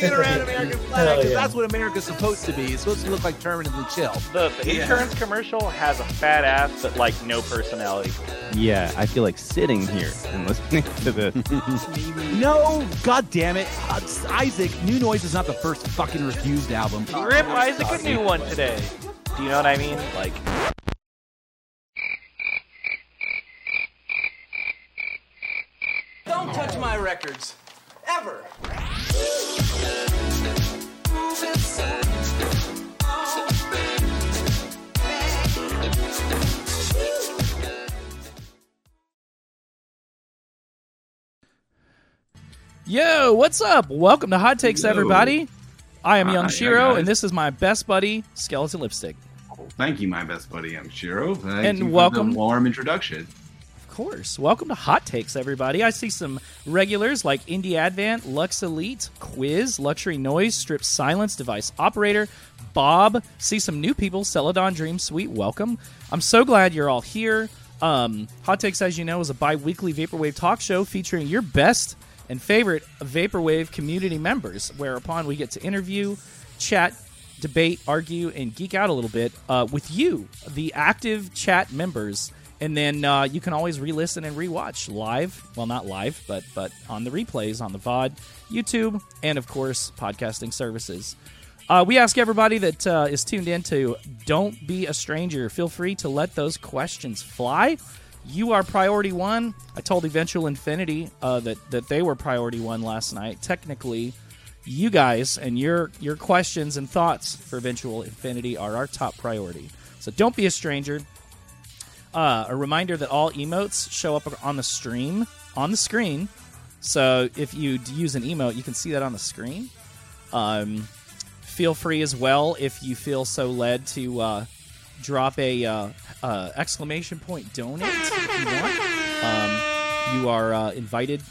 swinging around American flag because yeah. that's what America's supposed to be. It's supposed to look like permanently chill. The, the yeah. insurance commercial has a fat ass, but like no personality. Yeah, I feel like sitting here and listening to this. no, god damn it, uh, Isaac. New Noise is not the first fucking refused album. Rip Isaac a new one today. Do you know what I mean? Like. Don't touch my records. Ever. Yo, what's up? Welcome to Hot Takes, Yo. everybody. I am Young Shiro, and this is my best buddy, Skeleton Lipstick. Thank you, my best buddy, Young Shiro. Thank and welcome. warm introduction. Course. Welcome to Hot Takes, everybody. I see some regulars like Indie Advent, Lux Elite, Quiz, Luxury Noise, Strip Silence, Device Operator, Bob. See some new people, Celadon Dream Suite. Welcome. I'm so glad you're all here. Um, Hot Takes, as you know, is a bi weekly Vaporwave talk show featuring your best and favorite Vaporwave community members, whereupon we get to interview, chat, debate, argue, and geek out a little bit uh, with you, the active chat members. And then uh, you can always re-listen and rewatch live. Well, not live, but but on the replays on the VOD, YouTube, and of course podcasting services. Uh, we ask everybody that uh, is tuned in to don't be a stranger. Feel free to let those questions fly you are priority one. I told Eventual Infinity uh, that that they were priority one last night. Technically, you guys and your your questions and thoughts for Eventual Infinity are our top priority. So don't be a stranger. Uh, a reminder that all emotes show up on the stream on the screen. So if you use an emote, you can see that on the screen. Um, feel free as well if you feel so led to uh, drop a uh, uh, exclamation point donate if you want. Um, you are uh, invited.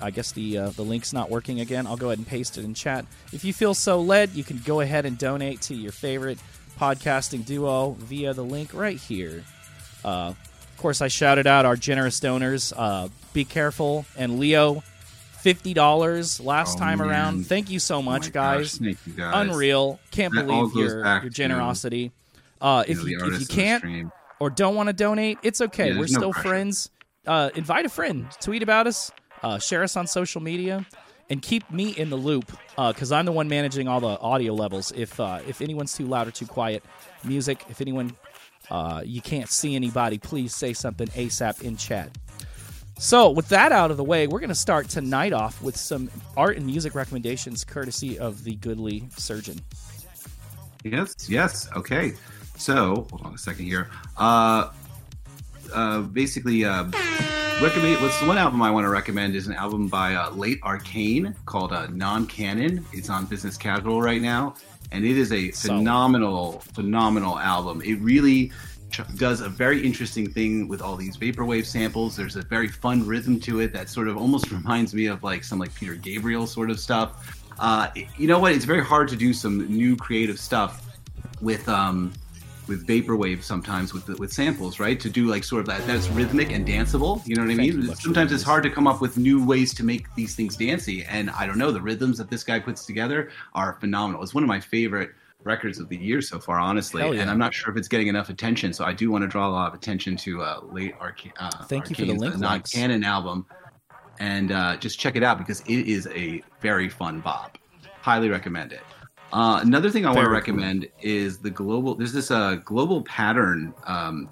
I guess the uh, the link's not working again. I'll go ahead and paste it in chat. If you feel so led, you can go ahead and donate to your favorite podcasting duo via the link right here. Uh, of course, I shouted out our generous donors. Uh, Be careful and Leo fifty dollars last oh, time man. around. Thank you so much, oh guys. Gosh, you guys. Unreal. Can't that believe your your generosity. Uh, if you, you if you can't or don't want to donate, it's okay. Yeah, We're still friends. Uh, invite a friend, tweet about us, uh, share us on social media, and keep me in the loop because uh, I'm the one managing all the audio levels. If uh, if anyone's too loud or too quiet, music. If anyone uh, you can't see anybody, please say something ASAP in chat. So, with that out of the way, we're going to start tonight off with some art and music recommendations courtesy of the goodly surgeon. Yes, yes. Okay. So, hold on a second here. Uh, uh, basically, uh, recommend. What's the one album I want to recommend is an album by uh, Late Arcane called uh, Non Canon. It's on Business Casual right now, and it is a phenomenal, phenomenal album. It really does a very interesting thing with all these vaporwave samples. There's a very fun rhythm to it that sort of almost reminds me of like some like Peter Gabriel sort of stuff. Uh, you know what? It's very hard to do some new creative stuff with um, with vaporwave sometimes with with samples, right? To do like sort of that that's rhythmic and danceable. You know what I mean? Sometimes it's hard to come up with new ways to make these things dancey. And I don't know, the rhythms that this guy puts together are phenomenal. It's one of my favorite records of the year so far, honestly. Yeah. And I'm not sure if it's getting enough attention. So I do want to draw a lot of attention to uh, late Arca- uh, Thank Arcane's, you for the link. non canon album. And uh, just check it out because it is a very fun bop. Highly recommend it. Uh, another thing I want to recommend is the global. There's this uh, global pattern um,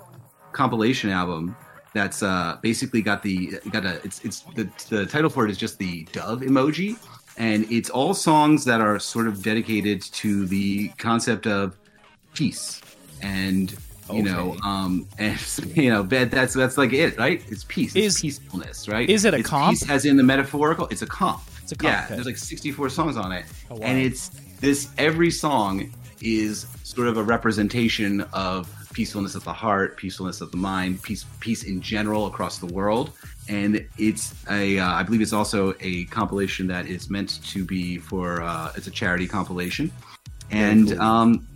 compilation album that's uh, basically got the got a. It's it's the the title for it is just the dove emoji, and it's all songs that are sort of dedicated to the concept of peace and you okay. know um and you know that's that's like it right it's peace it's is, peacefulness right is it a it's comp peace as in the metaphorical it's a comp it's a comp yeah okay. there's like 64 songs on it oh, wow. and it's this every song is sort of a representation of peacefulness of the heart, peacefulness of the mind, peace peace in general across the world. And it's a, uh, I believe it's also a compilation that is meant to be for, uh, it's a charity compilation. And cool. um,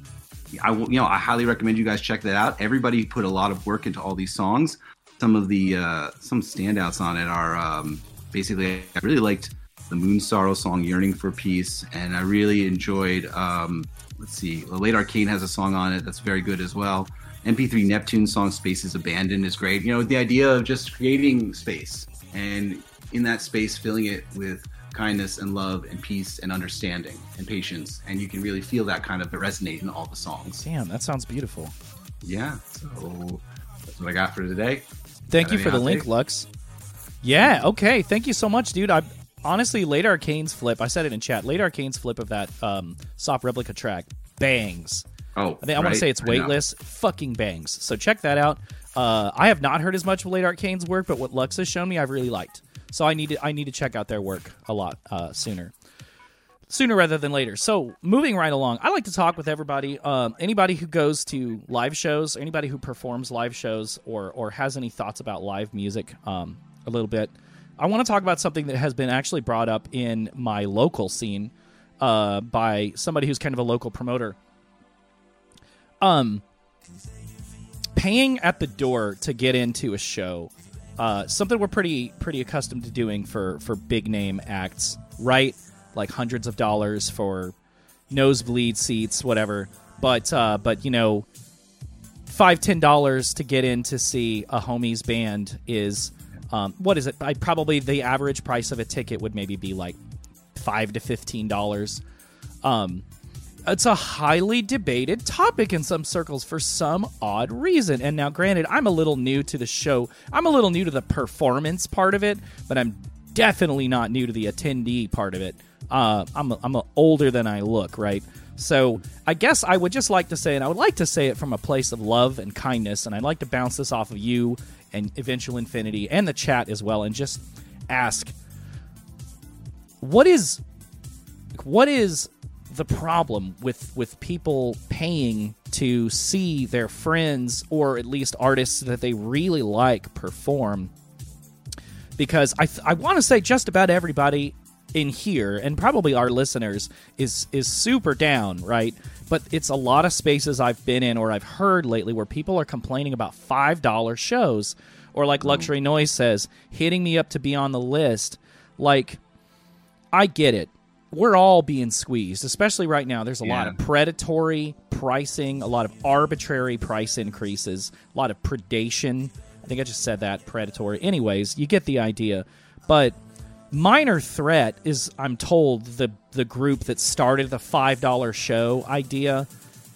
I, will you know, I highly recommend you guys check that out. Everybody put a lot of work into all these songs. Some of the uh, some standouts on it are um, basically I really liked the Moon Sorrow song "Yearning for Peace," and I really enjoyed. Um, let's see, Late Arcane has a song on it that's very good as well. MP3 Neptune song "Spaces Abandoned" is great. You know, the idea of just creating space and in that space filling it with kindness and love and peace and understanding and patience, and you can really feel that kind of resonate in all the songs. Damn, that sounds beautiful. Yeah, so that's what I got for today. Thank Got you for the link? Lux. Yeah, okay. Thank you so much, dude. I honestly late arcane's flip. I said it in chat. Late arcane's flip of that um, soft replica track bangs. Oh, I think I want to say it's weightless. Fucking bangs. So check that out. Uh, I have not heard as much of Late Arcane's work, but what Lux has shown me, I've really liked. So I need to I need to check out their work a lot uh, sooner, sooner rather than later. So moving right along, I like to talk with everybody. Um, anybody who goes to live shows, anybody who performs live shows, or or has any thoughts about live music, um, a little bit. I want to talk about something that has been actually brought up in my local scene uh, by somebody who's kind of a local promoter. Um paying at the door to get into a show uh something we're pretty pretty accustomed to doing for for big name acts right? Like hundreds of dollars for nosebleed seats whatever. But uh but you know five ten dollars to get in to see a homie's band is um what is it I probably the average price of a ticket would maybe be like five to fifteen dollars um it's a highly debated topic in some circles for some odd reason. And now, granted, I'm a little new to the show. I'm a little new to the performance part of it, but I'm definitely not new to the attendee part of it. Uh, I'm a, I'm a older than I look, right? So I guess I would just like to say, and I would like to say it from a place of love and kindness, and I'd like to bounce this off of you and Eventual Infinity and the chat as well, and just ask, what is what is the problem with with people paying to see their friends or at least artists that they really like perform? Because i th- i want to say just about everybody in here and probably our listeners is is super down right but it's a lot of spaces i've been in or i've heard lately where people are complaining about five dollar shows or like mm. luxury noise says hitting me up to be on the list like I get it. We're all being squeezed, especially right now. There's a lot of predatory pricing, a lot of arbitrary price increases, a lot of predation. I think I just said that predatory. Anyways, you get the idea. But Minor Threat is, I'm told, the the group that started the five dollar show idea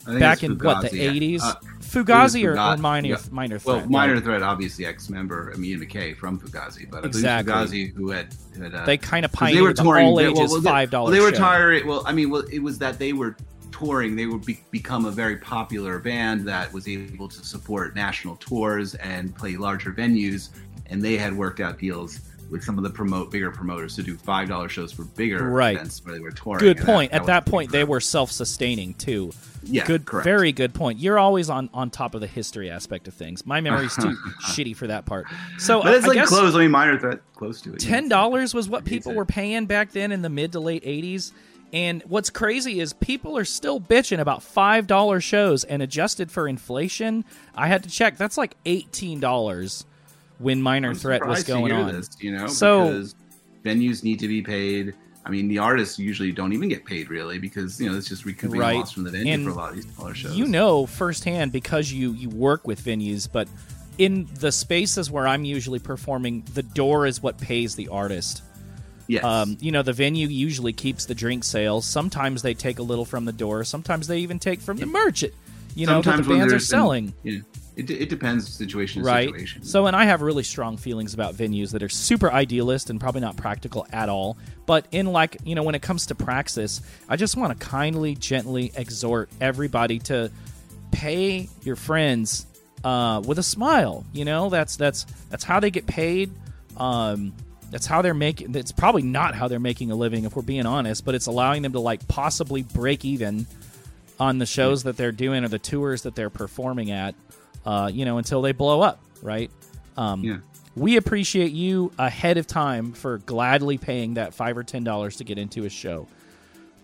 back in what the. 80s. Uh, Fugazi or, or Minor yeah. Minor Threat? Well, Minor Threat, obviously ex-member Ian MacKaye from Fugazi, but Exactly. Fugazi who had, had uh, They kind of 'cause they were pioneered the all ages well, they- five dollar. Well, they were tiring. Well, I mean, well, it was that they were touring. They would be, become a very popular band that was able to support national tours and play larger venues, and they had worked out deals with some of the promote bigger promoters to do five dollar shows for bigger Right. events where they were touring. Good point. that At that point, for they were self-sustaining too. Yeah, good, correct. very good point. You're always on on top of the history aspect of things. My memory's too shitty for that part. So But it's I, like I guess close. I mean, Minor Threat close to it. ten dollars was what people were paying back then in the mid to late '80s. And what's crazy is people are still bitching about five dollar shows, and adjusted for inflation, I had to check. That's like eighteen dollars when Minor I'm Threat was going on. This, you know, So- because venues need to be paid. I mean, the artists usually don't even get paid really because you know it's just recouping Right. loss from the venue And for a lot of these smaller shows. You know firsthand because you you work with venues, but in the spaces where I'm usually performing, the door is what pays the artist. yes, Um, you know, the venue usually keeps the drink sales. Sometimes they take a little from the door. Sometimes they even take from the merch. It, you know, Sometimes the bands are selling. know, it, it depends situation to Right. situation. So, and I have really strong feelings about venues that are super idealist and probably not practical at all. But in like, you know, when it comes to praxis, I just want to kindly, gently exhort everybody to pay your friends uh, with a smile. You know, that's that's that's how they get paid. Um, that's how they're making. It's probably not how they're making a living, if we're being honest. But it's allowing them to like possibly break even on the shows that they're doing or the tours that they're performing at. Uh, you know, until they blow up, right? Um, yeah. we appreciate you ahead of time for gladly paying that five or ten dollars to get into a show.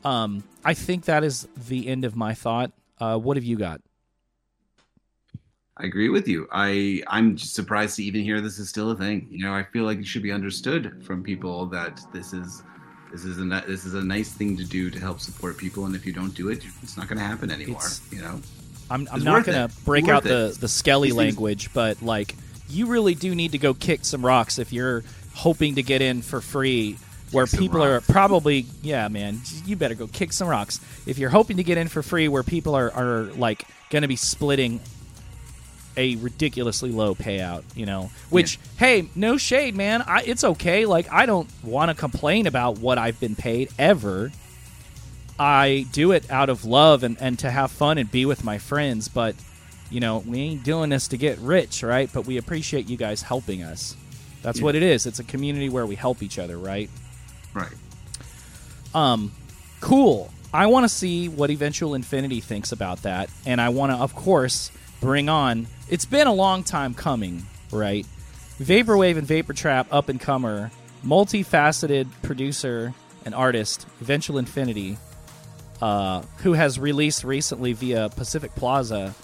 Um, I think that is the end of my thought. Uh, what have you got? I agree with you. I I'm just surprised to even hear this is still a thing. You know, I feel like it should be understood from people that this is This is a this is a nice thing to do to help support people, and if you don't do it, it's not going to happen anymore. It's- you know. I'm, I'm not gonna it. break Worth out the it. the Skelly language, but like you really do need to go kick some rocks if you're hoping to get in for free. Where some people are probably, yeah, man, you better go kick some rocks. If you're hoping to get in for free, where people are, are like going to be splitting a ridiculously low payout, you know. Which, hey, no shade, man. I, it's okay. Like, I don't want to complain about what I've been paid ever. I do it out of love and, and to have fun and be with my friends. But, you know, we ain't doing this to get rich, right? But we appreciate you guys helping us. That's Yeah. what it is. It's a community where we help each other, right? Right. Um, cool. I want to see what Eventual Infinity thinks about that, and I want to, of course, bring on. It's been a long time coming, right? Vaporwave and Vapor Trap, up and comer, multifaceted producer and artist, Eventual Infinity, uh, who has released recently via Pacific Plaza,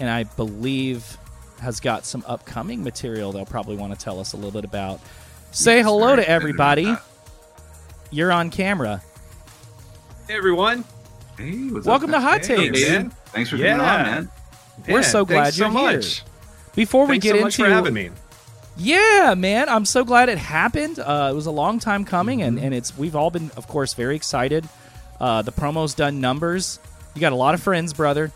and I believe has got some upcoming material they'll probably want to tell us a little bit about. Say Yes, hello to everybody. You're on camera. Hey everyone. Hey, what's Welcome up, to Hot Hey, Takes. Aiden. Thanks for coming Yeah. on, man. We're Yeah, so glad you're so here. much. Before we Thanks get so much into for having me. Yeah, man, I'm so glad it happened. Uh, it was a long time coming, Mm-hmm. and, and it's we've all been, of course, very excited. Uh, the promo's done numbers. You got a lot of friends, brother.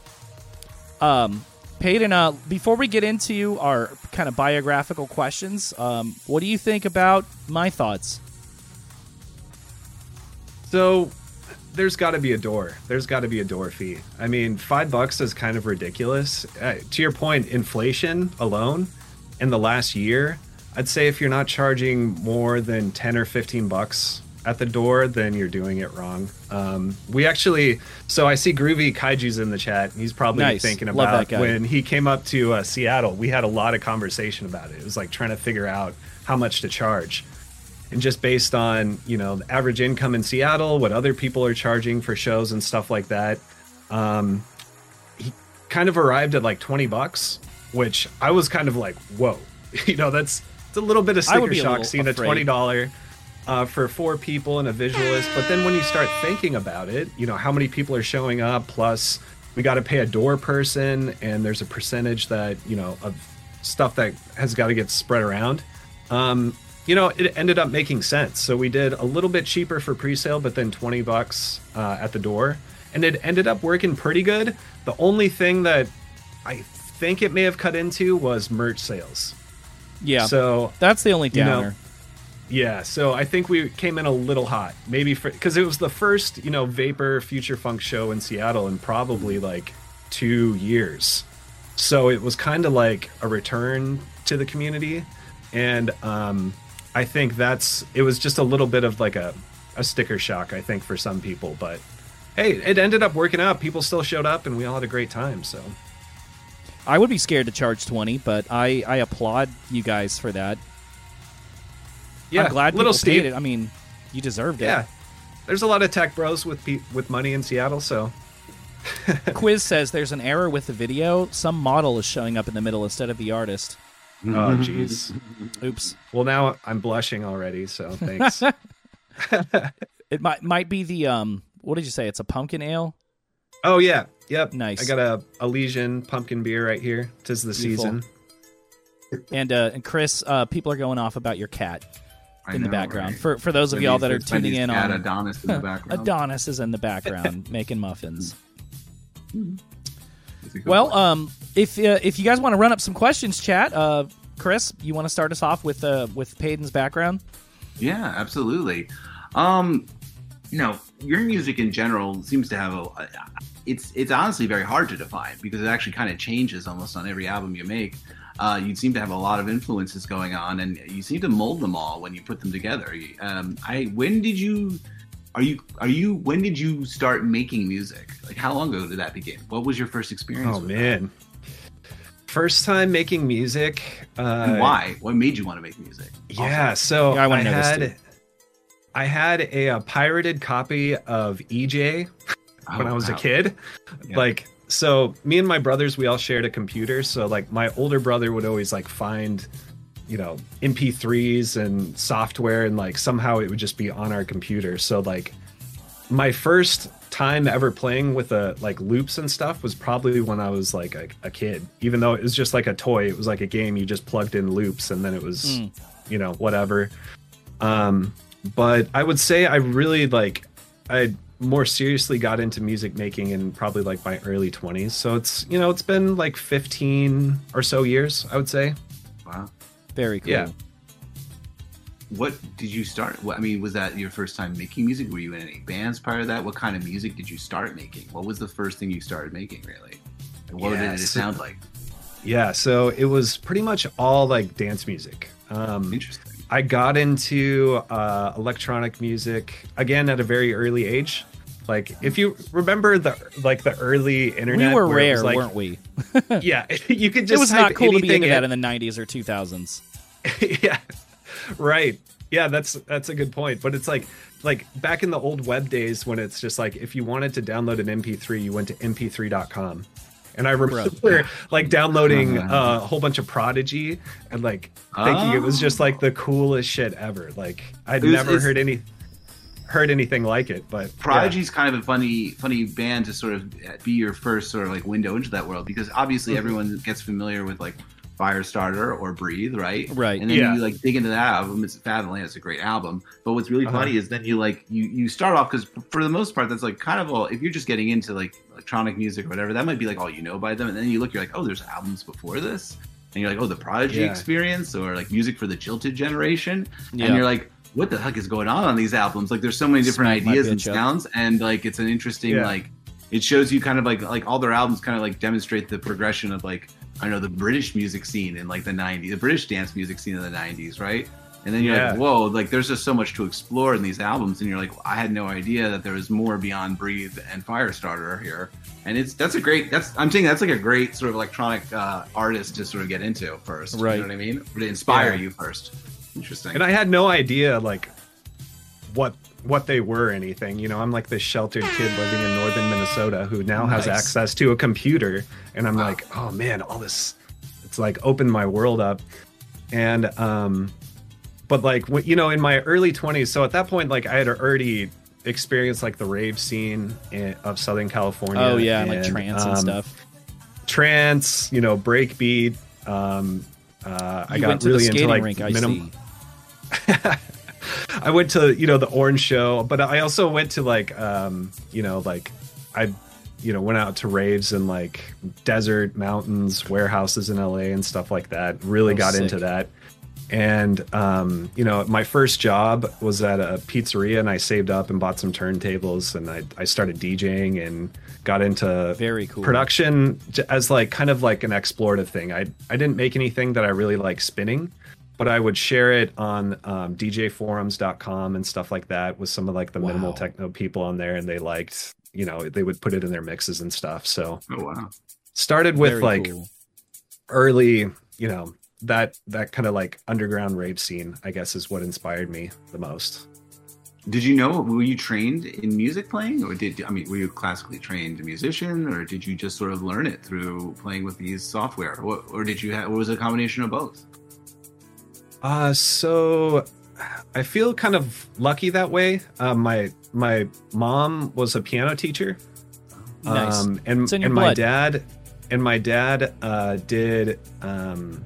Um, Peyton, uh, before we get into our kind of biographical questions, um, what do you think about my thoughts? So there's got to be a door. There's got to be a door fee. I mean, five bucks is kind of ridiculous. Uh, to your point, inflation alone in the last year, I'd say if you're not charging more than 10 or 15 bucks at the door, then you're doing it wrong. Um, we actually, so I see Groovy Kaiju's in the chat. He's probably Nice. thinking about when he came up to uh, Seattle. We had a lot of conversation about it. It was like trying to figure out how much to charge and just based on you know the average income in Seattle, what other people are charging for shows and stuff like that, um, he kind of arrived at like twenty bucks, which I was kind of like, whoa, you know, that's it's a little bit of sticker shock seeing a twenty dollar. Uh, for four people and a visualist, but then when you start thinking about it, you know how many people are showing up. Plus, we got to pay a door person, and there's a percentage that you know of stuff that has got to get spread around um, you know, it ended up making sense. So we did a little bit cheaper for pre-sale, but then 20 bucks uh, at the door, and it ended up working pretty good. The only thing that I think it may have cut into was merch sales. Yeah, So that's the only you know, downer. Yeah, so I think we came in a little hot, maybe because it was the first you know Vapor Future Funk show in Seattle in probably like two years, so it was kind of like a return to the community, and um, I think that's it was just a little bit of like a a sticker shock I think for some people, but hey, it ended up working out. People still showed up, and we all had a great time. So I would be scared to charge twenty, but I I applaud you guys for that. Yeah, I'm glad little people Steve. paid it. I mean, you deserved it. Yeah, there's a lot of tech bros with pe- with money in Seattle, so Quiz says there's an error with the video. Some model is showing up in the middle instead of the artist. oh jeez. Oops. Well, now I'm blushing already, so thanks. It might might be the um. What did you say? It's a pumpkin ale. oh yeah, yep. Nice. I got a Elysian pumpkin beer right here. Tis the Beautiful. season. And uh, and Chris, uh, people are going off about your cat In the background. right? For for those of y'all that are tuning in on Adonis in the background. Adonis is in the background making muffins. It's a good Well, um, if uh, if you guys want to run up some questions, chat. Uh, Chris, you want to start us off with uh with Payton's background? Yeah, absolutely. Um, you know, your music in general seems to have a. It's it's honestly very hard to define because it actually kind of changes almost on every album you make. Uh, you seem to have a lot of influences going on, and you seem to mold them all when you put them together. Um, I when did you? Are you are you when did you start making music? Like how long ago did that begin? What was your first experience? Oh with man, first time making music. Uh. And why? What made you want to make music? Yeah, so Yeah, I I, wanna know this had too. I had a, uh pirated copy of eJay when Oh, I was a kid. Yeah. Like so me and my brothers we all shared a computer, so like my older brother would always like find you know mp3s and software and like somehow it would just be on our computer. So like my first time ever playing with a like loops and stuff was probably when i was like a, a kid. Even though it was just like a toy it was like a game you just plugged in loops and then it was you know whatever. Um but i would say i really like i more seriously got into music making in probably like my early 20s so it's you know it's been like 15 or so years i would say Wow. Very cool. Yeah. What did you start? What, I mean, was that your first time making music? Were you in any bands prior to that? What kind of music did you start making? What was the first thing you started making, really? And what did it Yes. sound like? yeah so it was pretty much all like dance music um Interesting. I got into uh, electronic music again at a very early age. Like if you remember the like the early internet, We internet, were where rare, like, weren't we? Yeah, you could just it was not cool to be anything into that in- in the 90s or 2000s. yeah, right. Yeah, that's that's a good point. But it's like like back in the old web days when it's just like if you wanted to download an MP3, you went to mp3.com. And I remember like downloading uh, a whole bunch of Prodigy and like thinking it was just like the coolest shit ever. Like I'd It was- never it's- heard any heard anything like it. But yeah. Prodigy's kind of a funny, funny band to sort of be your first sort of like window into that world because obviously Mm-hmm. everyone gets familiar with like Firestarter or Breathe, right? Right. And then Yeah. you like dig into that album. It's Fat of the Land. It's a great album. But what's really Uh-huh. funny is then you like you you start off because for the most part that's like kind of all. If you're just getting into like electronic music or whatever, that might be like all you know by them. And then you look, you're like, oh, there's albums before this, and you're like, oh, the Prodigy Yeah. experience or like music for the Jilted generation, Yeah. and you're like. What the heck is going on on these albums? Like, there's so many different Smack ideas and bitch up. sounds, and like, it's an interesting Yeah. like it shows you kind of like like all their albums kind of like demonstrate the progression of like I don't know the British music scene in like the 90s, the British dance music scene in the 90s, right? And then you're Yeah. like, whoa, like there's just so much to explore in these albums, and you're like, I had no idea that there was more beyond Breathe and Firestarter here. And it's that's a great that's I'm saying that's like a great sort of electronic uh, artist to sort of get into first, Right. You know what I mean? To inspire Yeah. you first. Interesting. and I had no idea like what what they were anything. You know, I'm like this sheltered kid living in northern Minnesota who now has access to a computer, and I'm Wow. like, oh man, all this. It's like opened my world up, and um, but like you know, in my early 20s, so at that point, like I had already experienced like the rave scene in, of Southern California. Oh yeah, and, like trance and um, stuff. Trance, you know, breakbeat. Um, uh, I You got really into like rink, I minim-. I went to you know the Orange Show, but I also went to like um you know like I you know went out to raves in like desert mountains warehouses in LA and stuff like that. Really Oh, got sick. into that. And um, you know, my first job was at a pizzeria, and I saved up and bought some turntables, and I, I started DJing and got into Very cool. production as like kind of like an explorative thing. I I didn't make anything that I really like spinning, but I would share it on um, DJforums.com and stuff like that with some of like the minimal techno people on there, and they liked you know they would put it in their mixes and stuff. So oh wow. started with Very like cool. early you know that that kind of like underground rave scene i guess is what inspired me the most Did you know? Were you trained in music playing, or did I mean, were you a classically trained a musician, or did you just sort of learn it through playing with these software, or, or did you have? Or was it a combination of both? Uh so i feel kind of lucky that way. Uh, my my mom was a piano teacher. Nice. um and, It's in your and my dad and my dad uh did um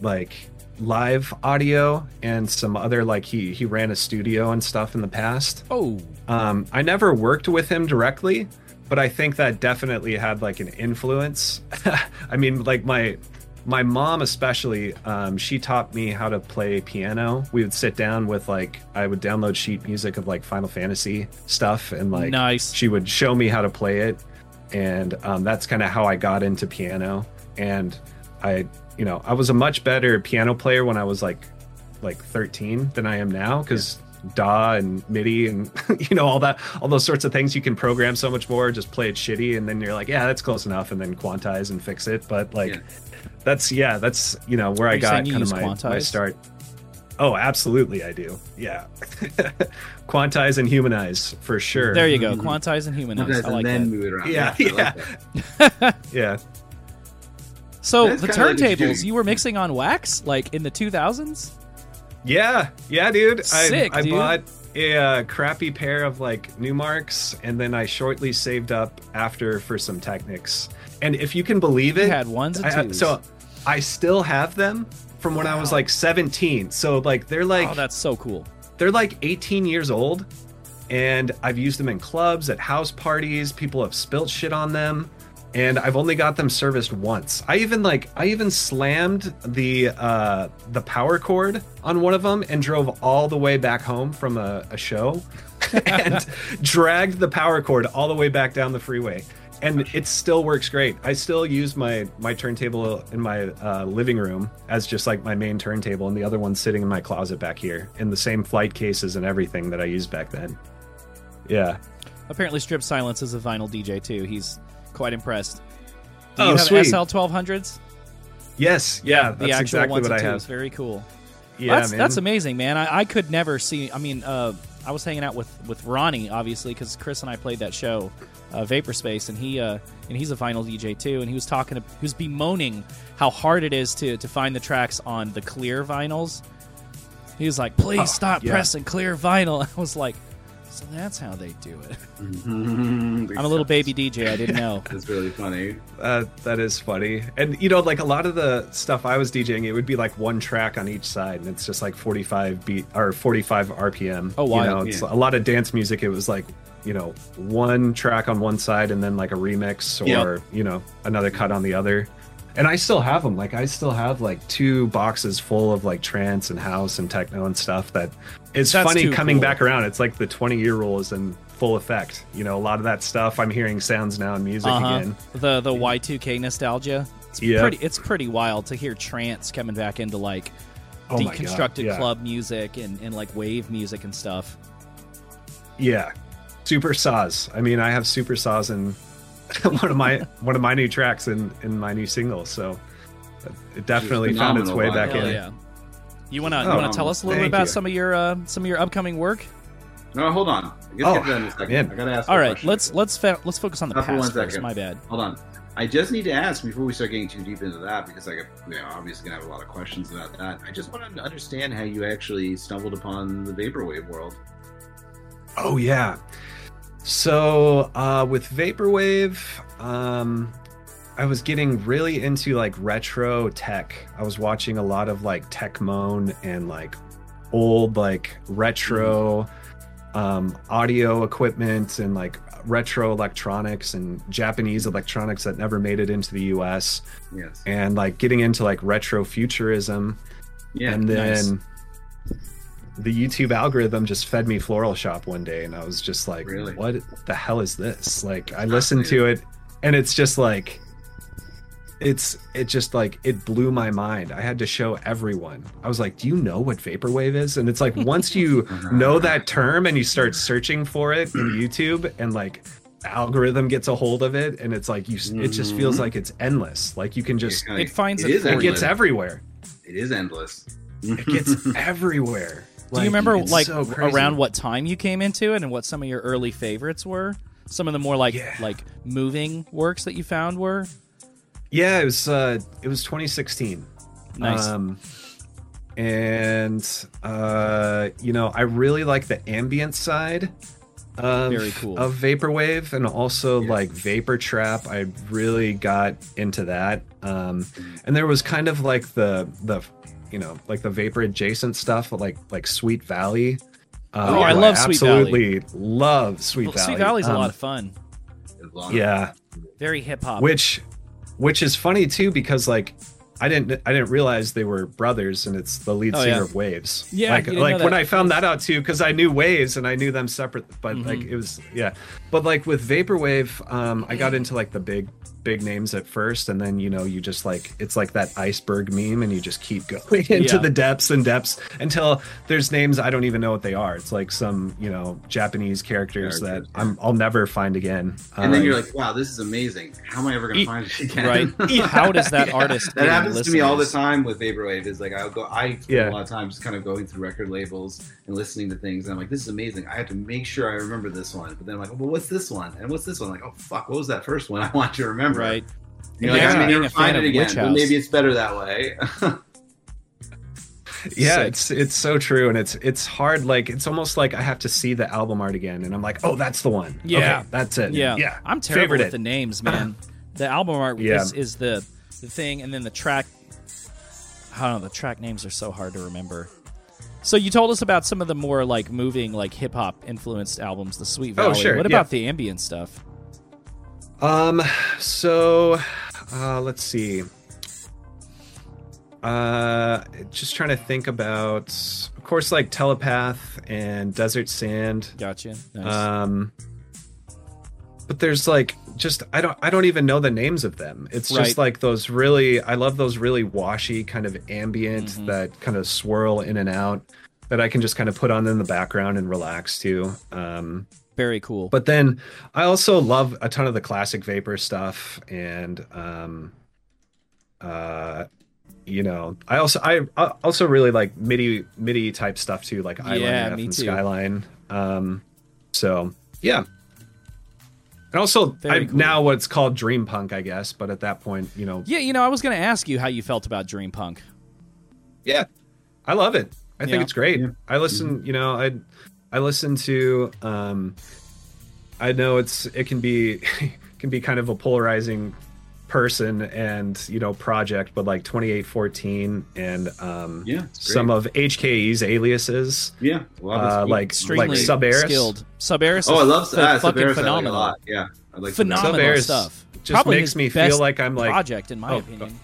like live audio and some other like he he ran a studio and stuff in the past. Oh, Um, I never worked with him directly, but I think that definitely had like an influence. I mean, like my my mom especially, um, she taught me how to play piano. We would sit down with like I would download sheet music of like Final Fantasy stuff, and like Nice. she would show me how to play it, and um, that's kind of how I got into piano. And I, you know, I was a much better piano player when I was like like 13 than I am now because da and MIDI and you know all that all those sorts of things you can program so much more. Just play it shitty and then you're like, yeah, that's close enough, and then quantize and fix it. But like, Yeah. That's yeah, that's you know where Are I got kind of use my, my start. Oh, absolutely, I do. Yeah, quantize and humanize for sure. there you go. Quantize and humanize. I and like then that. move it around. Yeah, like yeah. yeah. So That's the kinda like what you're turntables you were mixing on wax, like in the 2000s. Yeah, yeah, dude. Sick, I, I dude. bought a uh, crappy pair of like Numarks, and then I shortly saved up after for some Technics. And if you can believe it, You had ones and I- twos. so I still have them from when I was like 17. So like they're like oh, that's so cool. they're like 18 years old and I've used them in clubs, at house parties. People have spilt shit on them, and I've only got them serviced once. I even like I even slammed the uh, the power cord on one of them and drove all the way back home from a, a show, and dragged the power cord all the way back down the freeway. And it still works great. I still use my my turntable in my uh, living room as just like my main turntable, and the other one's sitting in my closet back here in the same flight cases and everything that I used back then. Yeah. Apparently, Strip Silence is a vinyl DJ too. He's quite impressed. Do Oh, you have sweet. SL 1200s? Yes. Yeah. the that's actual exactly ones what I have. Very cool. Yeah, that's man. that's amazing, man. I, I could never see. I mean, uh, I was hanging out with with Ronnie, obviously, because Chris and I played that show, uh, Vapor Space, and he uh, and he's a vinyl DJ too, and he was talking, he was bemoaning how hard it is to to find the tracks on the clear vinyls. He was like, "Please stop yeah. pressing clear vinyl." I was like, "So that's how they do it." I'm I'm a little baby DJ. I didn't know. That's really funny. Uh, that is funny. And you know, like a lot of the stuff I was DJing, it would be like one track on each side, and it's just like 45 beat or 45 RPM. Oh, You know, it's Yeah. a lot of dance music. It was like you know one track on one side and then like a remix or Yep. you know another cut on the other. And I still have them. Like I still have like two boxes full of like trance and house and techno and stuff that it's That's funny coming cool. back around. It's like the 20 year rule is in full effect. You know, a lot of that stuff I'm hearing sounds now in music Uh-huh. again. The the Y2K nostalgia. It's Yeah. pretty. It's pretty wild to hear trance coming back into like Oh deconstructed yeah. club music and, and like wave music and stuff. Yeah, super saws. I mean, I have super saws in one of my one of my new tracks in in my new single. So it definitely found its way back Hell in. yeah. You wanna you Oh, wanna tell us a little bit about you. some of your uh, some of your upcoming work? No, hold on. Let's Oh, get to that in a second. man. I gotta ask. All a right, question. let's let's fa- let's focus on the Not past first. My bad. Hold on. I just need to ask before we start getting too deep into that because I, got- you know, obviously gonna have a lot of questions about that. I just want to understand how you actually stumbled upon the vaporwave world. Oh yeah. So uh, with vaporwave, um, I was getting really into like retro tech. I was watching a lot of like Techmoan and like old like retro um, audio equipment and like retro electronics and Japanese electronics that never made it into the U.S. Yes. and like getting into like retro futurism Yeah. and nice. Then the YouTube algorithm just fed me Floral Shoppe one day, and I was just like, Really? "What the hell is this?" Like, I ah, listened to it, and it's just like, it's it just like it blew my mind. I had to show everyone. I was like, "Do you know what vaporwave is?" And it's like once you know that term and you start searching for it in YouTube, and like algorithm gets a hold of it, and it's like you, it just feels mm-hmm. like it's endless. Like you can just, kinda- It finds it it is for it gets everywhere. It is endless. It gets everywhere. Do you remember like so around what time you came into it and what some of your early favorites were? Some of the more like Yeah. like moving works that you found were Yeah, it was uh it was 2016. nice. Um and uh you know, I really like the ambient side of, Very cool. of vaporwave and also Yeah. like vapor trap. I really got into that. Um and there was kind of like the the you know, like the vapor adjacent stuff like like Sweet Valley. Uh, Oh, I who love Sweet Valley. absolutely love Sweet Well, Valley. Sweet Valley's a Um, lot of fun. Yeah. Very hip hop. which which is funny too because like I didn't I didn't realize they were brothers and it's the lead Oh, singer yeah. of Wavves. Yeah, like like when. I found that out too because I knew Wavves and I knew them separate, but like Mm-hmm. it was yeah. But like with Vaporwave, um, I got into like the big big names at first and then you know you just like it's like that iceberg meme and you just keep going into Yeah. the depths and depths until there's names I don't even know what they are. It's like some you know Japanese characters, Characters, that I'm I'll never find again. And then Um, you're like, wow, this is amazing. How am I ever going E- to find it again? right. How does that artist That get happens to me all the time with Vaporwave. Is like I'll go, I spend Yeah. a lot of time just kind of going through record labels and listening to things. And I'm like, this is amazing. I have to make sure I remember this one. But then I'm like, well, what's this one? And what's this one? like, oh fuck, what was that first one? I want to remember. Right. You're like, Yeah. I may Being never a find it again, Witch but maybe it's better that way. yeah Sick. it's it's so true and it's it's hard like it's almost like i have to see the album art again and i'm like oh that's the one Yeah. okay, that's it Yeah, yeah I'm terrible Favorite with it. the names, man. the album art Yeah. is, is the the thing, and then the track. I don't know. The track names are so hard to remember. So you told us about some of the more like moving, like hip hop influenced albums, the Sweet Oh, Valley. sure, What yeah. about the ambient stuff? Um, so uh, let's see. Uh, just trying to think about, of course, like Telepath and Desert Sand. Gotcha. Nice. Um, but there's like just I don't I don't even know the names of them. It's Right. just like those really I love those really washy kind of ambient Mm-hmm. that kind of swirl in and out that I can just kind of put on in the background and relax to. Um, Very cool. but then I also love a ton of the classic vapor stuff and um uh you know, I also I, I also really like MIDI MIDI type stuff too, like Island Yeah, F me and too. Skyline. Um so yeah. And also Very I, cool. now what's called dream punk, I guess, but at that point, you know, yeah, you know, I was going to ask you how you felt about Dream Punk. yeah i love it i think Yeah. it's great i listen you know i i listen to um i know it's it can be can be kind of a polarizing person and you know project but like 2814 and um Yeah, some of hke's aliases yeah, well, uh, cool. like Extremely like Subaris. skilled. Subaris. oh, I is love ph- ah, fucking Savaris I like phenomenal. a lot. Yeah, I like phenomenal Subaris stuff. just Probably makes me feel like I'm like- project in my Oh, opinion.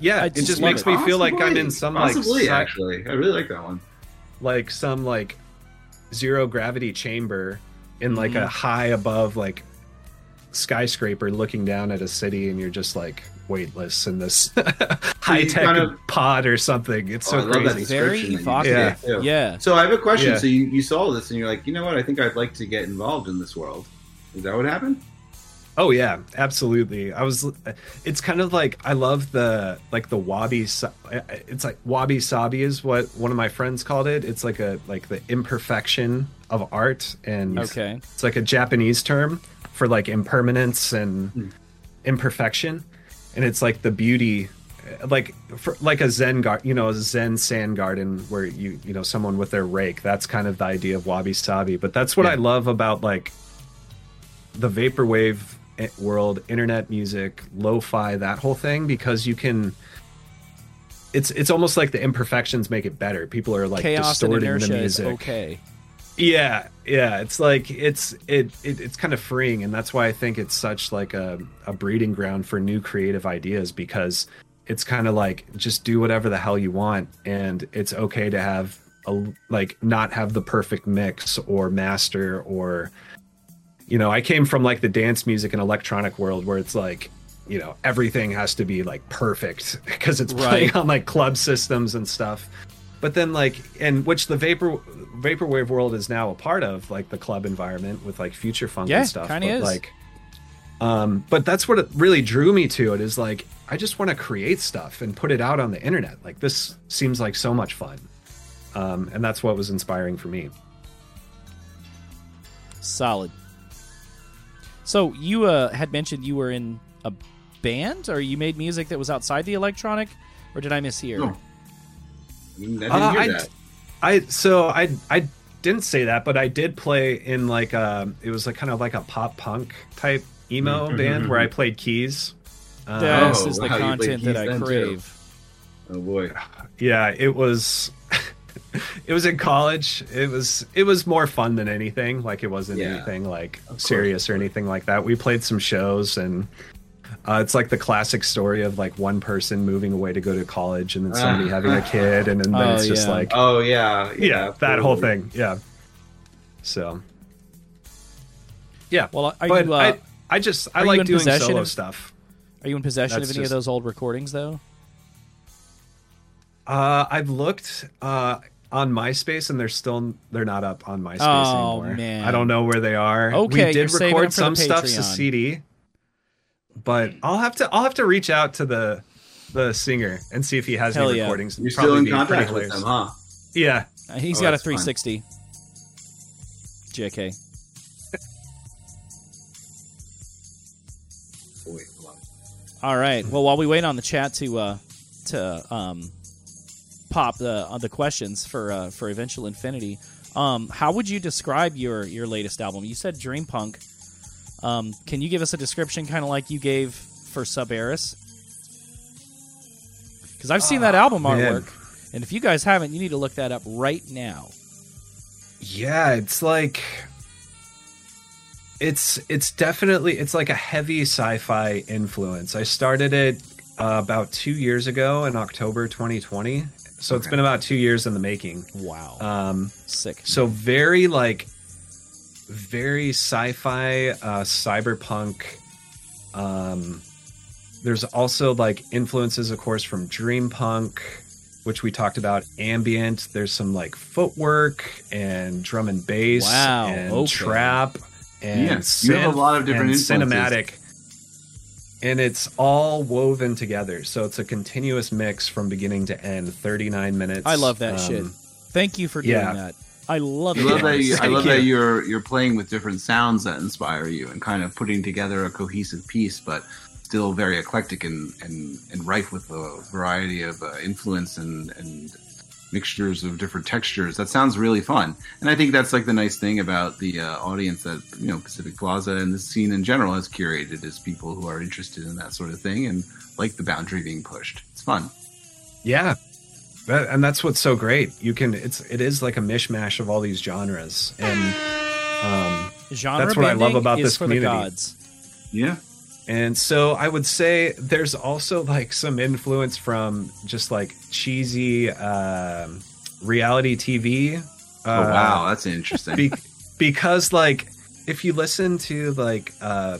yeah I it just just makes it. me feel like i'm in some Possibly, like sci- actually, I really like that one. like some like zero gravity chamber in like Mm-hmm. a high above like skyscraper looking down at a city and you're just like weightless in this high tech kind of- pod or something it's Oh, so I love that crazy Very description that you evocative. gave. Yeah. So I have a question. Yeah. So you, you saw this and you're like, you know what? I think I'd like to get involved in this world. Is that what happened? Oh yeah absolutely i was it's kind of like i love the like the wabi sa- it's like wabi sabi is what one of my friends called it it's like a like the imperfection of art and Okay. It's like a Japanese term for like impermanence and imperfection, and it's like the beauty, uh, like for, like a Zen garden, you know, a Zen sand garden where you you know someone with their rake. That's kind of the idea of wabi sabi. But that's what I love about like the vaporwave Eh, world, internet music, lo-fi, that whole thing, because you can. It's it's almost like the imperfections make it better. People are like Chaos distorting the music. okay. Yeah, yeah. It's like it's it, it it's kind of freeing, and that's why I think it's such like a a breeding ground for new creative ideas because it's kind of like just do whatever the hell you want, and it's okay to have a like not have the perfect mix or master or you know I came from like the dance music and electronic world where it's like you know everything has to be like perfect because it's playing Right. on like club systems and stuff but then like and which the vapor vaporwave world is now a part of like the club environment with like future funk Yeah, and stuff but, is. like um but that's what it really drew me to it is like i just want to create stuff and put it out on the internet like this seems like so much fun um and that's what was inspiring for me Solid. So you uh, had mentioned you were in a band, or you made music that was outside the electronic, or did I mishear? No. I didn't Uh, hear I- that. I so I I didn't say that, but I did play in like a it was like kind of like a pop punk type emo band where I played keys. Uh, This Oh, is the wow, content that I then, too. crave. Oh boy. yeah, it was it was in college. It was it was more fun than anything. Like it wasn't Yeah, anything like course, serious or anything like that. We played some shows and uh, it's like the classic story of like one person moving away to go to college and then somebody having a kid and then, Oh, it's just yeah. like Oh yeah. yeah, that whole thing. Yeah. So. Yeah. Well, are but you, uh, I, I just I like doing solo of- stuff. Are you in possession That's of any just- of those old recordings, though? Uh, I've looked uh, on MySpace and they're still they're not up on MySpace Oh, anymore. man. I don't know where they are. Okay, we did record them for the some stuff to CD, but I'll have to I'll have to reach out to the the singer and see if he has Hell any yeah. recordings. You're Probably still in be pretty contact with hilarious. them, huh? Yeah, Uh, He's Oh, got a that's fine. 360. JK. Oh, wait, hold on. All right. Well, while we wait on the chat to uh, to um, pop the uh, the questions for uh, for Eventual Infinity, um, how would you describe your your latest album? You said dream punk. Um, can you give us a description, kind of like you gave for Sub Eris? Because I've seen that album man. artwork, and if you guys haven't, you need to look that up right now. Yeah, it's like it's it's definitely it's like a heavy sci-fi influence. I started it uh, about two years ago in October 2020, so it's been about two years in the making. Wow, Um, sick. so very like very sci-fi, uh, cyberpunk. Um, there's also like influences, of course, from dream punk, which we talked about. Ambient. There's some like footwork and drum and bass Wow, and okay. trap and Yes, you have a lot of different and influences. cinematic. And it's all woven together, so it's a continuous mix from beginning to end. Thirty-nine minutes. I love that Um, shit. Thank you for doing yeah. that. I love I it. love that you, i love you. that you're you're playing with different sounds that inspire you and kind of putting together a cohesive piece, but still very eclectic and and, and rife with a variety of uh, influence and and mixtures of different textures. That sounds really fun, and I think that's like the nice thing about the uh, audience that you know Pacific Plaza and the scene in general has curated is people who are interested in that sort of thing and like the boundary being pushed. It's fun. Yeah. That, and that's what's so great. You can it's it is like a mishmash of all these genres. And um Genre That's what I love about this community. the gods. Yeah. And so I would say there's also like some influence from just like cheesy um reality TV. Oh Uh, wow, that's interesting. be- because like if you listen to like uh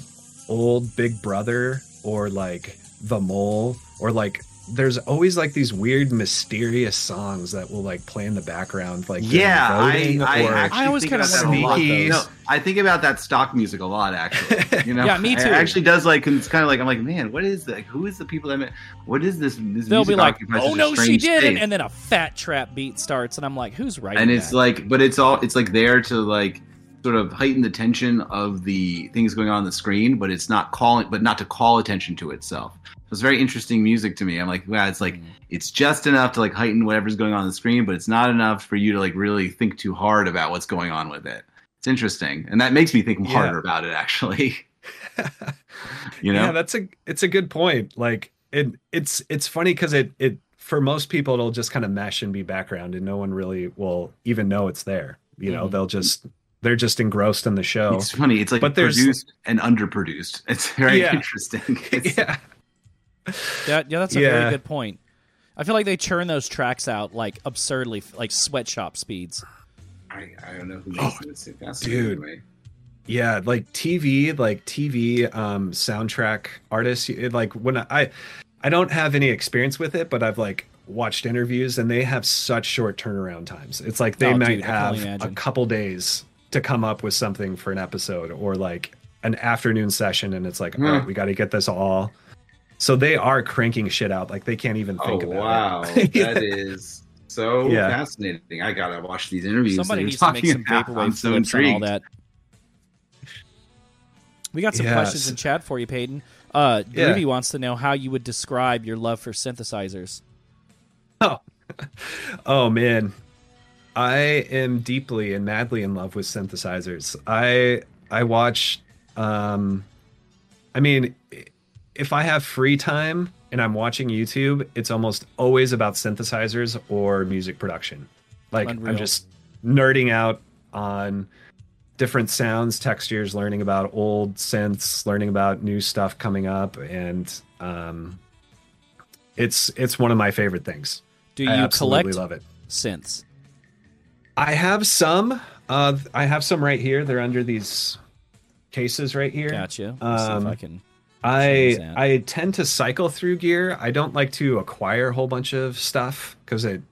old Big Brother or like The Mole or like there's always like these weird mysterious songs that will like play in the background like Yeah, I, I or actually I always kinda about that wanna a lot. sneaky- No, I think about that stock music a lot. Actually, you know, Yeah, me too It actually does like it's kind of like I'm like, man, what is that? Who is the people that? What is this? this They'll be like, "Oh no, she didn't," and then a fat trap beat starts, and I'm like, "Who's writing and it's that?" like, but it's all it's like there to like sort of heighten the tension of the things going on the screen, but it's not calling, but not to call attention to itself. So it's very interesting music to me. I'm like, wow, it's like Mm. it's just enough to like heighten whatever's going on, on the screen, but it's not enough for you to like really think too hard about what's going on with it. It's interesting, and that makes me think Yeah. harder about it actually. you know, yeah that's a it's a good point like it it's it's funny because it it for most people it'll just kind of mesh and be background and no one really will even know it's there you know Mhm. they'll just they're just engrossed in the show it's funny. It's like But there's- produced and underproduced. It's very Yeah. interesting. It's- yeah That- yeah, that's a Yeah. very good point. I feel like they churn those tracks out like absurdly, like sweatshop speeds. I, I don't know who makes it. It's fascinating dude. to yeah like tv like tv um soundtrack artists it, like when i i don't have any experience with it but i've like watched interviews and they have such short turnaround times it's like they Oh, might I can only have a couple days to come up with something for an episode or like an afternoon session and it's like all Hmm. right we got to get this all so they are cranking shit out like they can't even think oh about wow, it wow that is so Yeah. fascinating. I gotta watch these interviews. Somebody that needs you're to make talking some about. I'm vaporwave so flips on all that. We got some Yes. questions in chat for you, Peyton. Uh, Yeah. Groovy wants to know how you would describe your love for synthesizers. Oh oh man, I am deeply and madly in love with synthesizers. I I watch. Um, I mean, if I have free time and I'm watching YouTube, it's almost always about synthesizers or music production. Like Unreal. I'm just nerding out on different sounds, textures, learning about old synths, learning about new stuff coming up, and um, it's it's one of my favorite things. Do you collect love it. synths? I have some. Uh, I have some right here. They're under these cases right here. Gotcha. Let's see if Um, I can. I I tend to cycle through gear. I don't like to acquire a whole bunch of stuff because it.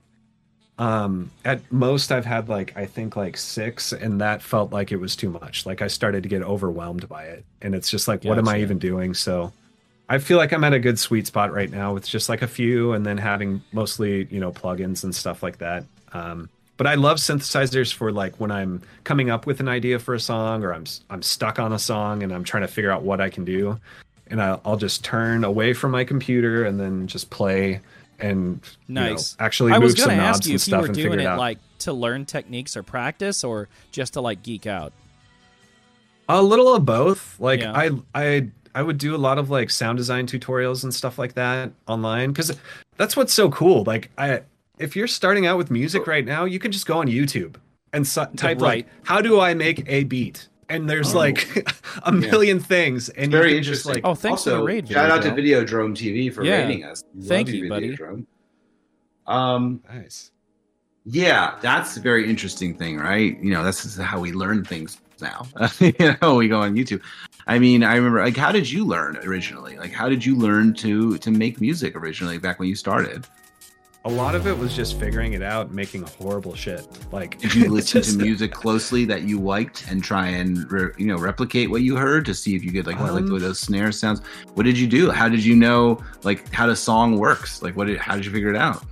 Um, at most I've had like I think like six, and that felt like it was too much. Like I started to get overwhelmed by it, and it's just like, what am I even doing? So, I feel like I'm at a good sweet spot right now with just like a few, and then having mostly you know plugins and stuff like that. Um, but I love synthesizers for like when I'm coming up with an idea for a song, or I'm I'm stuck on a song and I'm trying to figure out what I can do. and I'll, I'll just turn away from my computer and then just play and you know, Nice. actually I move was some knobs ask you and if you were doing it out. like to learn techniques or practice, or just to like geek out. A little of both. Like Yeah. I I I would do a lot of like sound design tutorials and stuff like that online cuz that's what's so cool. Like I if you're starting out with music right now, you can just go on YouTube and so, type Right. like how do I make a beat? And there's Oh. like a million things and Very you can just like Oh, thanks for also, the raid, Shout out to Video Videodrome TV for Yeah. rating us. Love Thank you, buddy. Videodrome. Um, nice. yeah, that's a very interesting thing, right? You know, this is how we learn things now. you know, we go on YouTube. I mean, I remember like how did you learn originally? Like how did you learn to to make music originally back when you started? A lot of it was just figuring it out, and making horrible shit. Like Did you listen just- to music closely that you liked and try and re, you know replicate what you heard to see if you could like what like the way Um, those snare sounds? What did you do? How did you know like how the song works? Like what did how did you figure it out?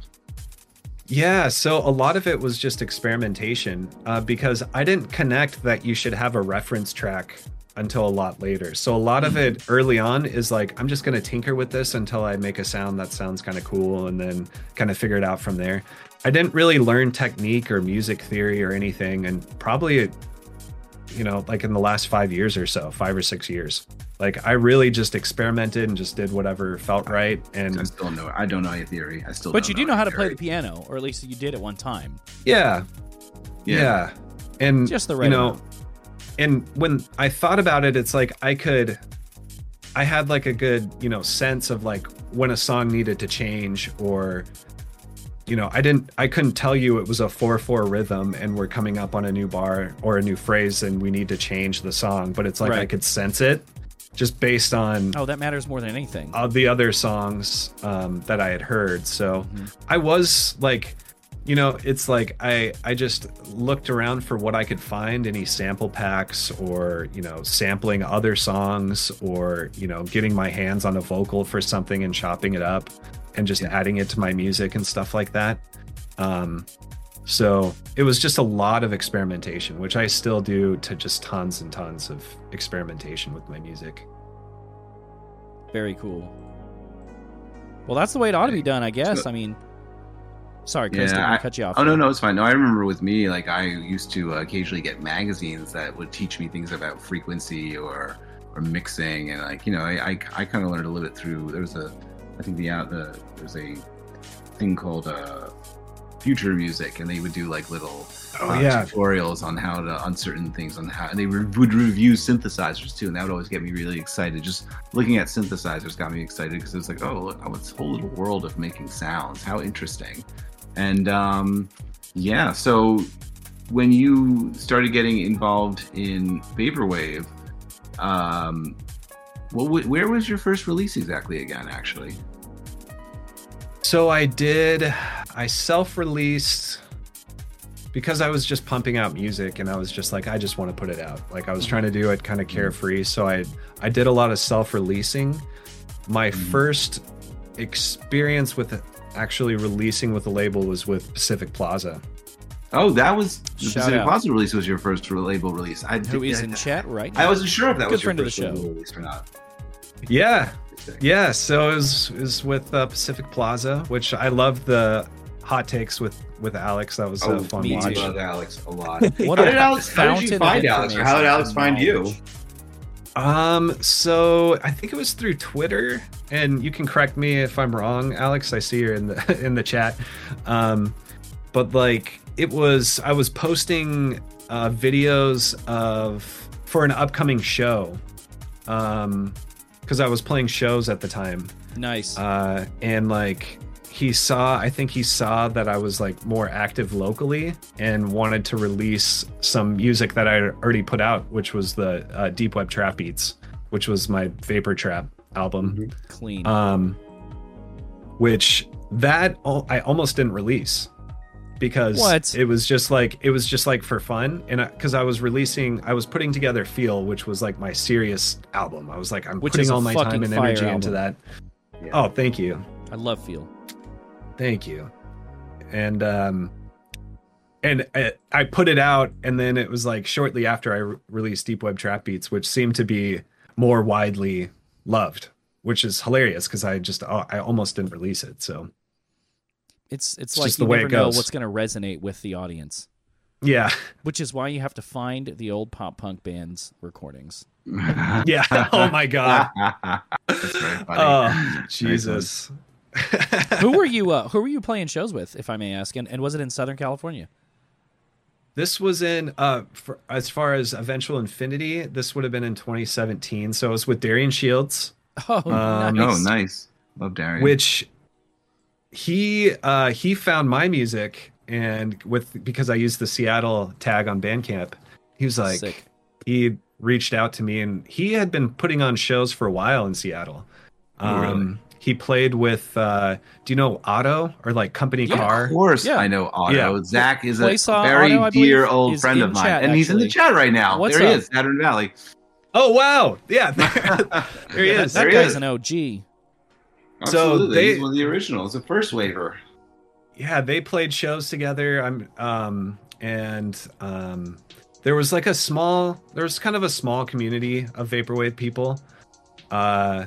Yeah, so a lot of it was just experimentation uh, because I didn't connect that you should have a reference track until a lot later. So a lot of it early on is like, I'm just going to tinker with this until I make a sound that sounds kind of cool and then kind of figure it out from there. I didn't really learn technique or music theory or anything. And probably, you know, like in the last five years or so, five or six years. Like I really just experimented and just did whatever felt right. And I still don't know. I don't know any theory. I still. But don't you do know how to any play the piano, or at least you did at one time. yeah, Yeah. yeah and Just the right you know amount. And when i thought about it it's like i could i had like a good you know sense of like when a song needed to change or you know i didn't i couldn't tell you it was a 4-4 rhythm and we're coming up on a new bar or a new phrase and we need to change the song but it's like i could sense it just based on Oh, that matters more than anything. of the other songs um, that I had heard. So Mm-hmm. I was like, you know, it's like I I just looked around for what I could find, any sample packs or you know sampling other songs or you know getting my hands on a vocal for something and chopping it up and just adding it to my music and stuff like that. Um, so it was just a lot of experimentation, which I still do to just tons and tons of experimentation with my music. Very cool. Well, that's the way it ought to be done, I guess. I mean, sorry, Chris, Yeah, I- to cut you off. Oh no, no, it's fine. No, I remember with me, like I used to uh, occasionally get magazines that would teach me things about frequency or or mixing, and like you know, I I, I kind of learned a little bit through. There was a, I think the out the there's a thing called uh, future music, and they would do like little Oh, uh, yeah. tutorials on how to on certain things on how and they re- would review synthesizers too, and that would always get me really excited. Just looking at synthesizers got me excited because it was like, oh, look, oh, it's a whole little world of making sounds. How interesting! And um, yeah, so when you started getting involved in vaporwave, um, what where was your first release exactly again? Actually, So I did, I self released because I was just pumping out music and I was just like, I just want to put it out. Like I was trying to do it kind of carefree. So I, I did a lot of self releasing. My first experience with actually releasing with a label was with Pacific Plaza. oh, that was the Shout Pacific out. Plaza release was your first label release. I Who did- is I- in chat right I wasn't sure if that Good was your friend of the first show. label release or not. Yeah. Yeah. So it was, it was with uh, Pacific Plaza, which I love the hot takes with, with Alex. That was a fun me watch. too. I love Alex a lot. What how a did Alex? How did you find Alex, or how did Alex find you? Um, so I think it was through Twitter, and you can correct me if I'm wrong, Alex. I see you're in the in the chat. Um, but like it was, I was posting uh, videos of for an upcoming show, um, because I was playing shows at the time, Nice. uh, and like he saw i think he saw that i was like more active locally and wanted to release some music that i already put out which was the uh, deep web trap beats which was my vapor trap album Clean. um which that i almost didn't release because What? it was just like it was just like for fun and because I, was releasing i was putting together feel which was like my serious album i was like i'm Which putting all my time and fire energy into album. that oh thank you I love feel. Thank you. And um and I, I put it out and then it was like shortly after I re- released Deep Web Trap Beats which seemed to be more widely loved, which is hilarious because I just oh, I almost didn't release it. So It's it's, It's like just you the way never it know what's going to resonate with the audience, yeah, which is why you have to find the old pop punk bands recordings. yeah. oh my god. That's very funny. Oh Jesus. Who were you? Uh, who were you playing shows with, if I may ask? And, and was it in Southern California? This was in uh for, as far as Eventual Infinity, this would have been in 2017. So it was with Darian Shields, Oh, Um, nice. Oh, nice. Love Darian. which he uh he found my music and with because I used the Seattle tag on Bandcamp, he was like Sick. he reached out to me and he had been putting on shows for a while in Seattle. Oh, Um really? He played with uh do you know Otto or like Company Yeah, Car? Of course, Yeah. I know Otto. Yeah. Zach is Play a very Otto, I believe, dear old friend of mine, chat, and he's in the chat right now. What's there he up? is, Saturn Valley. Oh wow. Yeah. there he is. That There he guy's is. an OG. Absolutely, they- he's one of the originals, the first waiver. yeah they played shows together i'm um and um there was like a small there was kind of a small community of vaporwave people uh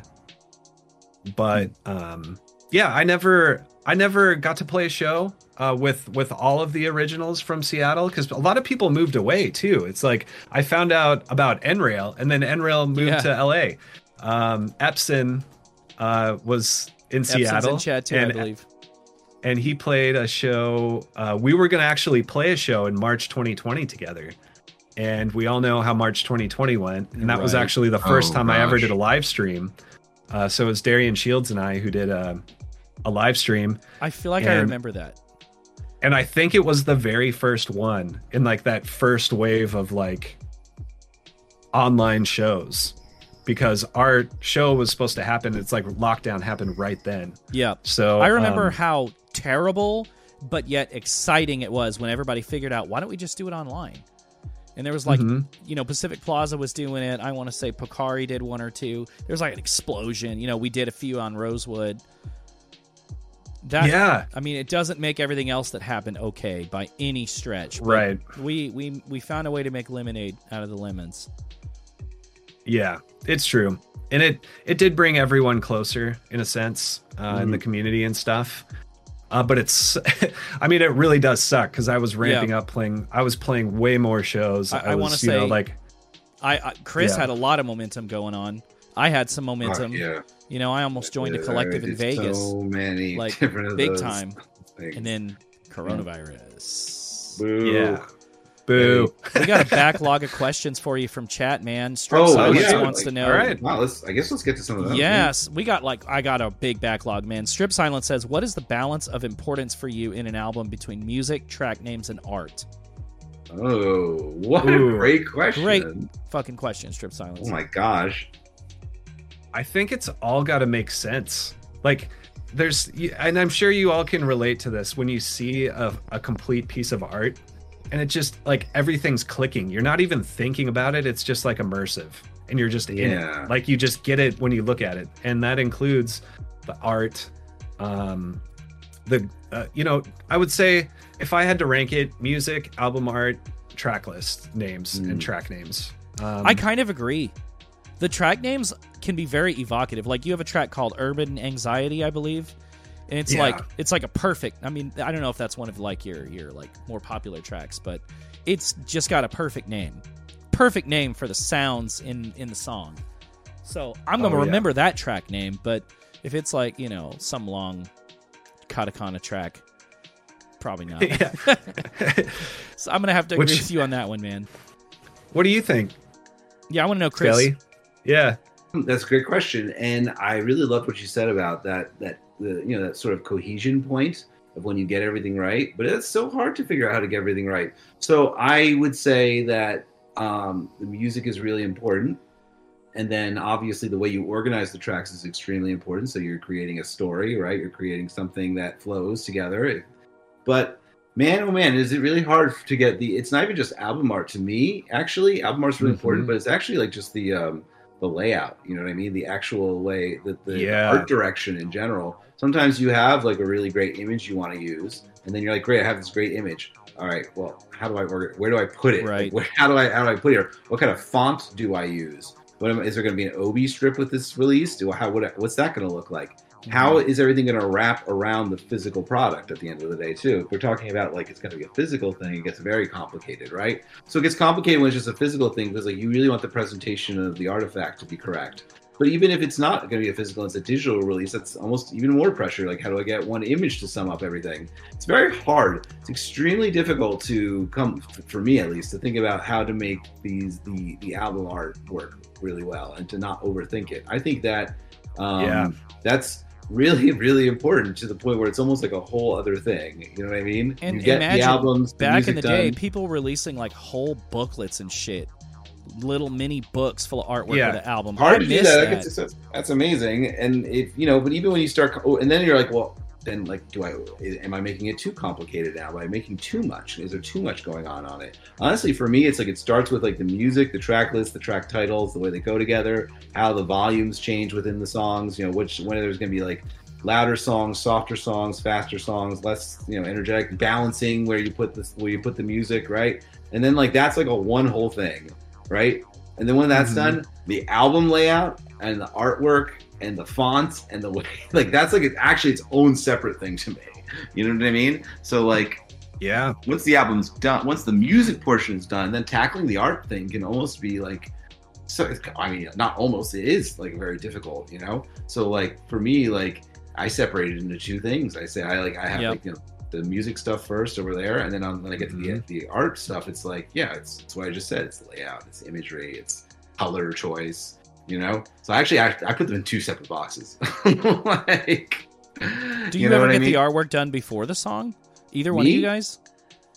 but um yeah i never i never got to play a show uh with with all of the originals from seattle because a lot of people moved away too it's like i found out about nrail and then nrail moved Yeah. to la um epson uh was in Epson's seattle in chat too, I and believe. and he played a show. Uh, we were going to actually play a show in March 2020 together. And we all know how March 2020 went. And that was actually the first Oh, time I ever did a live stream. Uh, so it was Darian Shields and I who did a, a live stream. I feel like I remember that. And I think it was the very first one in like that first wave of like online shows because our show was supposed to happen. It's like lockdown happened right then. Yeah. So I remember um, how terrible but yet exciting it was when everybody figured out why don't we just do it online? And there was like, Mhm. you know, Pacific Plaza was doing it. I want to say Pocari did one or two. There was like an explosion. You know, we did a few on Rosewood. That yeah, I mean, it doesn't make everything else that happened okay by any stretch. right. We we we found a way to make lemonade out of the lemons. Yeah, it's true, and it it did bring everyone closer in a sense uh, in Mm-hmm. the community and stuff. Uh, but it's, I mean, it really does suck because I was ramping up playing. I was playing way more shows. I- I was, wanna you know, say- like I, I Chris Yeah. had a lot of momentum going on. I had some momentum. yeah. You know, I almost joined a collective in Vegas, So many like different big time, things. and then coronavirus. Boo. yeah, boo. we got a backlog of questions for you from chat, man. Strip Oh, Silence yeah. wants like, to know. all right. Wow, let's. I guess let's get to some of them. Yes, we got like I got a big backlog, man. Strip Silence says, "What is the balance of importance for you in an album between music, track names, and art?" Oh, what Ooh. a great question. Great fucking question, Strip Silence. Oh my gosh. I think it's all got to make sense. Like, there's, and I'm sure you all can relate to this when you see a, a complete piece of art and it just like everything's clicking. You're not even thinking about it. It's just like immersive and you're just in Yeah. it. Like, you just get it when you look at it. And that includes the art, um, the, uh, you know, I would say if I had to rank it music, album art, track list names, and Mm. track names. Um, I kind of agree. The track names can be very evocative. Like you have a track called Urban Anxiety, I believe. And it's Yeah. like it's like a perfect. I mean, I don't know if that's one of like your your like more popular tracks, but it's just got a perfect name. Perfect name for the sounds in in the song. So I'm going to Oh, yeah. remember that track name, but if it's like, you know, some long katakana track, probably not. yeah. so I'm going to have to agree Which- with you on that one, man. what do you think, Yeah, I want to know Chris. Kelly? Yeah. Hmm, that's a great question, and I really loved what you said about that. That the you know that sort of cohesion point of when you get everything right. But it's so hard to figure out how to get everything right. So I would say that um, the music is really important, and then obviously the way you organize the tracks is extremely important. So you're creating a story, right? You're creating something that flows together. But man, oh man, is it really hard to get the? It's not even just album art to me. Actually, album art's really Mhm. important, but it's actually like just the um, the layout. You know what I mean? The actual way that the Yeah. art direction in general. Sometimes you have like a really great image you want to use, and then you're like, great, I have this great image. All right, well, how do I order? Where do I put it? Like, Right. where, how do I how do I put it? What kind of font do I use? What am, is there going to be an OB strip with this release? Do how what, what's that going to look like? How mm-hmm. is everything going to wrap around the physical product at the end of the day too? If we're talking about like it's going to be a physical thing, it gets very complicated, right? So it gets complicated when it's just a physical thing because like you really want the presentation of the artifact to be correct. But even if it's not going to be a physical, it's a digital release. That's almost even more pressure. Like, how do I get one image to sum up everything? It's very hard. It's extremely difficult to come, for me at least, to think about how to make these the the album art work really well and to not overthink it. I think that um, Yeah. that's really really important to the point where it's almost like a whole other thing. You know what I mean? And you get imagine the albums the Back in the music day, people releasing like whole booklets and shit, little mini books full of artwork Yeah. for the album. hard I to do that. that. That's, that's, that's amazing. And if you know, but even when you start, oh, and then you're like, well, then like, do I? Am I making it too complicated now? Am I making too much? Is there too much going on on it? Honestly, for me, it's like it starts with like the music, the track list, the track titles, the way they go together, how the volumes change within the songs. You know, which when there's going to be like louder songs, softer songs, faster songs, less you know energetic, balancing where you put this, where you put the music, right? And then like that's like a one whole thing, right? And then when that's Mhm. done, the album layout and the artwork and the fonts and the way, like that's like it's actually its own separate thing to me. You know what I mean? So like Yeah. once the album's done, once the music portion is done, then tackling the art thing can almost be like, so it's, I mean, not almost, it is like very difficult, you know. So like for me, like I separated into two things. I say I like I have Yep. like you know the music stuff first over there, and then on, when I get to the the art stuff, it's like yeah, it's it's what I just said. It's layout, it's imagery, it's color choice, you know. So actually, I, I put them in two separate boxes. like, Do you, know ever what I get the artwork done before the song? Either one of you guys?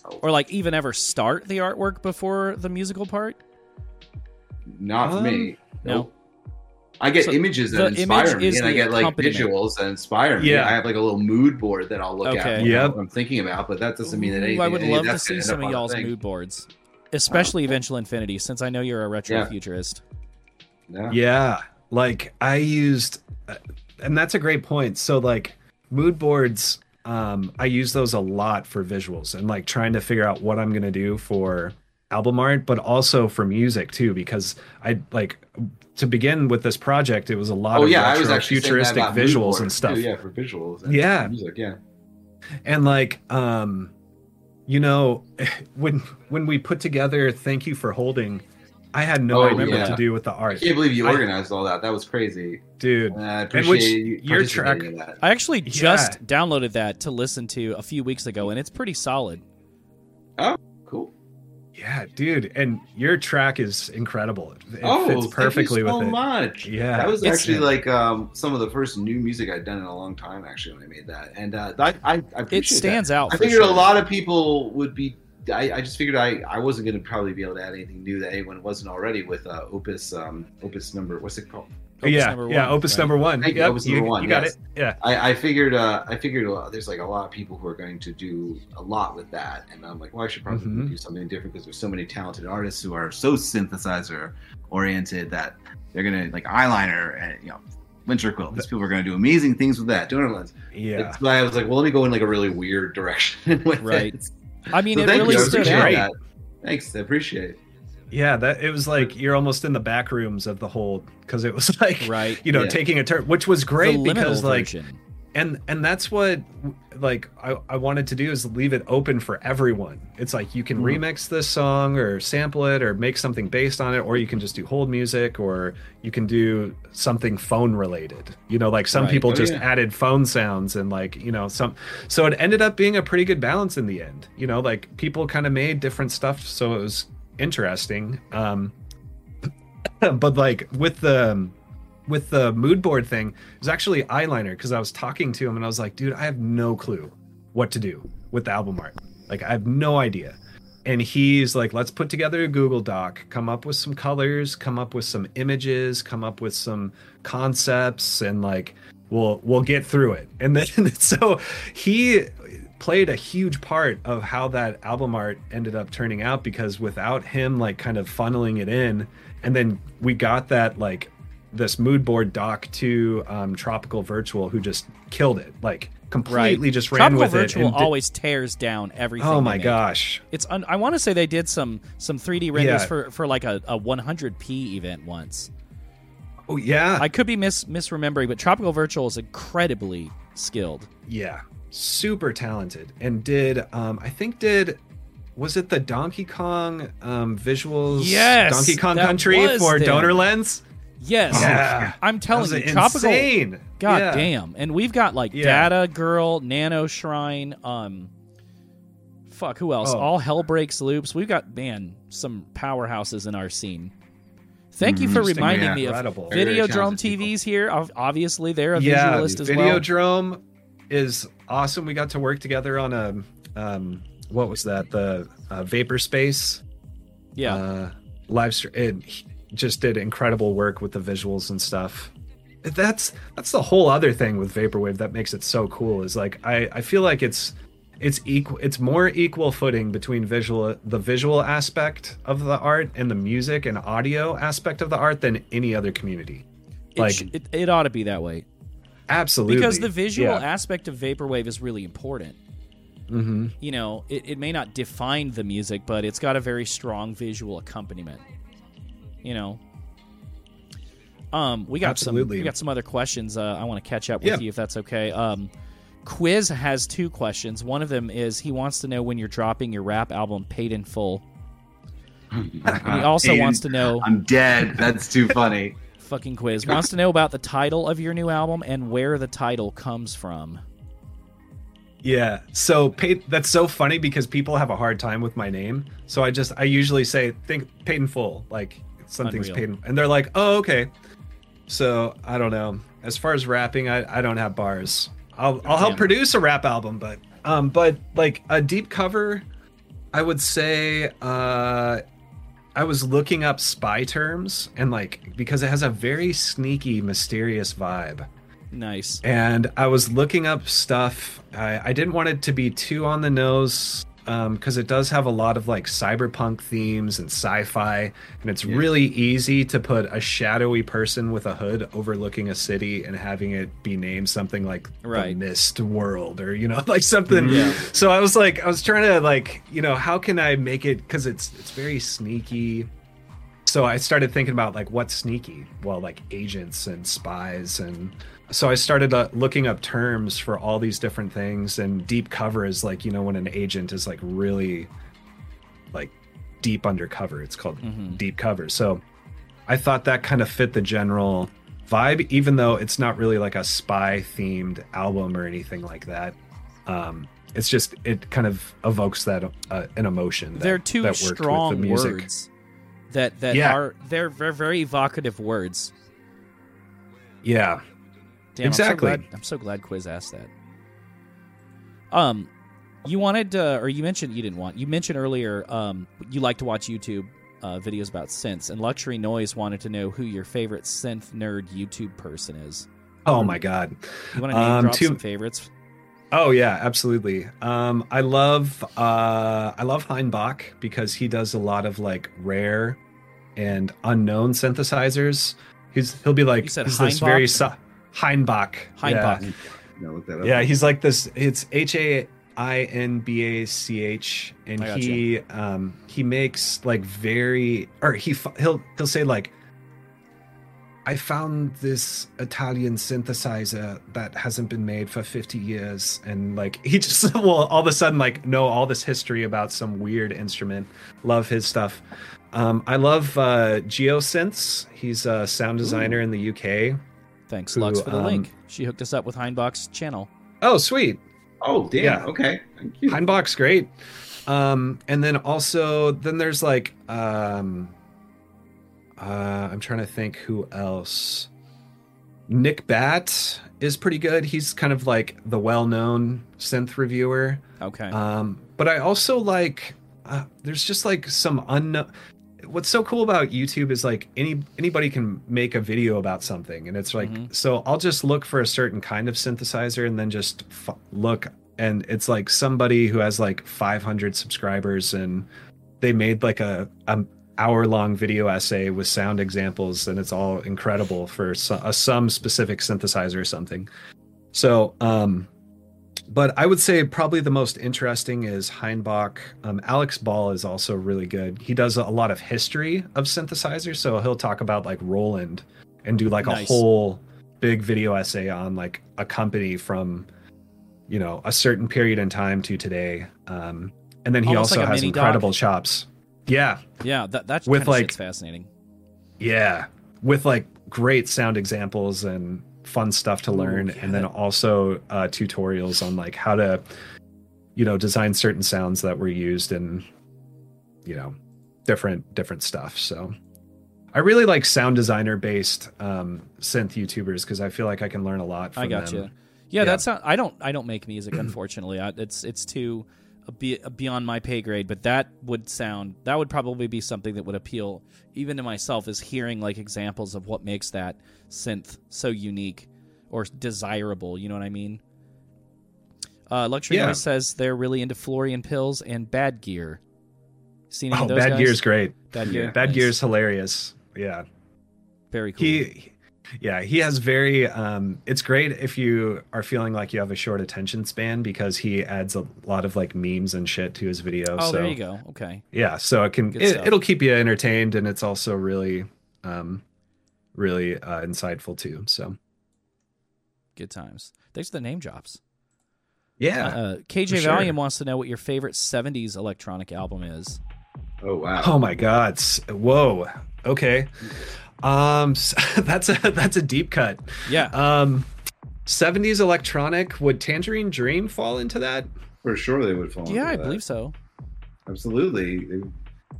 Oh. Or like even ever start the artwork before the musical part? Not for Um, me. no. Nope. I get So images that inspire image me, and I get like visuals that inspire me. Yeah. I have like a little mood board that I'll look Okay. at. You know, I'm thinking about, but that doesn't mean that Ooh. I would love to see some of y'all's mood boards, especially Eventual Infinity, since I know you're a retro Yeah. futurist. Yeah. Yeah, like I used, uh, and that's a great point. So like mood boards, um, I use those a lot for visuals and like trying to figure out what I'm gonna do for album art, but also for music too, because I like to begin with this project, it was a lot Oh of yeah, I was actually futuristic visuals and stuff. Too, yeah, for visuals. And Yeah. music. Yeah. and like um you know when when we put together thank you for holding i had no Oh, idea yeah. what to do with the art. I can't believe you I- organized all that. That was crazy. dude And I which appreciate you your track- participating in that. I actually Yeah. just downloaded that to listen to a few weeks ago, and it's pretty solid. Cool. Yeah dude and your track is incredible it, it oh, fits perfectly thank you so with it much. yeah That was it's- actually like um, some of the first new music I'd done in a long time. Actually, when I made that, and uh, I, I, I It stands that. out. I figured sure. a lot of people would be. I, I just figured I, I wasn't going to probably be able to add anything new that anyone wasn't already with uh, Opus um, Opus number what's it called? Opus yeah number yeah opus right. number one Thank you, Yep, Opus you, number one, you got yes. it yeah I, I figured uh, I figured uh, there's like a lot of people who are going to do a lot with that, and I'm like, well, I should probably Mhm. do something different because there's so many talented artists who are so synthesizer oriented that they're gonna like eyeliner and you know winter quilt. These people are gonna do amazing things with that. Donor lens. yeah That's why I was like, well, let me go in like a really weird direction with Right. it. I mean, So it really you. Stood out. that. Thanks, I appreciate it. Yeah that it was like you're almost in the back rooms of the whole because it was like Right. you know Yeah. taking a turn which was great because like version. and and that's what like I, I wanted to do is leave it open for everyone it's like you can Mhm. remix this song or sample it or make something based on it or you can just do hold music or you can do something phone related you know like some Right. people Oh, just yeah. added phone sounds and like you know some so it ended up being a pretty good balance in the end you know like people kind of made different stuff so it was interesting um but like with the with the mood board thing it was actually eyeliner because i was talking to him and i was like dude i have no clue what to do with the album art. Like i have no idea. And he's like let's put together a google doc come up with some colors come up with some images come up with some concepts and like we'll we'll get through it. And then so he played a huge part of how that album art ended up turning out because without him like kind of funneling it in and then we got that like this mood board doc to um, tropical virtual who just killed it like completely just ran Tropical with Virtual it and di- always tears down everything. oh my gosh It's un- I want to say they did some some 3D renders Yeah. for for like a, a 100p event once. Oh yeah, I could be mis misremembering, but Tropical Virtual is incredibly skilled. yeah, super talented, and did um I think did was it the Donkey Kong um visuals? Yes, Donkey Kong Country was for them. Donor Lens. Yes, Yeah. I'm telling That you, was Tropical. insane. God Yeah. damn, and we've got like Yeah. Data Girl, Nano Shrine, um, fuck, who else? Oh. All Hell Breaks Loops. We've got man some powerhouses in our scene. Thank you for reminding yeah. me of Incredible. Very, very Videodrome talented people. TVs here. Obviously, they're a yeah, visualist as well. Videodrome is awesome. We got to work together on a um what was that the uh, Vapor Space Yeah, uh, live stream. It just did incredible work with the visuals and stuff. That's that's the whole other thing with vaporwave that makes it so cool. Is like I I feel like it's it's equal it's more equal footing between visual the visual aspect of the art and the music and audio aspect of the art than any other community. it, Like sh- it, it ought to be that way absolutely because the visual Yeah. aspect of vaporwave is really important. hmm you know, it, it may not define the music, but it's got a very strong visual accompaniment. You know. Um, we got Absolutely. some we got some other questions uh, I want to catch up with Yeah. you if that's okay. Um, Quiz has two questions. One of them is he wants to know when you're dropping your rap album Paid in Full. And he also Aiden, wants to know I'm dead. That's too funny. Fucking quiz wants to know about the title of your new album and where the title comes from. Yeah. So Pey- that's so funny because people have a hard time with my name. So I just I usually say think in full, like something's Unreal. in, and they're like, "Oh, okay." So I don't know. As far as rapping, I, I don't have bars. I'll I'll help produce a rap album, but um but like a deep cover, I would say uh I was looking up spy terms and like because it has a very sneaky, mysterious vibe Nice. and I was looking up stuff. I, I didn't want it to be too on the nose Um, because it does have a lot of like cyberpunk themes and sci-fi, and it's really easy to put a shadowy person with a hood overlooking a city and having it be named something like Right. the Mist World or you know like something. Yeah. So I was like, I was trying to like you know how can I make it because it's it's very sneaky so I started thinking about like what's sneaky, well, like agents and spies, and so I started uh, looking up terms for all these different things. And deep cover is like you know when an agent is like really like deep undercover. It's called deep cover. So I thought that kind of fit the general vibe, even though it's not really like a spy themed album or anything like that. Um, it's just it kind of evokes that uh, an emotion. That, they're two that strong the music. words that that Yeah. are they're very, very evocative words. Yeah. Damn, Exactly. I'm so, glad, I'm so glad Quiz asked that. Um, you wanted uh, or you mentioned you didn't want. You mentioned earlier um you like to watch YouTube uh, videos about synths, and Luxury Noise wanted to know who your favorite synth nerd YouTube person is. Oh my god. You want to name Um, drop two- some favorites? Oh yeah, absolutely. Um, I love uh, I love Heinbach because he does a lot of like rare and unknown synthesizers. He's he'll be like You said he's this very so- Heinbach. Heinbach. Yeah. No, that up. yeah, he's like this. It's H A I N B A C H, and I gotcha. he um he makes like very or he he'll he'll say like. I found this Italian synthesizer that hasn't been made for 50 years. And like, he just will all of a sudden like know all this history about some weird instrument. Love his stuff. Um, I love uh, Geosynths. He's a sound designer in the UK. Thanks, who, Lux, for the um, link. She hooked us up with Heinbach's channel. Oh, sweet. Oh, damn. Yeah. Okay. Thank you. Heinbach's great. Um, and then also then there's like um uh I'm trying to think who else. Nick Batt is pretty good. He's kind of like the well-known synth reviewer. Okay. Um, but I also like uh, there's just like some unknown. What's so cool about YouTube is like any anybody can make a video about something, and it's like Mhm. so I'll just look for a certain kind of synthesizer and then just f- look, and it's like somebody who has like 500 subscribers and they made like a, a hour long video essay with sound examples, and it's all incredible for a some specific synthesizer or something. So um, but I would say probably the most interesting is Heinbach. Um, Alex Ball is also really good. He does a lot of history of synthesizers, so he'll talk about like Roland and do like Nice. a whole big video essay on like a company from you know a certain period in time to today. Um, and then he Almost also like has mini doc? incredible chops. Yeah, Yeah, that that With, like- fascinating. Yeah, with like great sound examples and fun stuff to learn, yeah, and then that- also uh, tutorials on like how to, you know, design certain sounds that were used in, you know, different different stuff. So, I really like sound designer based um, synth YouTubers because I feel like I can learn a lot. From I got them. you. Yeah, Yeah. that's not. I don't. I don't make music, unfortunately. I, it's it's too beyond my pay grade. But that would sound. That would probably be something that would appeal even to myself. Is hearing like examples of what makes that synth so unique or desirable. You know what I mean? Uh, Luxury Yeah. Noise says they're really into Florian pills and Bad Gear. Seen Oh, Bad guys? Gear's great. Bad Gear. Bad Nice. Gear's hilarious. Yeah. very cool. he yeah he has very um it's great if you are feeling like you have a short attention span because he adds a lot of like memes and shit to his videos oh, so there you go. Okay. yeah so it can it, it'll keep you entertained and it's also really um really uh insightful too so Good times. Thanks for the name drops. yeah Uh, KJ for sure. Valium wants to know what your favorite '70s electronic album is. Oh wow. oh my god whoa okay um s- that's a that's a deep cut Yeah, um 70s electronic would tangerine dream fall into that For sure they would fall. yeah, into I that. believe so. Absolutely. They,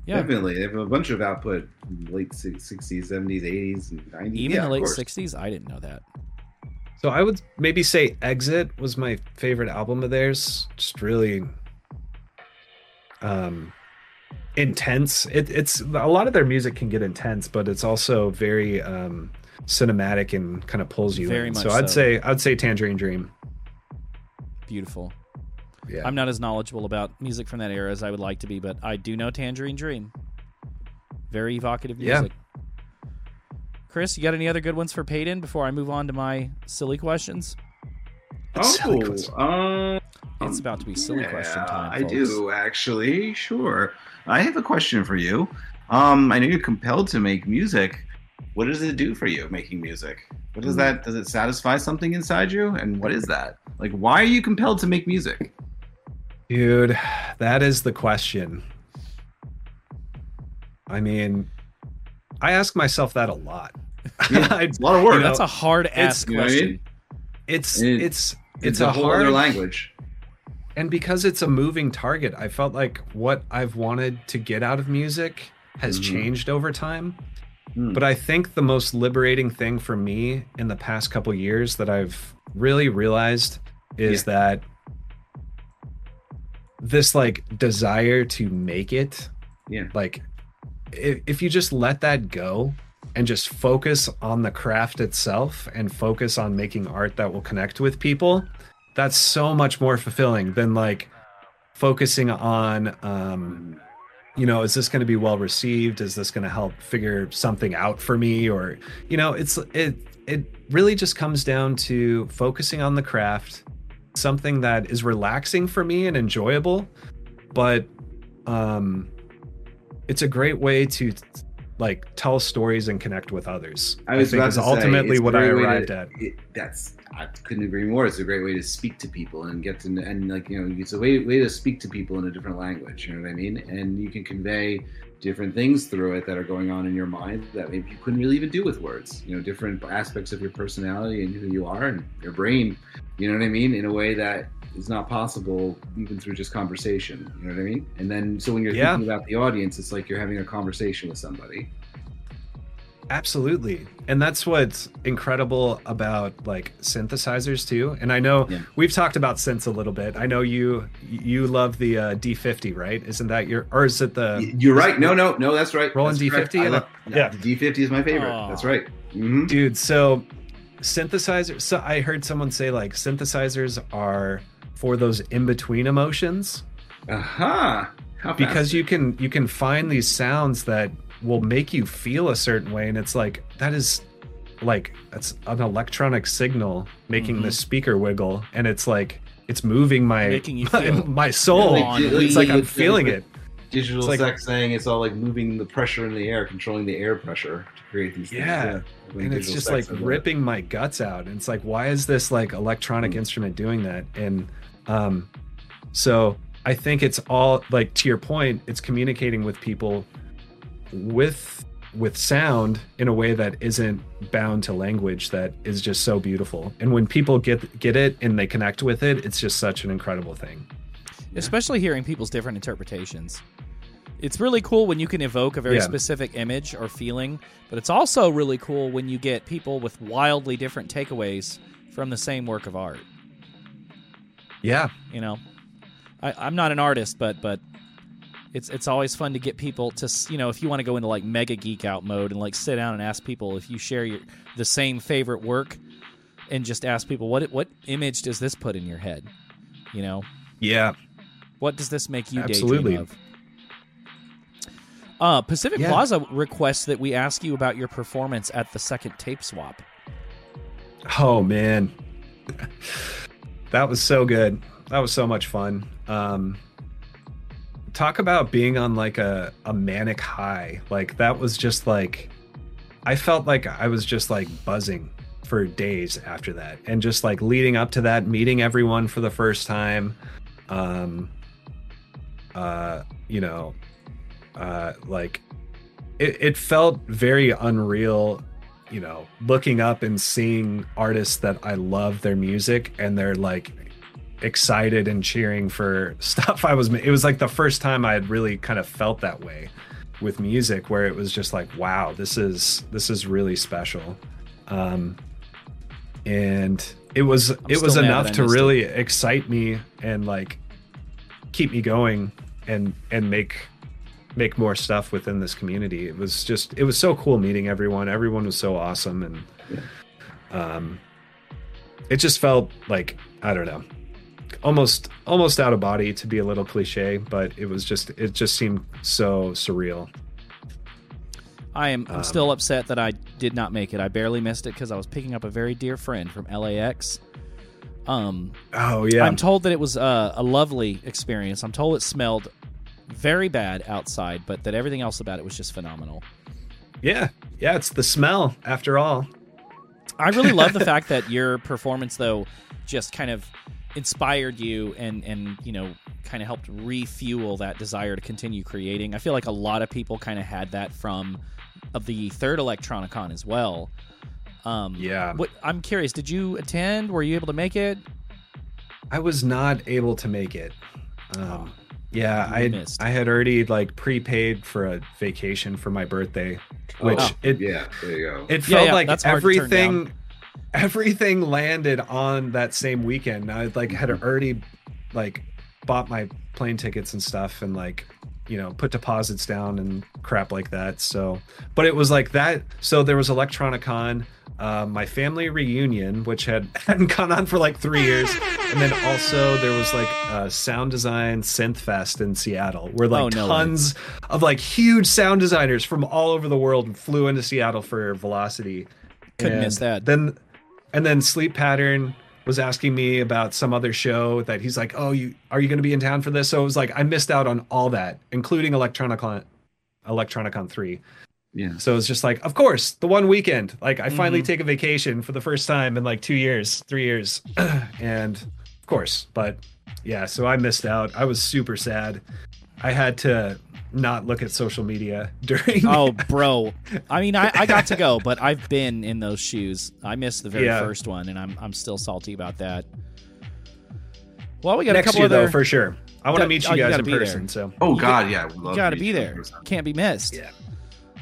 Yeah, Definitely. They have a bunch of output in the late 60s, 70s, 80s, and 90s. even yeah, the late '60s. I didn't know that. So I would maybe say Exit was my favorite album of theirs. Just really um intense. It, it's a lot of their music can get intense, but it's also very um cinematic and kind of pulls you Very in. much So I'd so. say I'd say Tangerine Dream. Beautiful. Yeah. I'm not as knowledgeable about music from that era as I would like to be, but I do know Tangerine Dream. Very evocative music. Yeah. music. Chris, you got any other good ones for Peyton before I move on to my silly questions? Silly Oh, question. um, It's about to be silly question yeah, time. I folks. do actually. Sure. I have a question for you. Um, I know you're compelled to make music. What does it do for you making music? What Hmm. does that? Does it satisfy something inside you? And what is that? Like, why are you compelled to make music? Dude, that is the question. I mean, I ask myself that a lot. Yeah, I- It's a lot of work. You know, That's a hard ass you I question. mean? it's It- it's it's, it's a, a whole hard other language. And because it's a moving target i felt like what i've wanted to get out of music has Mhm. changed over time Hmm. but i think the most liberating thing for me in the past couple years that i've really realized is that this like desire to make it Yeah. like if, if you just let that go and just focus on the craft itself and focus on making art that will connect with people that's so much more fulfilling than like focusing on um you know is this going to be well received? Is this going to help figure something out for me? Or you know it's it it really just comes down to focusing on the craft something that is relaxing for me and enjoyable but um it's a great way to like tell stories and connect with others I was think is to say, ultimately it's what i arrived to- at It, that's I couldn't agree more. It's a great way to speak to people and get to and like you know it's a way way to speak to people in a different language. You know what I mean? And you can convey different things through it that are going on in your mind that maybe you couldn't really even do with words. You know, different aspects of your personality and who you are and your brain. You know what I mean? In a way that is not possible even through just conversation. You know what I mean? And then so when you're Yeah. thinking about the audience, it's like you're having a conversation with somebody. Absolutely. And that's what's incredible about like synthesizers too. And I know Yeah. we've talked about synths a little bit. I know you you love the uh, D50, right? Isn't that your or is it the You're right. No, no, no. That's right. Roland That's. D50? I love- Yeah. the D50 is my favorite. Aw. That's right. hmm dude, so synthesizers so I heard someone say like synthesizers are for those in-between emotions Aha. How because you can you can find these sounds that will make you feel a certain way and it's like that is like that's an electronic signal making mm-hmm. the speaker wiggle and it's like it's moving my Making you my, feel my soul on. it's like i'm feeling it digital It's like- sex saying it's all like moving the pressure in the air, controlling the air pressure to create these. things. Yeah. And it's just like is uh, ripping my guts out and it's like why is this like electronic mm. instrument doing that and um so i think it's all like to your point it's communicating with people with with sound in a way that isn't bound to language that is just so beautiful and when people get get it and they connect with it it's just such an incredible thing especially hearing people's different interpretations. It's really cool when you can evoke a very Yeah. specific image or feeling, but it's also really cool when you get people with wildly different takeaways from the same work of art. Yeah You know, I, I'm not an artist, but but it's it's always fun to get people to you know if you want to go into like mega geek out mode and like sit down and ask people if you share your the same favorite work and just ask people what what image does this put in your head, you know. yeah What does this make you Absolutely. daydream of? Uh, Pacific Yeah. Plaza requests that we ask you about your performance at the second tape swap. Oh man, that was so good. That was so much fun. Um, talk about being on like a, a manic high. Like that was just like, I felt like I was just like buzzing for days after that, and just like leading up to that, meeting everyone for the first time. Um, uh, you know, uh, like it, it felt very unreal you know, looking up and seeing artists that I love their music and they're like excited and cheering for stuff I was it was like the first time I had really kind of felt that way with music where it was just like wow this is this is really special um and it was it was enough to missed it. really excite me and like keep me going and and make make more stuff within this community. It was just it was so cool meeting everyone. Everyone was so awesome and um it just felt like I don't know. Almost almost out of body to be a little cliche, but it was just it just seemed so surreal. I am I'm Um, still upset that I did not make it. I barely missed it because I was picking up a very dear friend from LAX. Um, Oh yeah. I'm told that it was uh, a lovely experience. I'm told it smelled very bad outside, but that everything else about it was just phenomenal. yeah. Yeah, it's the smell after all. I really love the fact that your performance, though, just kind of inspired you and and you know kind of helped refuel that desire to continue creating. I feel like a lot of people kind of had that from of the third Electronicon as well. Um, Yeah. What I'm curious, did you attend? Were you able to make it? I was not able to make it. Um, yeah, I had, missed. I had already like prepaid for a vacation for my birthday, oh, which Oh, it yeah, there you go. it felt yeah, like that's hard to turn everything everything landed on that same weekend. I like had mm-hmm. already like bought my plane tickets and stuff and like you know put deposits down and crap like that. So, but it was like that. So there was Electronicon, uh, my family reunion, which had hadn't gone on for like three years, and then also there was like a sound design synth fest in Seattle, where like Oh, no way. tons of like huge sound designers from all over the world flew into Seattle for Velocity. Couldn't And miss that. Then, and then Sleep Pattern was asking me about some other show that he's like, "Oh, you are you going to be in town for this?" So it was like I missed out on all that, including Electronicon, Electronicon three. yeah. So it's just like, of course, the one weekend. Like I finally Mm-hmm. take a vacation for the first time in like two years, three years, and of course, but yeah. So I missed out. I was super sad. I had to not look at social media during. Oh, bro. I mean, I, I got to go, but I've been in those shoes. I missed the very Yeah. first one, and I'm I'm still salty about that. Well, we got a couple year other. though, for sure. I want to meet oh, you you guys gotta in be there. person. So Oh God, yeah. would love you got to be there. in person. Can't be missed. Yeah.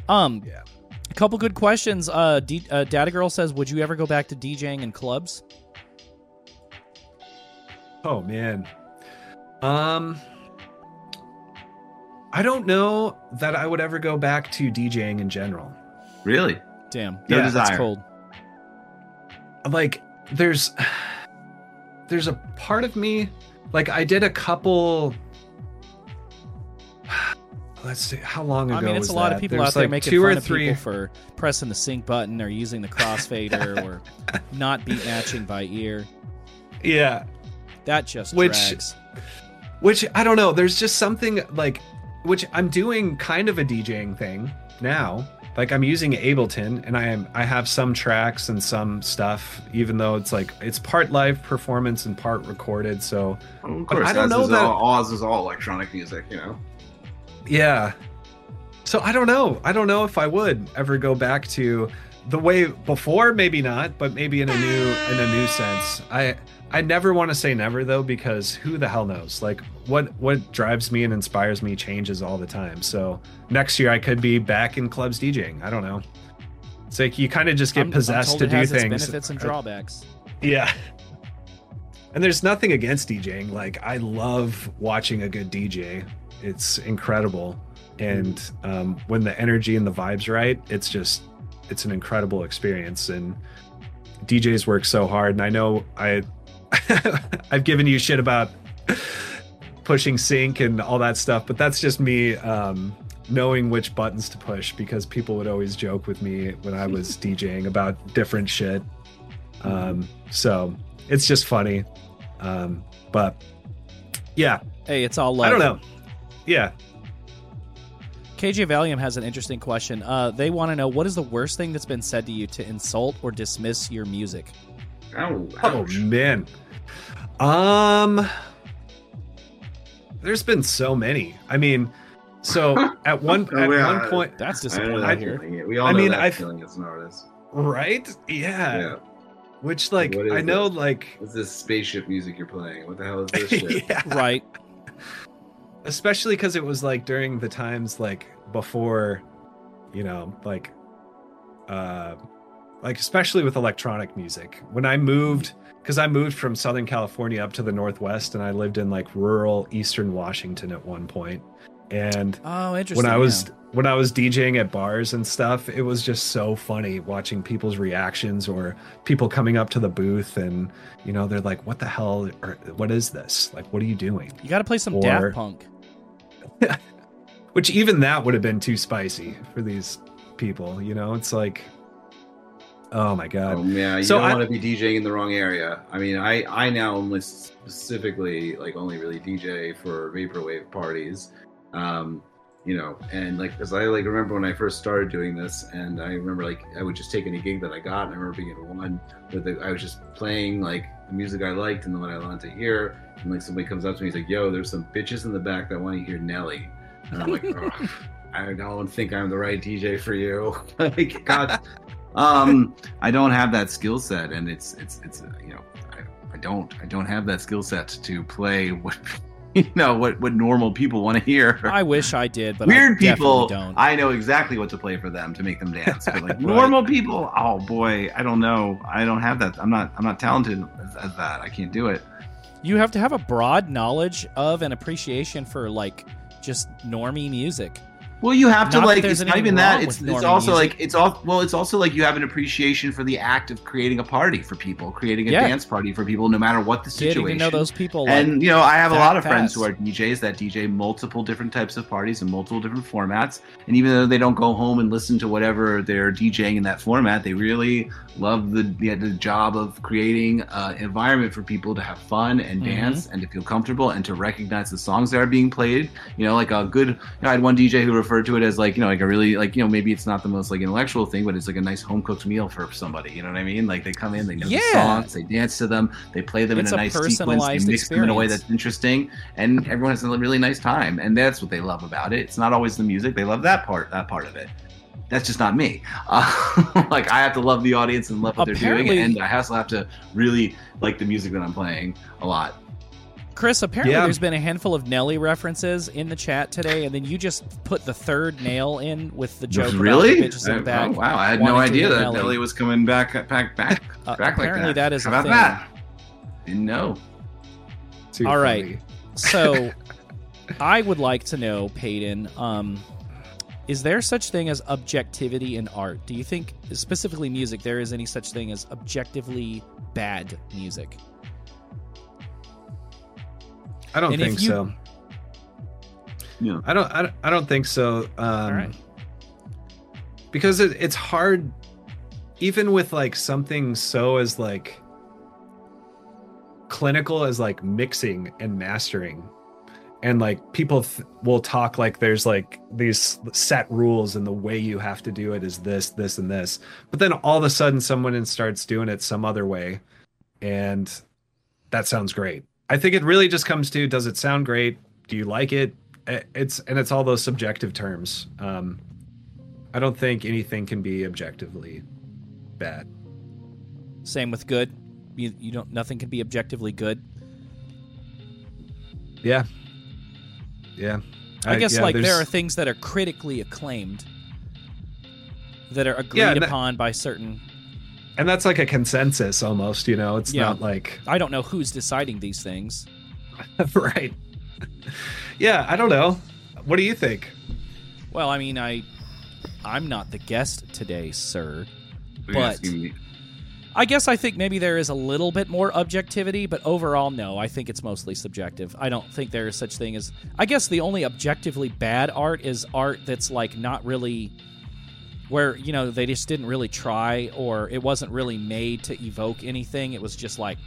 Um, Yeah. a couple good questions. Uh, D- uh, Data Girl says, "Would you ever go back to DJing in clubs?" Oh man. Um I don't know that I would ever go back to DJing in general. Really? Damn, No yeah, that's desire. cold. Like there's there's a part of me like I did a couple Let's see how long ago I mean, it's was a lot of people There's out there like making two fun or of people for pressing the sync button or using the crossfader or not beat matching by ear. Yeah. That just Which- drags. Which I don't know. There's just something like which I'm doing kind of a DJing thing now. Like I'm using Ableton and I am I have some tracks and some stuff, even though it's like it's part live performance and part recorded. So Of course, I don't know that- all, Oz is all electronic music, you know. Yeah. So I don't know. I don't know if I would ever go back to the way before. Maybe not, but maybe in a new in a new sense. I I never want to say never though, because who the hell knows? Like what what drives me and inspires me changes all the time. So next year I could be back in clubs DJing. I don't know. It's like you kind of just get I'm- I'm possessed told to do things. benefits and drawbacks. Yeah. And there's nothing against DJing. Like I love watching a good DJ. It's incredible. And um, when the energy and the vibes right, it's just it's an incredible experience. And DJs work so hard. And I know I I've given you shit about pushing sync and all that stuff, but that's just me um, knowing which buttons to push because people would always joke with me when I was DJing about different shit. Um, so it's just funny. Um, but yeah, Hey, it's all love. I don't know. Yeah. KJ Valium has an interesting question. Uh, they want to know what is the worst thing that's been said to you to insult or dismiss your music? Oh, Oh man. Um There's been so many. I mean, so at one Oh, at yeah. one point That's I disappointing that to hear. feeling. We all I know mean, that I've- feeling as an artist. right? Yeah. Yeah. Which like What is I know it? like What's this spaceship music you're playing? What the hell is this shit? yeah. Right. especially because it was like during the times like before you know like uh like especially with electronic music when i moved because i moved from southern california up to the northwest and i lived in like rural eastern washington at one point and Oh, interesting. when i was yeah. when i was djing at bars and stuff it was just so funny watching people's reactions or people coming up to the booth and you know they're like what the hell or what is this like what are you doing you got to play some or- Daft Punk. which even that would have been too spicy for these people you know it's like oh my god Oh yeah, you So don't I- want to be DJing in the wrong area. I mean, I I now only specifically like only really DJ for vaporwave parties, um, you know, and like because I like remember when I first started doing this, and I remember like I would just take any gig that I got, and I remember being at one with the, I was just playing like the music I liked and the one I wanted to hear, and like somebody comes up to me, he's like, "Yo, there's some bitches in the back that want to hear Nelly," and I'm like, oh, I don't think I'm the right DJ for you. like, God um i don't have that skill set and it's it's it's uh, you know I, I don't i don't have that skill set to play what you know what what normal people want to hear. I wish I did, but weird I people don't. i know exactly what to play for them to make them dance but like normal people oh boy i don't know. I don't have that i'm not i'm not talented as, as that. I can't do it. You have to have a broad knowledge of and appreciation for like just normie music. Well, you have to Not like. It's not even that. It's it's also music. like it's all. Well, it's also like you have an appreciation for the act of creating a party for people, creating a Yeah. dance party for people, no matter what the situation. to know those people. Like, and you know, I have a lot of friends who are DJs that DJ multiple different types of parties and multiple different formats. And even though they don't go home and listen to whatever they're DJing in that format, they really love the the, the job of creating uh, an environment for people to have fun and Mhm. dance and to feel comfortable and to recognize the songs that are being played. You know, like a good. You know, I had one DJ who referred to it as like you know like a really like you know maybe it's not the most like intellectual thing, but it's like a nice home cooked meal for somebody. You know what I mean? Like they come in, they know Yeah. the songs, they dance to them, they play them It's in a a nice sequence, they personalized mix them in a way that's interesting, and everyone has a really nice time, and that's what they love about it. It's not always the music; they love that part, that part of it. That's just not me. Uh, like I have to love the audience and love what they're doing, and I also have to really like the music that I'm playing a lot. Chris, apparently Yeah. there's been a handful of Nelly references in the chat today, and then you just put the third nail in with the joke really? about the bitches the I- back. oh, wow, I had no idea that Nelly. Nelly was coming back, back, back, Uh, back like apparently that. that is How a about thing. that? Didn't know. Too All right. funny. So, I would like to know, Peyton, um, is there such thing as objectivity in art? Do you think, specifically music, there is any such thing as objectively bad music? I don't And think you- so. Yeah. I don't, I don't. I don't think so. Um, All right. Because it, it's hard, even with like something so as like clinical as like mixing and mastering. and like people th- will talk like there's like these set rules and the way you have to do it is this this and this but then all of a sudden someone starts doing it some other way and that sounds great i think it really just comes to does it sound great do you like it it's and it's all those subjective terms um i don't think anything can be objectively bad Same with good. You, you don't. Nothing can be objectively good. yeah yeah I, guess yeah, like there are things that are critically acclaimed that are agreed Yeah, that- upon by certain. And that's like a consensus almost you know it's Yeah. not like I don't know who's deciding these things. right yeah i don't know what do you think Well, I mean, I I'm not the guest today, sir. But- I guess I think maybe there is a little bit more objectivity, but overall, no. I think it's mostly subjective. I don't think there is such thing as. I guess the only objectively bad art is art that's like not really, where you know they just didn't really try, or it wasn't really made to evoke anything. It was just like,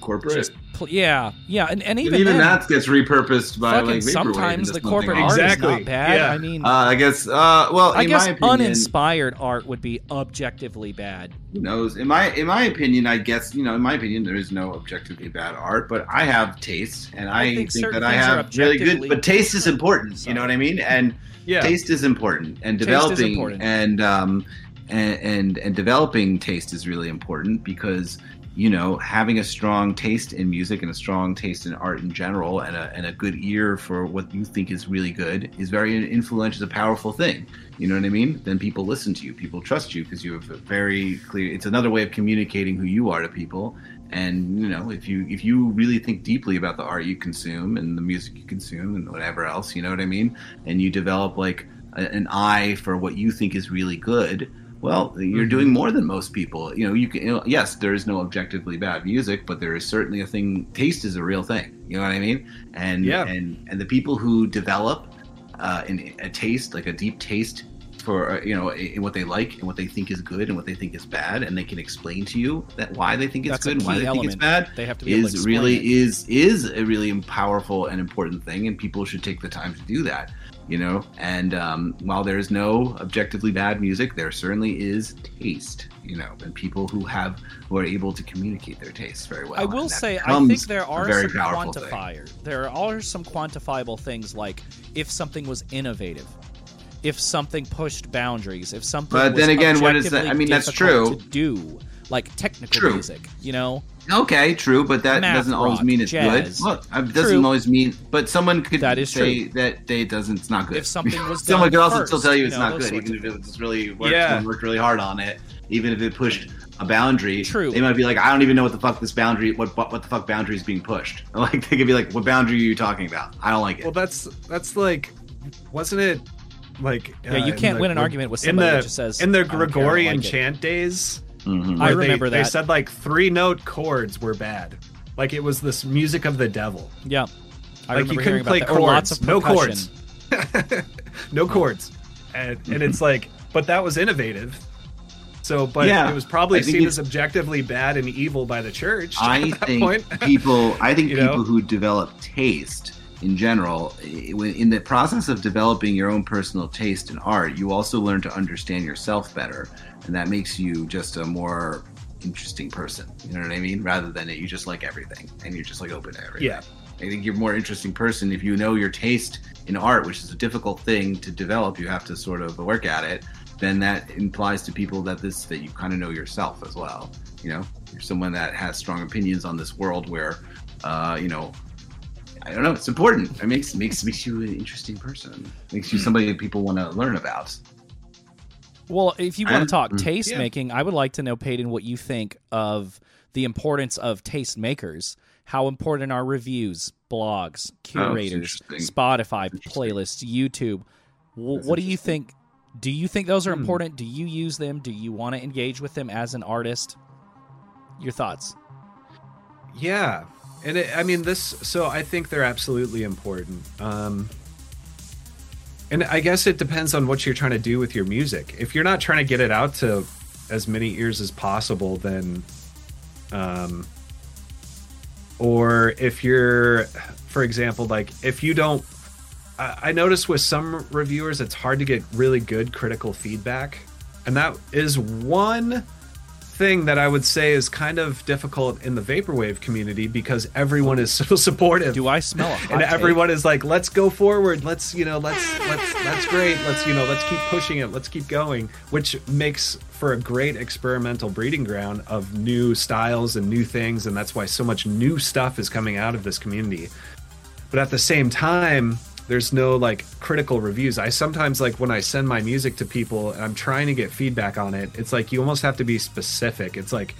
corporate. just pl- yeah, yeah, and, and And even, even, then, that gets repurposed by like sometimes the corporate art Exactly, is not bad. yeah. I mean, Uh, I guess. Uh, well, I in guess my opinion, uninspired art would be objectively bad. Who knows? In my in my opinion, I guess you know. In my opinion, there is no objectively bad art, but I have taste, and I I, think think, that I have really good. But taste is important. You know what I mean? And yeah. Taste is important, and is developing important. and um and, and and developing taste is really important because you know having a strong taste in music and a strong taste in art in general and a, and a good ear for what you think is really good is very influential it's a powerful thing. You know what i mean? Then people listen to you people trust you because you have a very clear it's another way of communicating who you are to people and you know if you if you really think deeply about the art you consume and the music you consume and whatever else you know what i mean and you develop like a- an eye for what you think is really good well you're Mm-hmm. doing more than most people you know you can you know, yes there is no objectively bad music but there is certainly a thing taste is a real thing you know what i mean and Yeah. and and the people who develop uh, in a taste like a deep taste for uh, you know in what they like and what they think is good and what they think is bad and they can explain to you that why they think it's That's good and why they think it's bad They have to be able to is really it. is is a really powerful and important thing and people should take the time to do that you know and um, while there is no objectively bad music there certainly is taste you know and people who have who are able to communicate their tastes very well I will say, I think there are very some powerful thing. There are some quantifiable things like if something was innovative, if something pushed boundaries, if something. But was then again, what is that? I mean, that's true. To do like technical True. music, you know. Okay, true, but that Math doesn't always rock, mean it's jazz. good. Look, uh, it doesn't True. always mean. But someone could That is say true. that they doesn't. It's not good. If something was someone done could also first, still tell you you it's know, not good, even if it was really worked, Yeah. worked really hard on it. Even if it pushed a boundary, True. They might be like, I don't even know what the fuck this boundary, what what, what the fuck boundary is being pushed. Like they could be like, what boundary are you talking about? I don't like it. Well, that's that's like, wasn't it like? Yeah, you uh, in can't the win an Gre- argument with in somebody the that just says, in the "I don't care, I don't Gregorian like it." chant days. Mhm. I where they- remember They said like three note chords were bad, like it was this music of the devil. Yeah, I like you couldn't play about lots chords, of no chords, no chords, and and it's like, but that was innovative. So, but Yeah, it was probably seen as objectively bad and evil by the church. I at that think point. people. I think people know? who develop taste in general, in the process of developing your own personal taste in art, you also learn to understand yourself better, and that makes you just a more interesting person. You know what I mean? Rather than that you just like everything and you're just like open to everything. Yeah. I think you're a more interesting person if you know your taste in art, which is a difficult thing to develop. You have to sort of work at it. Then that implies to people that this that you kind of know yourself as well. You know, you're someone that has strong opinions on this world where, uh, you know, I don't know. It's important. It makes makes makes you an interesting person. Makes you somebody that people want to learn about. Well, if you want to talk mm, taste yeah. making, I would like to know, Peyton, what you think of the importance of taste makers. How important are reviews, blogs, curators, interesting. Spotify, playlists, YouTube? W- what do you think? Do you think those are Hmm. important? Do you use them? Do you want to engage with them as an artist? Your thoughts? Yeah, and it, I mean this. So I think they're absolutely important. Um, and I guess it depends on what you're trying to do with your music. If you're not trying to get it out to as many ears as possible, then, um, or if you're for example, like if you don't, I, I notice with some reviewers, it's hard to get really good critical feedback, and that is one thing that I would say is kind of difficult in the vaporwave community because everyone is so supportive. Do I smell a hot and everyone is like, "Let's go forward. Let's you know, let's let's that's great. Let's you know, let's keep pushing it. Let's keep going." Which makes for a great experimental breeding ground of new styles and new things, and that's why so much new stuff is coming out of this community. But at the same time, there's no like critical reviews. I sometimes like when I send my music to people and I'm trying to get feedback on it. It's like you almost have to be specific. It's like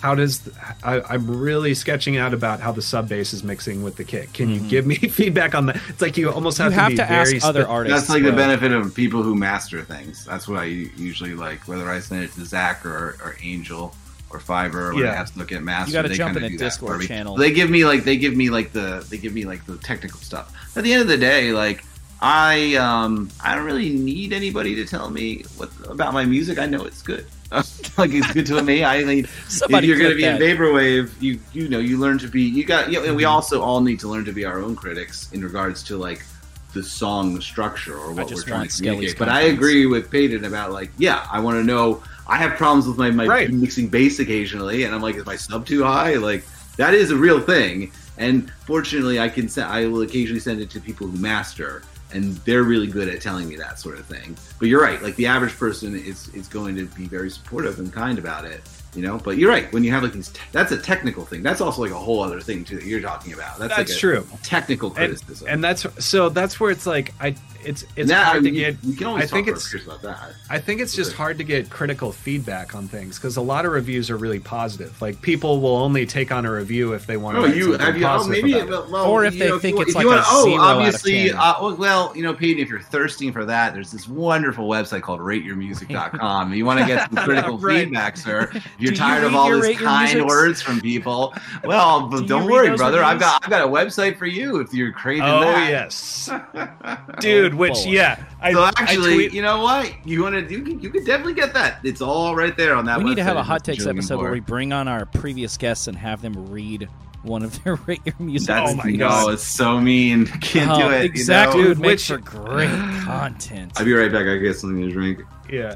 how does I, I'm really sketching out about how the sub bass is mixing with the kick. Can you give me feedback on that? It's like you almost Mm-hmm. You have have to to be very ask other artists. That's like the benefit of people who master things. That's what I usually like. Whether I send it to Zach or, or Angel or Fiverr, when Yeah. I have to look at master, You gotta jump in a Discord for me. channel. They give me like they give me like the they give me like the technical stuff. At the end of the day, like I um I don't really need anybody to tell me what about my music. I know it's good. like it's good to me. I mean, Somebody if you're going to be that. in vaporwave, you you know you learn to be. You got. You know, and we also all need to learn to be our own critics in regards to like the song structure or what we're trying to communicate. But I agree with Peyton about like, yeah, I want to know. I have problems with my, my Right. mixing bass occasionally, and I'm like, is my sub too high? Like that is a real thing. And fortunately, I can send. I will occasionally send it to people who master, and they're really good at telling me that sort of thing. But you're right. Like the average person is is going to be very supportive and kind about it. You know, but you're right. When you have like these, te- that's a technical thing. That's also like a whole other thing too that you're talking about. That's, That's like true. Technical and, criticism. and that's so that's where it's like I it's it's That- hard to we- get. We can always I think it's about that. I think it's just hard to get critical feedback on things because a lot of reviews are really positive. Like people will only take on a review if they want to. Oh, you have you? Oh, maybe. Well, well, Or if you they know, think you, it's if like wanna, a oh, zero out of obviously. 10. Uh, well, well, you know, Peyton, if you're thirsting for that, there's this wonderful website called RateYourMusic.com. you want to get some critical Right. feedback, sir. If you're Do you tired of all your this kind words from people, well, Do don't worry, those brother. I've got I've got a website for you if you're craving Oh that. yes, dude. Which boy. yeah, I, So I actually, tweet- you know what? You want to you can, you can definitely get that. It's all right there on that. we need to have a hot that's takes episode where we bring on our previous guests and have them read one of their rate your music. That's, Oh my no, God. it's so mean. Can't Oh, do it. Exactly You know? would make Which- for great content. I'll be right back. I get something to drink. yeah.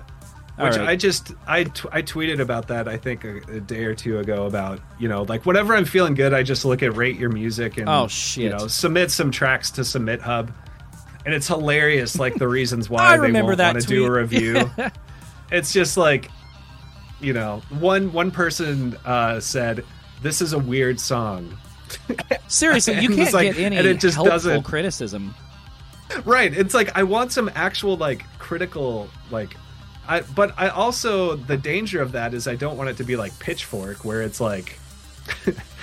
All Which right. I just I, t- I tweeted about that I think a, a day or two ago about you know like whenever I'm feeling good I just look at rate your music and Oh, shit you know submit some tracks to SubmitHub and it's hilarious like the reasons why they won't want to do a review. it's just like you know one one person uh, said this is a weird song Seriously, you can't like- get any and it just helpful doesn't- criticism. right it's like i want some actual like critical like i but i also the danger of that is i don't want it to be like pitchfork where it's like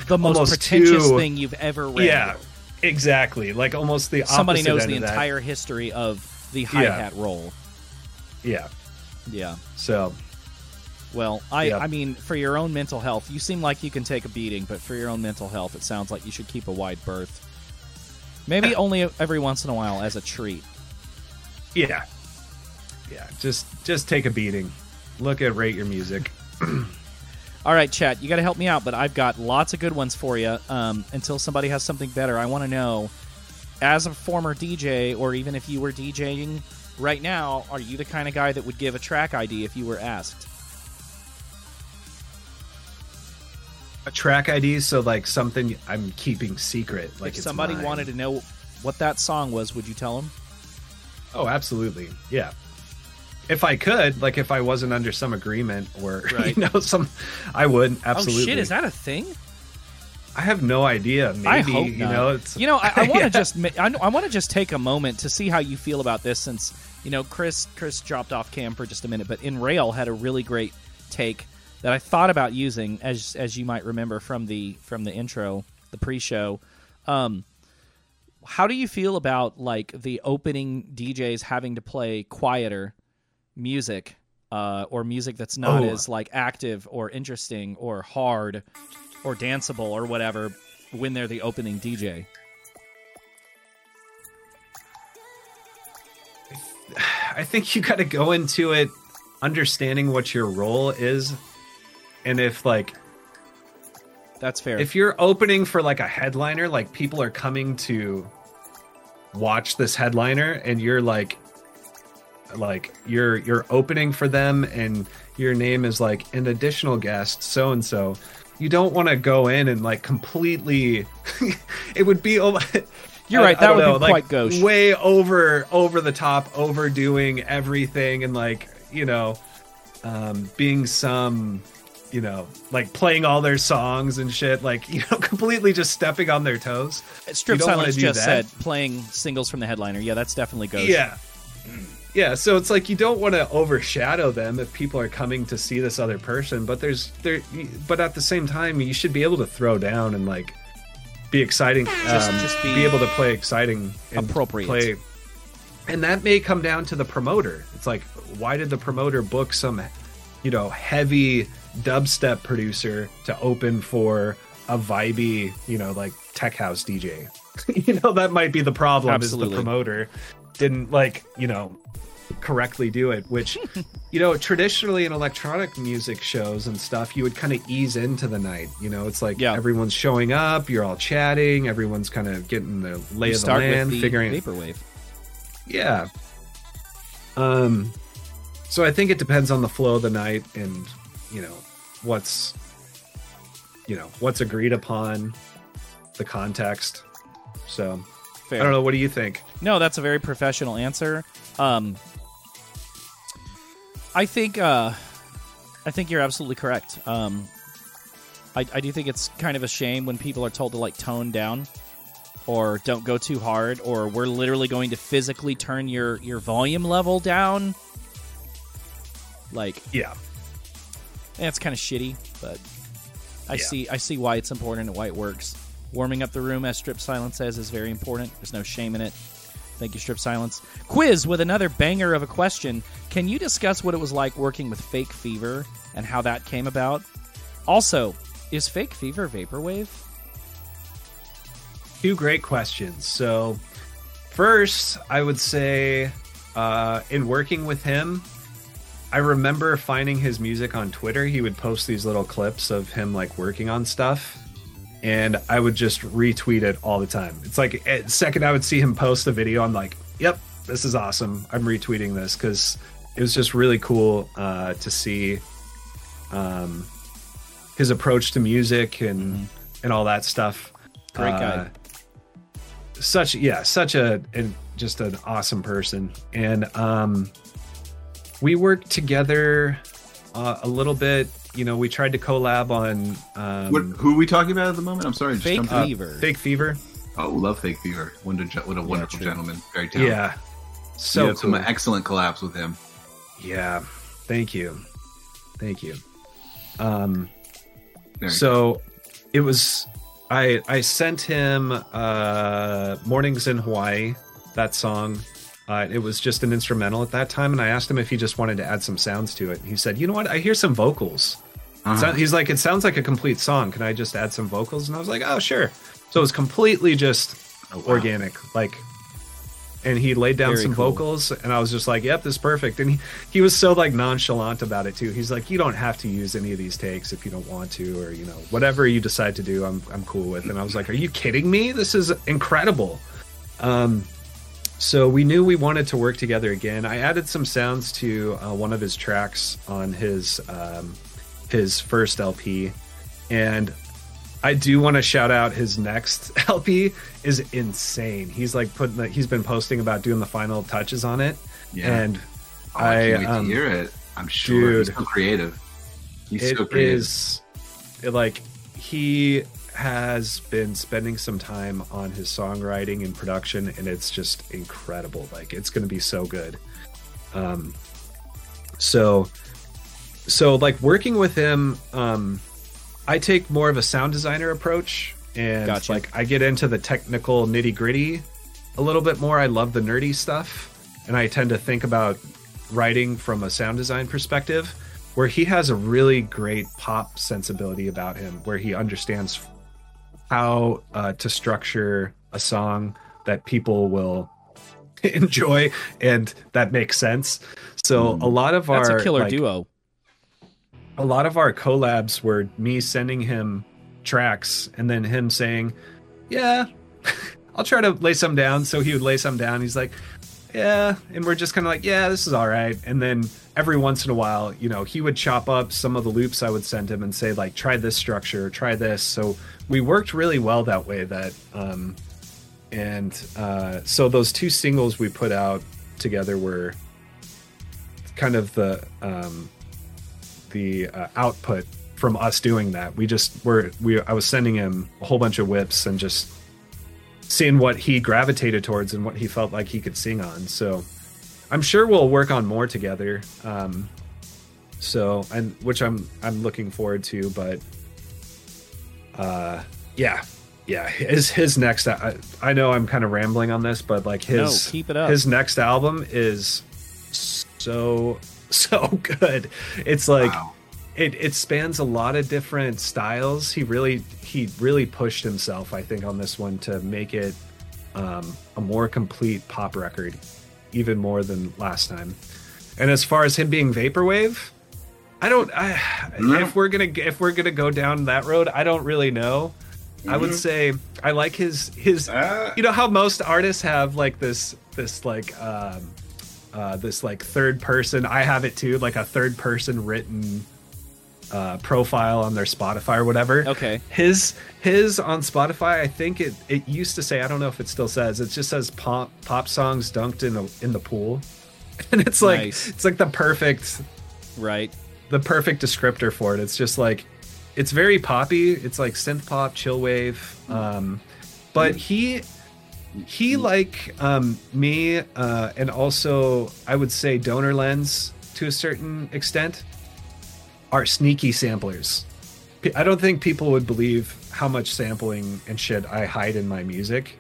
The most pretentious too- thing you've ever read. yeah exactly like almost the Somebody knows the of that. entire history of the hi hat roll. yeah Yeah. so Well, I, Yep. I mean, for your own mental health, you seem like you can take a beating, but for your own mental health, it sounds like you should keep a wide berth. Maybe only every once in a while as a treat. yeah yeah just just take a beating look at rate your music All right, chat, you got to help me out, but I've got lots of good ones for you. Um, until somebody has something better, I want to know, as a former DJ, or even if you were DJing right now, are you the kind of guy that would give a track ID if you were asked? a track id so like something i'm keeping secret like if somebody mine. wanted to know what that song was, would you tell them? oh absolutely yeah if i could like if i wasn't under some agreement or Right. you know some i would absolutely Oh shit, is that a thing? I have no idea. Maybe I hope you not. know it's You know, I, I want to Yeah. just I, I want to just take a moment to see how you feel about this, since you know Chris Chris dropped off cam for just a minute, but in Rail had a really great take that I thought about using, as as you might remember from the from the intro, the pre-show. Um, how do you feel about like the opening DJs having to play quieter music? Uh, or music that's not Oh. as like active or interesting or hard or danceable or whatever when they're the opening DJ. I think you got to go into it understanding what your role is, and if like That's fair. if you're opening for like a headliner, like people are coming to watch this headliner and you're like like you're you're opening for them and your name is like an additional guest so and so you don't want to go in and like completely it would be You're I- right, that would be know, like, quite gauche. way over over the top overdoing everything and like you know um being some you know like playing all their songs and shit like you know completely just stepping on their toes Strip you don't wanna Silence just that. said playing singles from the headliner. Yeah, that's definitely gauche. yeah yeah so it's like you don't want to overshadow them if people are coming to see this other person but there's there but at the same time you should be able to throw down and like be exciting Just- um, just be be able to play exciting and appropriate. play. And that may come down to the promoter. It's like why did the promoter book some you know heavy dubstep producer to open for a vibey you know like tech house dj you know that might be the problem is the promoter didn't like you know correctly do it which you know traditionally in electronic music shows and stuff you would kind of ease into the night you know it's like Yeah. everyone's showing up you're all chatting everyone's kind of getting the lay You of the start land with the figuring vaporwave. yeah um so i think it depends on the flow of the night and you know what's you know what's agreed upon the context so Fair. i don't know what do you think No, that's a very professional answer. Um, I think uh, I think you're absolutely correct. Um, I, I do think it's kind of a shame when people are told to like tone down or don't go too hard or we're literally going to physically turn your your volume level down. Like yeah that's kind of shitty, but I Yeah. see I see why it's important and why it works. Warming up the room, as Strip Silence says, is very important. There's no shame in it. Thank you, Strip Silence. Quiz with another banger of a question. Can you discuss what it was like working with Fake Fever and how that came about? Also, is Fake Fever vaporwave? two great questions so first i would say uh in working with him i remember finding his music on twitter he would post these little clips of him like working on stuff and i would just retweet it all the time. It's like a second i would see him post a video i'm like yep this is awesome. I'm retweeting this because it was just really cool uh to see um his approach to music and and all that stuff. Great guy. Uh, such yeah such a and just an awesome person. And um we worked together uh, a little bit you know we tried to collab on um What, who are we talking about at the moment? I'm sorry. just Fake jumped in. Fever. fake fever Oh, love Fake Fever. What a, what a wonderful true. gentleman. Very talented. yeah So so had some excellent collabs with him. yeah thank you thank you um Very so it was i i sent him uh mornings in hawaii that song uh, it was just an instrumental at that time and i asked him if he just wanted to add some sounds to it he said you know what i hear some vocals Uh-huh. So- he's like it sounds like a complete song. Can i just add some vocals? And i was like oh sure. So it was completely just Oh, wow. organic like and he laid down Very some cool. vocals and i was just like yep this is perfect. And he, he was so like nonchalant about it too. He's like you don't have to use any of these takes if you don't want to or you know whatever you decide to do i'm, I'm cool with. And i was like are you kidding me? This is incredible. Um so we knew we wanted to work together again. I added some sounds to uh, one of his tracks on his um his first lp and I do want to shout out his next LP is insane. He's like putting the, he's been posting about doing the final touches on it, Yeah. and Oh, I, I, can't um, hear it. I'm sure he's so creative. He's it so creative. is it, like he has been spending some time on his songwriting and production, and it's just incredible. Like it's going to be so good. Um, so so like working with him um i take more of a sound designer approach and Gotcha. like i get into the technical nitty gritty a little bit more i love the nerdy stuff and i tend to think about writing from a sound design perspective where he has a really great pop sensibility about him where he understands how uh, to structure a song that people will enjoy and that makes sense so a lot of. That's our a killer like, duo. A lot of our collabs were me sending him tracks, and then him saying, "Yeah, I'll try to lay some down." So he would lay some down. He's like, "Yeah," and we're just kind of like, "Yeah, this is all right." And then every once in a while, you know, he would chop up some of the loops I would send him and say like, "Try this structure, try this." So we worked really well that way. That um, and uh, so those two singles we put out together were kind of the um, the uh, output from us doing that. We just were we I was sending him a whole bunch of WIPs and just seeing what he gravitated towards and what he felt like he could sing on. So I'm sure we'll work on more together. Um, so and which I'm I'm looking forward to, but uh, yeah, yeah, his his next. I, I know I'm kind of rambling on this, but like his No, keep it up. his next album is so so good. It's like Wow. it it spans a lot of different styles. He really he really pushed himself, I think, on this one to make it um, a more complete pop record, even more than last time. And as far as him being vaporwave, I don't. I, No. If we're gonna if we're gonna go down that road, I don't really know. I would say I like his his. Uh, You know how most artists have like this this like um, uh, this like third person. I have it too, like a third person written uh, profile on their Spotify or whatever. Okay. His his on Spotify, I think it it used to say. I don't know if it still says. It just says pop pop songs dunked in the in the pool, and it's like Nice. it's like the perfect Right. the perfect descriptor for it. It's just like it's very poppy. It's like synth pop, chill wave. Um, but he he like um, me uh, and also I would say Donor Lens to a certain extent are sneaky samplers. i don't think people would believe how much sampling and shit I hide in my music.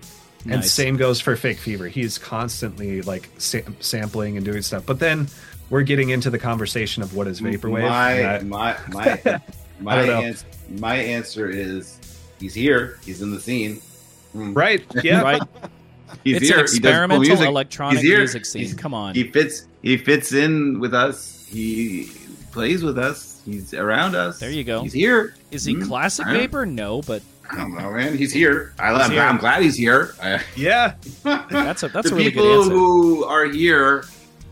And same goes for Fake Fever. He's constantly like sam- sampling and doing stuff. But then we're getting into the conversation of what is vaporwave. My I- my my my, ans- my answer is he's here. He's in the scene. Mm. right? Yeah. Right. he's it's here. an He does experimental music. electronic He's here. music scene. He's- Come on. He fits. He fits in with us. He plays with us. He's around us. There you go. He's here. Is he Mm, classic I don't- vapor? No, but I don't know, man. He's here. I, He's I'm, here. I'm glad he's here. Yeah. that's a that's the a really people good answer. who are here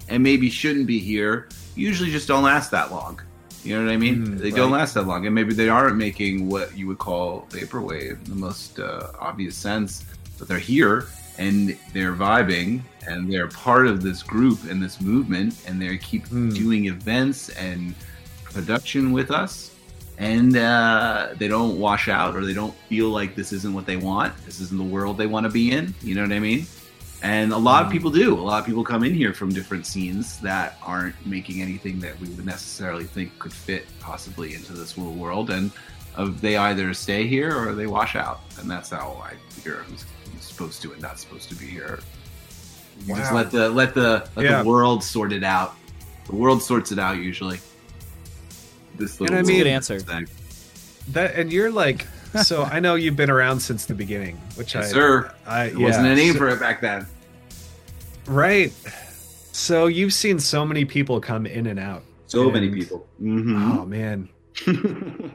and maybe shouldn't be here usually just don't last that long. You know what I mean? Mm, they don't last that long, and maybe they aren't making what you would call vaporwave in the most uh, obvious sense. But they're here and they're vibing and they're part of this group and this movement, and they keep Mm. doing events and production with us. And uh, they don't wash out, or they don't feel like this isn't what they want. This isn't the world they want to be in. You know what I mean? And a lot of people do. A lot of people come in here from different scenes that aren't making anything that we would necessarily think could fit possibly into this little world. And uh, they either stay here or they wash out. And that's how I figure who's, who's supposed to and not supposed to be here. You just let the let the let Yeah. the world sort it out. The world sorts it out usually. This little I That's a good mean- answer. thing. That and you're like so I know you've been around since the beginning, which Yes, I sir. I There wasn't yeah, a name so- for it back then. Right. So you've seen so many people come in and out. So many And- people. hmm Oh man.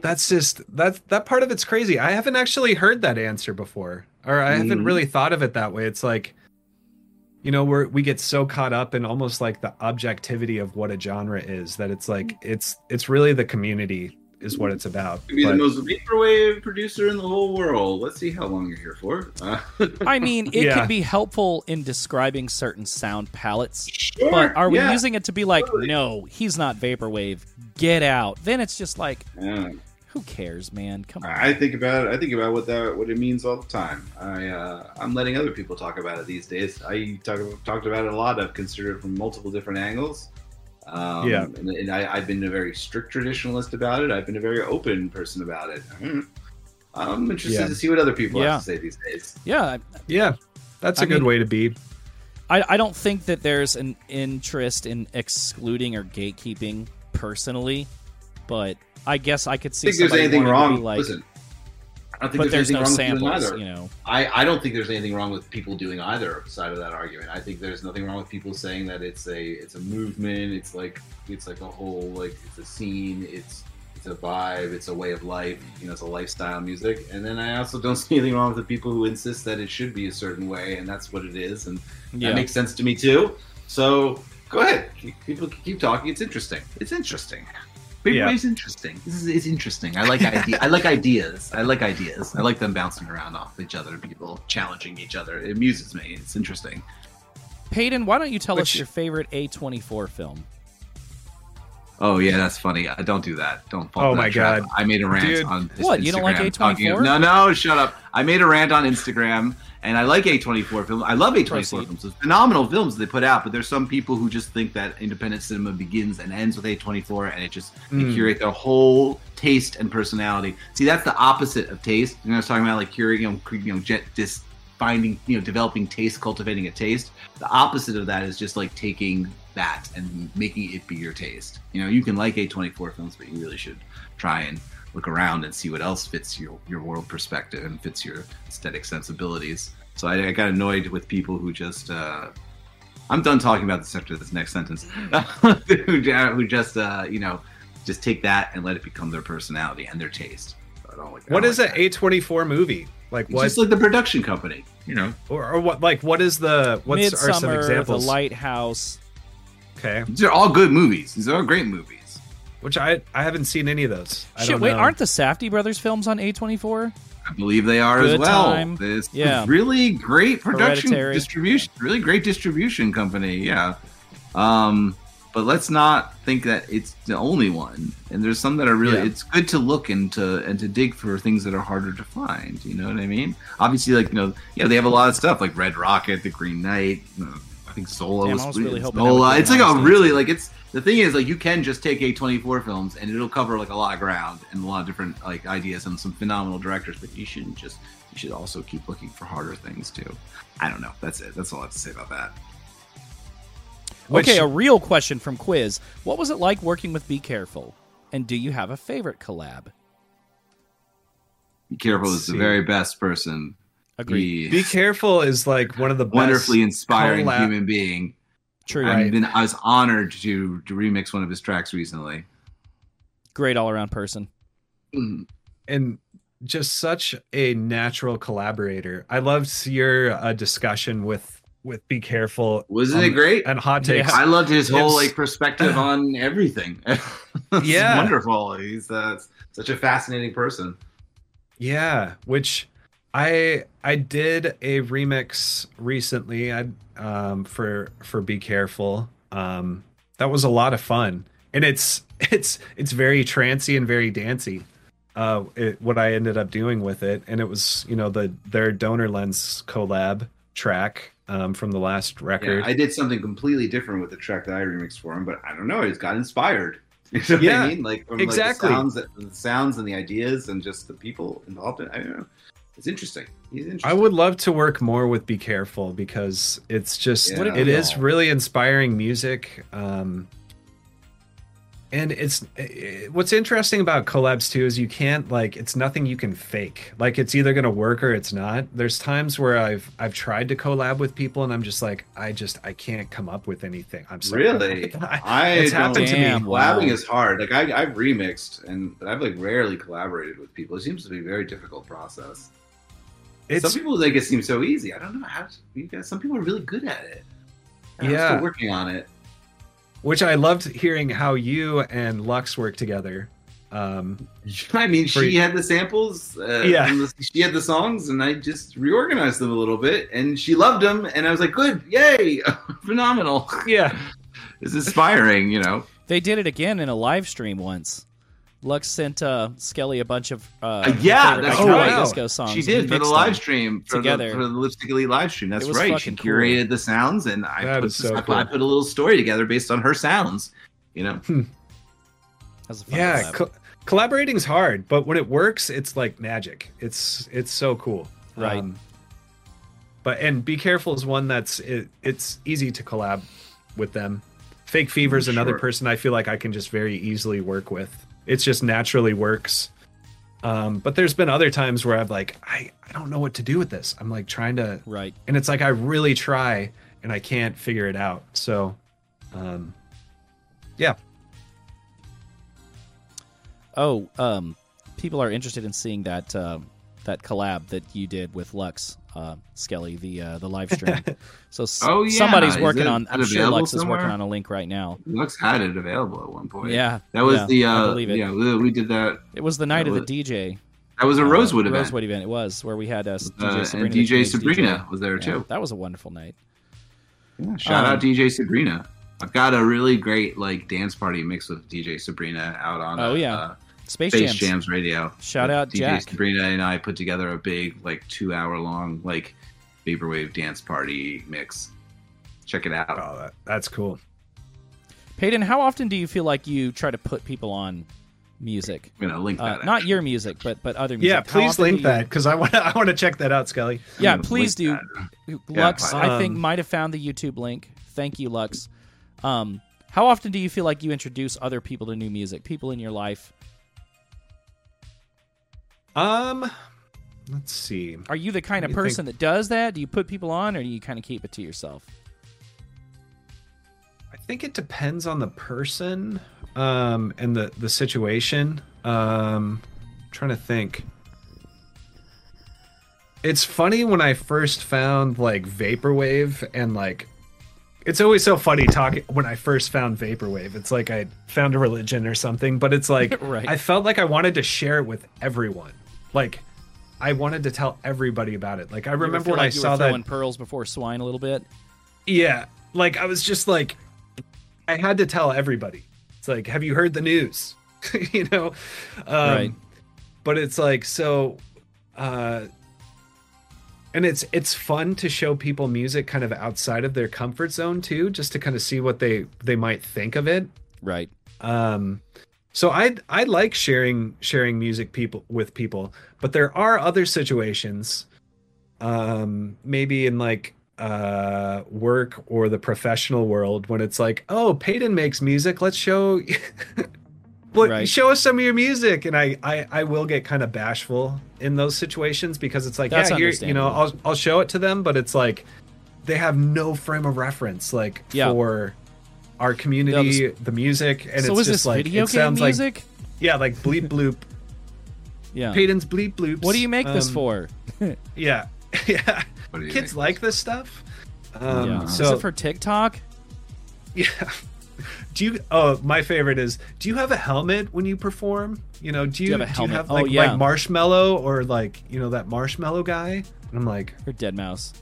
That's just that that part of it's crazy. I haven't actually heard that answer before. Or I haven't Mhm. really thought of it that way. It's like you know, we're we get so caught up in almost like the objectivity of what a genre is that it's like it's it's really the community is what it's about. Be But- the most vaporwave producer in the whole world. Let's see how long you're here for. Uh, I mean, it Yeah. can be helpful in describing certain sound palettes, sure, but are we yeah. using it to be like, totally. no, he's not vaporwave, get out? Then it's just like, Yeah. who cares, man? Come on. I think about it. I think about what that what it means all the time. I uh, I'm letting other people talk about it these days. I talk, talked about it a lot. I've considered it from multiple different angles. Um, Yeah. and, and I, I've been a very strict traditionalist about it. I've been a very open person about it. Mm. I'm interested Yeah. to see what other people Yeah. have to say these days. yeah, yeah. That's a I good mean- way to be. I, I don't think that there's an interest in excluding or gatekeeping personally, but I guess I could I see think there's anything wrong. be like, Listen, I don't think but there's anything no wrong with doing samples, either. you know. I, I don't think there's anything wrong with people doing either side of that argument. I think there's nothing wrong with people saying that it's a it's a movement. It's like it's like a whole like it's a scene. It's it's a vibe. It's a way of life. You know, it's a lifestyle music. And then I also don't see anything wrong with the people who insist that it should be a certain way, and that's what it is, and Yeah. that makes sense to me too. So go ahead, keep, people keep talking. It's interesting. It's interesting. Vaporwave Yeah. is interesting. This is it's interesting. I like idea. I like ideas. I like ideas. I like them bouncing around off each other. People challenging each other. It amuses me. It's interesting. Peyton, why don't you tell us your favorite A24 film? Oh yeah, that's funny. I don't do that. Don't fall Oh that my trap. God. I made a rant Dude. on What, you don't like A24? No, no, shut up. I made a rant on Instagram, and I like A24 films. I love A24 Proceed. films. It's phenomenal films they put out. But there's some people who just think that independent cinema begins and ends with A24, and it just they Mm. curate their whole taste and personality. See, that's the opposite of taste. You know, I was talking about like curating, you know, you know, jet, just finding, you know, developing taste, cultivating a taste. The opposite of that is just like taking that and making it be your taste. You know, you can like A24 films, but you really should try and look around and see what else fits your your world perspective and fits your aesthetic sensibilities. So I, I got annoyed with people who just. Uh, I'm done talking about this after this next sentence. who, who just, uh, you know, just take that and let it become their personality and their taste. So like. I What don't is like an A24 movie? Like It's what? just like the production company, you know. or, or what? Like what is the? What's are some Midsommar, The examples? Lighthouse. Okay, These are all good movies. These are all great movies. Which I I haven't seen any of those. I Shit, don't wait, know. aren't the Safdie brothers films on A24? I believe they are as well. Time. This Yeah. really great production Hereditary. distribution, really great distribution company. Yeah. Um, but let's not think that it's the only one. And there's some that are really. Yeah. It's good to look into and to dig for things that are harder to find. You know what I mean? Obviously, like you know, yeah, they have a lot of stuff like Red Rocket, The Green Knight. You know, I think Zola. Damn, was was really hoping that Zola. It's like a really like it's the thing is like you can just take A24 films and it'll cover like a lot of ground and a lot of different like ideas and some phenomenal directors, but you shouldn't just you should also keep looking for harder things too. I don't know. That's it. That's all I have to say about that. Which- okay, a real question from Quiz. What was it like working with Be Careful? And do you have a favorite collab? Be careful Let's is the very best person. Agreed. He- Be careful is like one of the best wonderfully inspiring collab- human being. True. I've Right. been I was honored to to remix one of his tracks recently. Great all around person. Mm. and just such a natural collaborator. I loved your uh, discussion with with Be Careful. Wasn't um, it great? And hot takes. I loved his whole It's- like perspective on everything. It's Yeah. wonderful. He's uh, such a fascinating person. Yeah, which I I did a remix recently. I um for for Be Careful. Um that was a lot of fun. And it's it's it's very trancy and very dancey. Uh it, what I ended up doing with it and it was, you know, the their donor lens collab track um from the last record. Yeah, I did something completely different with the track that I remixed for him, but I don't know. It got inspired. You know what Yeah, I mean? Like from exactly. like, the sounds, that, the sounds and the ideas, and just the people involved in. it. I don't know. It's interesting. He's interesting. I would love to work more with Be Careful because it's just Yeah. It is all- really inspiring music. Um, and it's eh, what's interesting about collabs too is you can't like it's nothing you can fake. Like it's either gonna work or it's not. There's times where I've I've tried to collab with people and I'm just like I just I can't come up with anything. I'm sorry. Really, I it's don't- happened to me. Damn. wow. Collabing is hard. Like I, I've remixed, and but I've like rarely collaborated with people. It seems to be a very difficult process. It's some people think it seems so easy. I don't know how. You guys, some people are really good at it. I'm Yeah. still working on it. which I loved hearing how you and Lux work together. Um, I mean, For- she had the samples. Uh, Yeah. and the- she had the songs, and I just reorganized them a little bit, and she loved them, and I was like, "Good, yay, phenomenal!" yeah, It's inspiring, you know. They did it again in a live stream once. Lux sent uh, Skelly a bunch of uh, Uh, yeah, that's Iconic right. Disco songs. She did for the live stream for together. the, for the Lipstick Elite live stream. That's right. She fucking cool. curated the sounds, and I That put, so I, cool. I put a little story together based on her sounds. You know, That a fun yeah. collab. Co- collaborating's hard, but when it works, it's like magic. It's it's so cool. Um, Right. but and be careful is one that's it, it's easy to collab with them. Fake Fever is another Sure. person I feel like I can just very easily work with. It's just naturally works. Um, but there's been other times where I've like I I don't know what to do with this. I'm like trying to right. and it's like I really try and I can't figure it out. So, um, yeah, Oh, um, people are interested in seeing that uh, that collab that you did with Lux uh, Skelly, the uh, the live stream. So s- Oh, yeah. somebody's Is working it on. I'm sure available Lux is working on a link right now. Lux had it available at one point. Yeah, that was yeah, the I uh, believe it. yeah we, we did that. It was the night That of the DJ. That was a uh, Rosewood event. Rosewood event. It was where we had uh, DJ Uh, and Sabrina. DJ Sabrina DJ. was there, Yeah, too. That was a wonderful night. Yeah, shout Um, out DJ Sabrina. I've got a really great like dance party mix with DJ Sabrina out on Oh, uh, yeah. Uh, Space, Space Jams. Jams. Radio. Shout out DJ Jack. Sabrina and I put together a big like two hour long like vaporwave dance party mix. Check it out. Oh, that, that's cool. Peyton, how often do you feel like you try to put people on music? I'm gonna link Uh, that. not your music, but but other music. Yeah, How please link you- that because I want to. I want to check that out, Skelly. Yeah, please do. that. Lux, Yeah, I think um, might have found the YouTube link. Thank you, Lux. Um, how often do you feel like you introduce other people to new music? People in your life. Um, let's see. Are you the kind of me think. person that does that? Do you put people on, or do you kind of keep it to yourself? I think it depends on the person, um, and the the situation. Um, trying to think. It's funny when I first found like vaporwave and like it's always so funny talking when I first found vaporwave. It's like I found a religion or something, but it's like Right. I felt like I wanted to share it with everyone. Like I wanted to tell everybody about it. Like I remember when like I you saw were that pearls before swine a little bit. yeah, like I was just like, I had to tell everybody. It's like, have you heard the news? you know, um, Right. But it's like so, uh, and it's it's fun to show people music kind of outside of their comfort zone too, just to kind of see what they they might think of it. Right. Um, so I I like sharing sharing music people with people, but there are other situations, um, maybe in like uh work or the professional world when it's like, oh, Peyton makes music, let's show. Well, Right. show us some of your music, and I, I, I will get kind of bashful in those situations because it's like, That's yeah, you know. I'll, I'll show it to them, but it's like, they have no frame of reference, like Yeah. for our community, the music, and so it's is just this like video it game sounds music? like yeah, like bleep bloop, yeah. Peyton's bleep bloops. What do you make this Um, for? Yeah, yeah. What do you Kids like this stuff. Um, yeah. So is it for TikTok? yeah. Do you? Oh, my favorite is. Do you have a helmet when you perform? You know, do you, do you have a helmet? Oh, like yeah. like Marshmello or like you know that Marshmello guy? And I'm like, Or Deadmau5?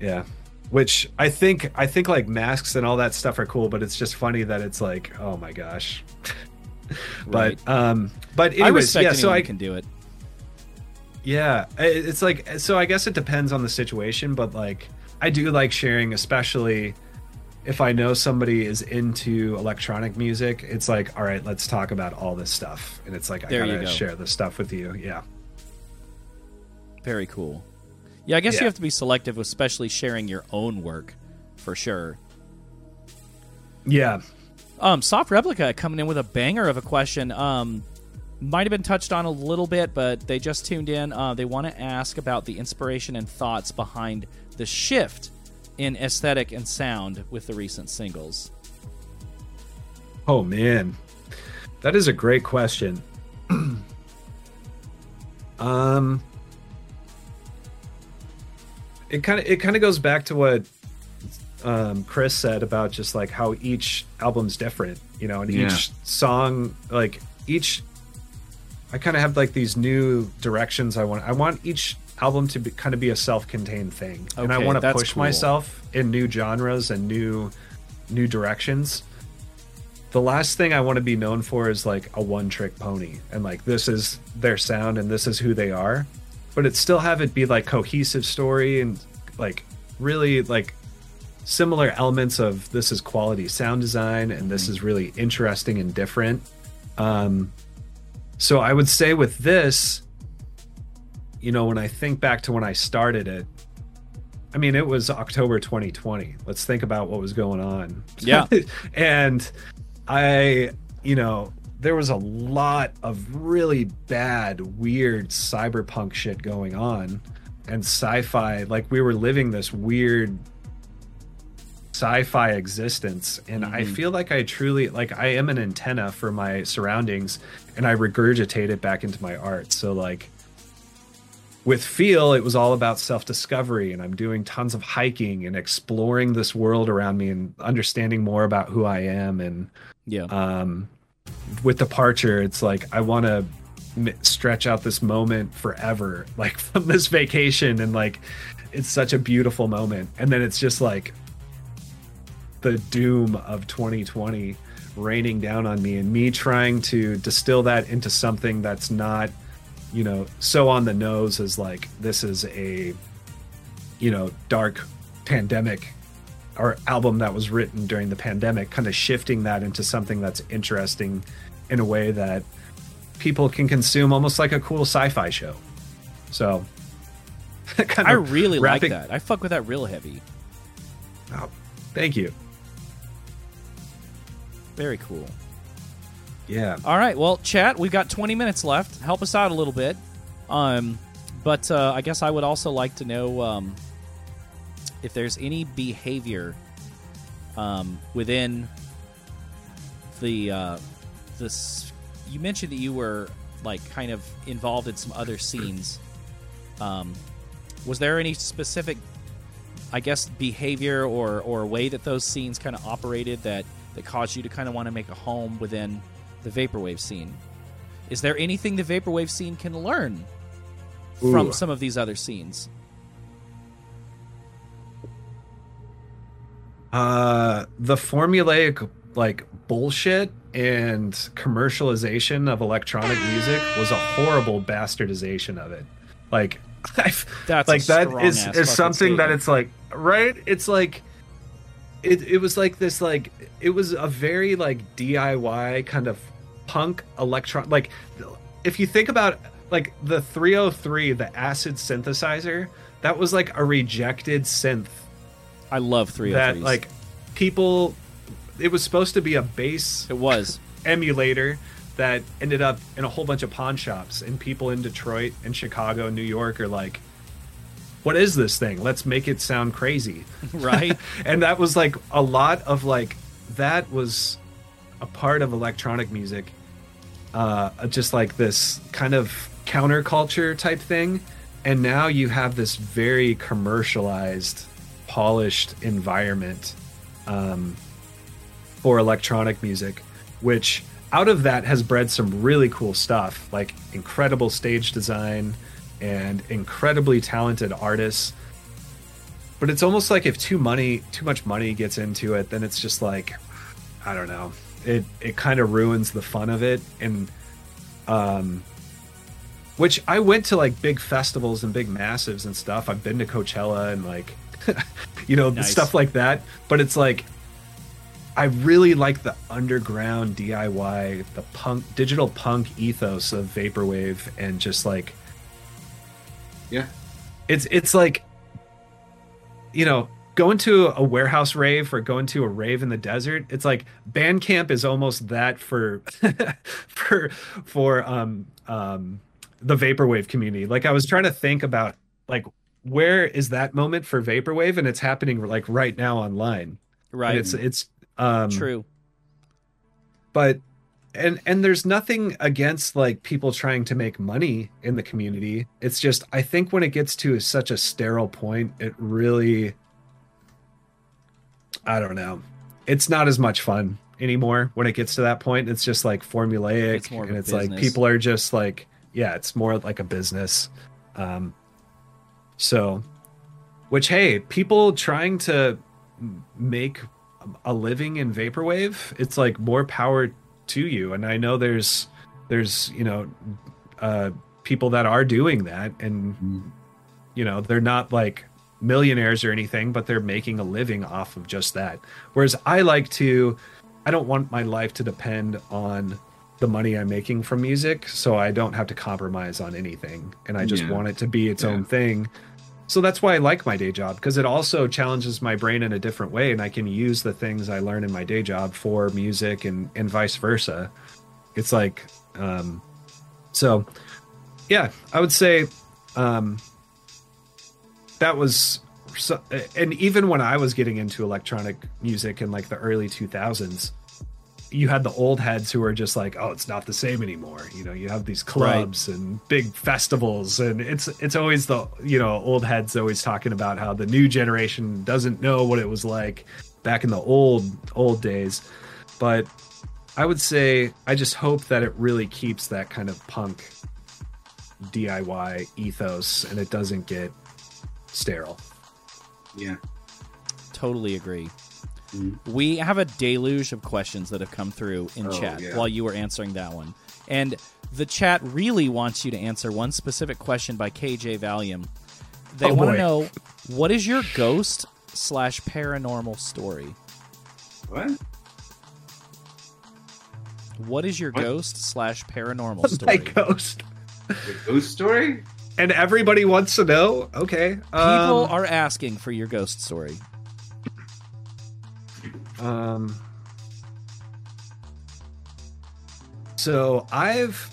yeah. Which I think I think like masks and all that stuff are cool, but it's just funny that it's like, oh my gosh. Right. But um, but anyways, yeah. So I can do it. Yeah, it's like so. I guess it depends on the situation, but like I do like sharing, especially if I know somebody is into electronic music. It's like, all right, let's talk about all this stuff, and it's like There I gotta go. share this stuff with you. Yeah, Very cool. Yeah, I guess Yeah. you have to be selective, especially sharing your own work, for sure. yeah, Um, Soft Replica coming in with a banger of a question. Um, might have been touched on a little bit, but they just tuned in. Uh, they want to ask about the inspiration and thoughts behind the shift in aesthetic and sound with the recent singles. Oh man, that is a great question. um, it kind of it kind of goes back to what um, Chris said about just like how each album's different, you know, and Yeah. each song, like each, I kind of have like these new directions. I want I want each album to be, kind of be a self-contained thing, and I want to push cool. myself in new genres and new new directions the last thing I want to be known for is like a one trick pony and like this is their sound and this is who they are. But it still have it be like cohesive story and like really like similar elements of this is quality sound design and this is really interesting and different. Um so I would say with this, you know, when I think back to when I started it, I mean, it was October 2020. Let's think about what was going on. Yeah. and I, you know, there was a lot of really bad, weird cyberpunk shit going on and sci fi. Like, we were living this weird sci-fi existence and i Mhm. feel like i truly like i am an antenna for my surroundings and i regurgitate it back into my art so like with feel it was all about self-discovery and i'm doing tons of hiking and exploring this world around me and understanding more about who i am and Yeah. um with departure it's like i want to m- stretch out this moment forever like from this vacation and like it's such a beautiful moment. And then it's just like the doom of 2020 raining down on me and me trying to distill that into something that's not you know so on the nose as like this is a you know dark pandemic or album that was written during the pandemic kind of shifting that into something that's interesting in a way that people can consume almost like a cool sci-fi show so kind I really wrapping- like that. I fuck with that real heavy. Oh, thank you Very cool. yeah All right, well, chat, we've got 20 minutes left. Help us out a little bit. Um, but uh, I guess I would also like to know um, if there's any behavior um, within the uh, this. You mentioned that you were like kind of involved in some other scenes. Um, was there any specific, I guess, behavior or or way that those scenes kind of operated that that caused you to kind of want to make a home within the vaporwave scene? Is there anything the vaporwave scene can learn from some of these other scenes? Uh the formulaic like bullshit and commercialization of electronic music was a horrible bastardization of it. Like I've, That's like that is is something that it's like right? It's like it, it was like this like it was a very like diy kind of punk electron like if you think about like the 303 the acid synthesizer that was like a rejected synth I love three that like people it was supposed to be a bass it was. emulator that ended up in a whole bunch of pawn shops and people in Detroit and Chicago and New York are like what is this thing? Let's make it sound crazy. Right. And that was like a lot of like that was a part of electronic music uh just like this kind of counterculture type thing. And now you have this very commercialized polished environment um for electronic music which out of that has bred some really cool stuff like incredible stage design and incredibly talented artists. But it's almost like if too money too much money gets into it then it's just like i don't know. It it kind of ruins the fun of it. And um which i went to like big festivals and big massives and stuff. I've been to coachella and like you know Nice. stuff like that but it's like i really like the underground diy the punk digital punk ethos of vaporwave and just like Yeah. it's it's like you know going to a warehouse rave or going to a rave in the desert it's like bandcamp is almost that for for for um um the vaporwave community like i was trying to think about like where is that moment for vaporwave? And it's happening like right now online. Right. and it's it's um true. but and and there's nothing against like people trying to make money in the community. It's just i think when it gets to such a sterile point it really i don't know. It's not as much fun anymore when it gets to that point. It's just like formulaic It's and it's like people are just like yeah it's more like a business. Um so which hey people trying to make a living in vaporwave it's like more power to you. And i know there's there's you know uh people that are doing that and you know they're not like millionaires or anything but they're making a living off of just that. Whereas i like to i don't want my life to depend on the money i'm making from music so i don't have to compromise on anything. And i just Yeah. want it to be its Yeah. own thing so that's why I like my day job because it also challenges my brain in a different way, and I can use the things I learn in my day job for music and and vice versa. It's like, um, so yeah, I would say um, that was so, and even when I was getting into electronic music in like the early 2000s, you had the old heads who are just like, "Oh, it's not the same anymore." You know, you have these clubs and big festivals, and it's it's always the you know old heads always talking about how the new generation doesn't know what it was like back in the old old days. But I would say I just hope that it really keeps that kind of punk DIY ethos and it doesn't get sterile. Yeah. Totally agree. Mhm. We have a deluge of questions that have come through in Oh, chat yeah. while you were answering that one. And the chat really wants you to answer one specific question by KJ Valium. They Oh, want to know what is your ghost slash paranormal story? What? What is your What? ghost slash paranormal My story? ghost. The ghost story? And everybody wants to know. Okay. People um, are asking for your ghost story. Um. So I've,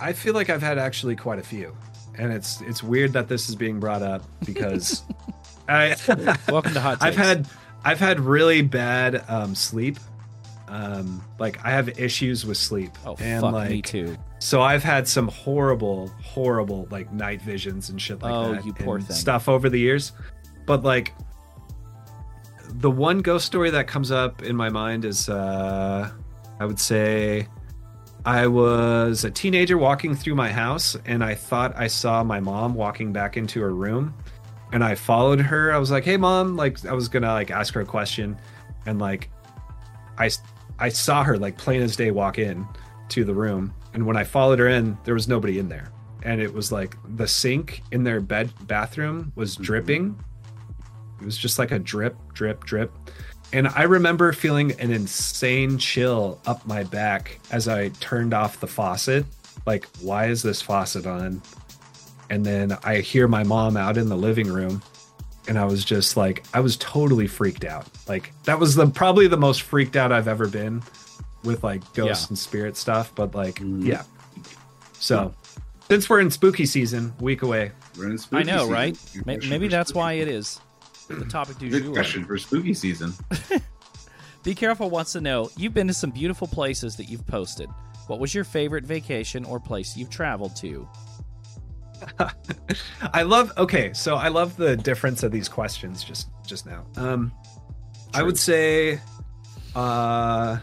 I feel like I've had actually quite a few, and it's it's weird that this is being brought up because I Welcome to Hot I've had I've had really bad um, sleep. Um, like I have issues with sleep, Oh and fuck like me too. so I've had some horrible, horrible like night visions and shit like Oh, that. you poor and thing. Stuff over the years. But like the one ghost story that comes up in my mind is uh I would say I was a teenager walking through my house and I thought I saw my mom walking back into her room and I followed her. I was like, "Hey mom," like I was going to like ask her a question and like I I saw her like plain as day walk in to the room and when I followed her in, there was nobody in there. And it was like the sink in their bed bathroom was dripping. It was just like a drip, drip, drip. And I remember feeling an insane chill up my back as I turned off the faucet. Like, why is this faucet on? And then I hear my mom out in the living room. And I was just like, I was totally freaked out. Like, that was the probably the most freaked out I've ever been with like ghosts Yeah. and spirit stuff. But like, Mhm. yeah. So, since we're in spooky season, week away, We're in I know, season. right? Good May- question Maybe that's why it is the topic du Good jour. question for spooky season. Be Careful wants to know you've been to some beautiful places that you've posted. What was your favorite vacation or place you've traveled to? I love okay, so I love the difference of these questions just just now. Um I would say uh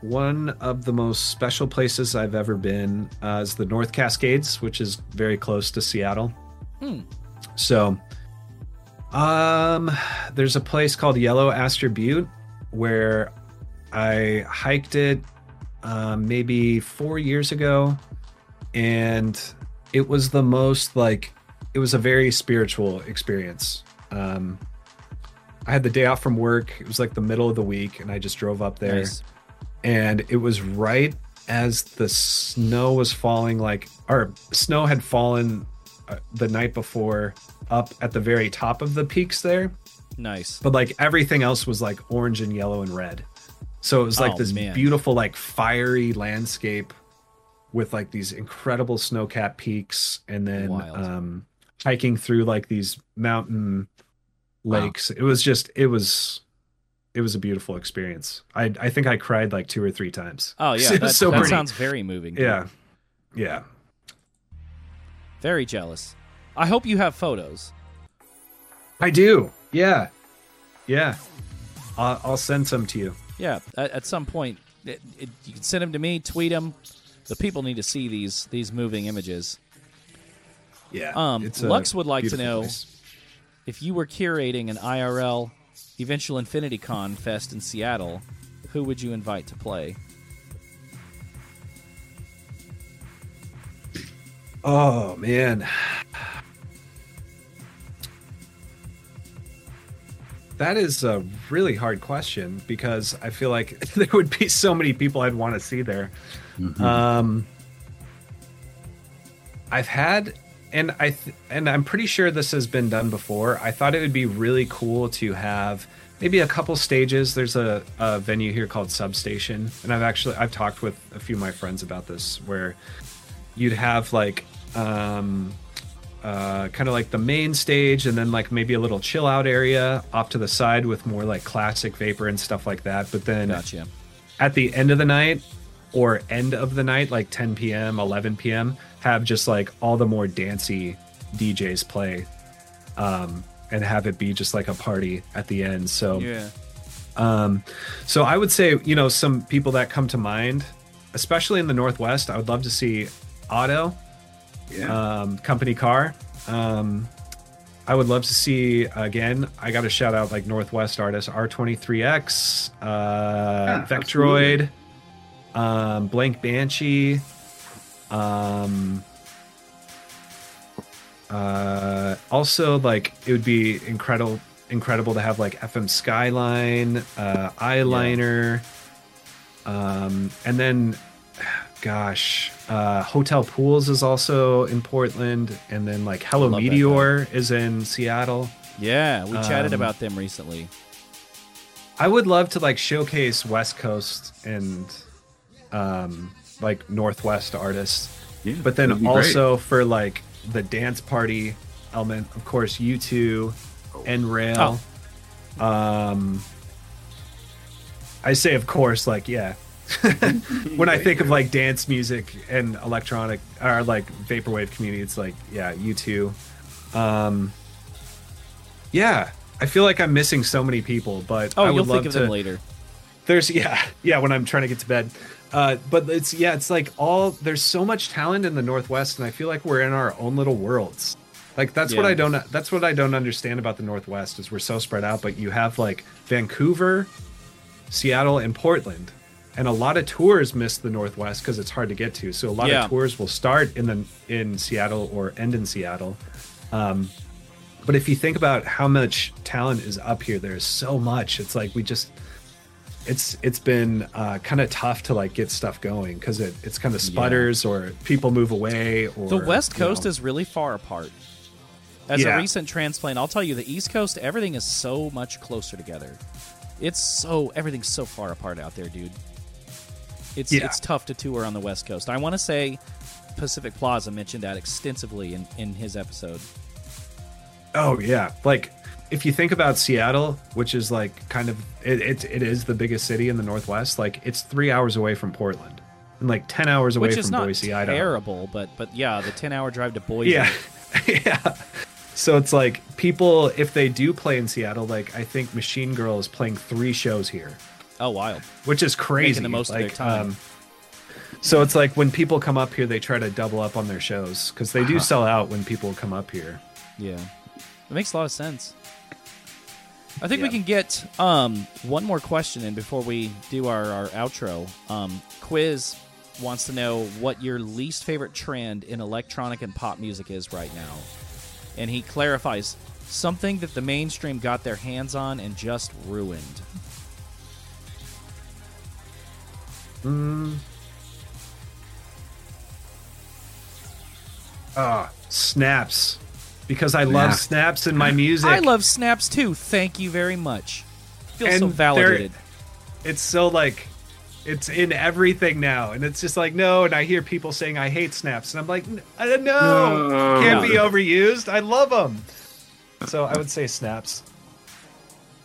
one of the most special places I've ever been uh, is the North Cascades, which is very close to Seattle. Hmm. So, um, there's a place called Yellow Aster Butte where I hiked it um, maybe four years ago, and it was the most like it was a very spiritual experience. Um, I had the day off from work. It was like the middle of the week, and I just drove up there Nice. and it was right as the snow was falling like or snow had fallen uh, the night before up at the very top of the peaks there Nice. but like everything else was like orange and yellow and red so it was like Oh, this man. beautiful like fiery landscape with like these incredible snow-capped peaks and then Wild. um hiking through like these mountain lakes it was just it was it was a beautiful experience i i think i cried like two or three times Oh yeah, that, so that sounds very moving. yeah yeah Very jealous. I hope you have photos. i do yeah yeah i'll, I'll send some to you Yeah, at, at some point, it, it, you can send them to me, tweet them. The people need to see these these moving images. yeah Um, Lux would like to know place. if you were curating an IRL Eventual Infinity Con Fest in Seattle, who would you invite to play? Oh man. That is a really hard question because I feel like there would be so many people I'd want to see there. Um I've had and I th- and I'm pretty sure this has been done before. I thought it would be really cool to have maybe a couple stages. There's a, a venue here called Substation, and I've actually I've talked with a few of my friends about this where you'd have like um uh, kind of like the main stage, and then like maybe a little chill out area off to the side with more like classic vapor and stuff like that. But then Gotcha. at the end of the night or end of the night, like 10 p.m., 11 p.m., have just like all the more dancey DJs play um, and have it be just like a party at the end. So, Yeah. um, so I would say, you know, some people that come to mind, especially in the Northwest, I would love to see Otto, Yeah. um, company car. Um, I would love to see again. I got to shout out like Northwest artists R23X, uh, Vectroid, um, Blank Banshee, um, uh, also like it would be incredible incredible to have like FM Skyline, uh, Eyeliner, um, and then gosh, uh, Hotel Pools is also in Portland, and then like Hello Meteor is in Seattle. Yeah, we chatted Um, about them recently. I would love to like showcase West Coast and um, like Northwest artists, Yeah, but then that'd great. also for like the dance party element, of course, U two, and Rail. Um, I say, of course, like yeah. when I think of like dance music and electronic or like vaporwave community, it's like yeah, you too. Um, yeah, I feel like I'm missing so many people, but Oh, I would you'll love think of to, them later. there's yeah yeah when i'm trying to get to bed uh but it's yeah it's like all there's so much talent in the northwest and i feel like we're in our own little worlds like that's what i don't that's what i don't understand about the northwest is we're so spread out but you have like vancouver seattle and portland and a lot of tours miss the northwest because it's hard to get to so a lot Yeah. of tours will start in the in seattle or end in seattle um but if you think about how much talent is up here there's so much it's like we just it's it's been uh, kind of tough to like get stuff going because it, it's kind of sputters or people move away or The West you know. Coast is really far apart. As Yeah. a recent transplant, I'll tell you, the East Coast, everything is so much closer together. It's so everything's so far apart out there, dude. It's Yeah. it's tough to tour on the West Coast. I want to say Pacific Plaza mentioned that extensively in in his episode. oh yeah like if you think about Seattle which is like kind of it, it, it is the biggest city in the northwest like it's three hours away from Portland and like 10 hours away Which from Boise Idaho terrible, but but yeah, the ten hour drive to Boise. Yeah. yeah. So it's like people, if they do play in Seattle, like I think Machine Girl is playing three shows here, Oh, wild. which is crazy. Making the most of their time. um, so it's like when people come up here, they try to double up on their shows because they Uh-huh. do sell out when people come up here. Yeah, it makes a lot of sense. I think we can get um, one more question in before we do our, our outro. Um, Quiz wants to know what your least favorite trend in electronic and pop music is right now, and he clarifies something that the mainstream got their hands on and just ruined. Ah, snaps. Because I love Snap. snaps in my music. I love snaps too. Thank you very much. Feel so And they're- validated. it's so like it's in everything now and it's just like no and i hear people saying i hate snaps and i'm like "N- uh, no, No. can't be overused i love them so i would say snaps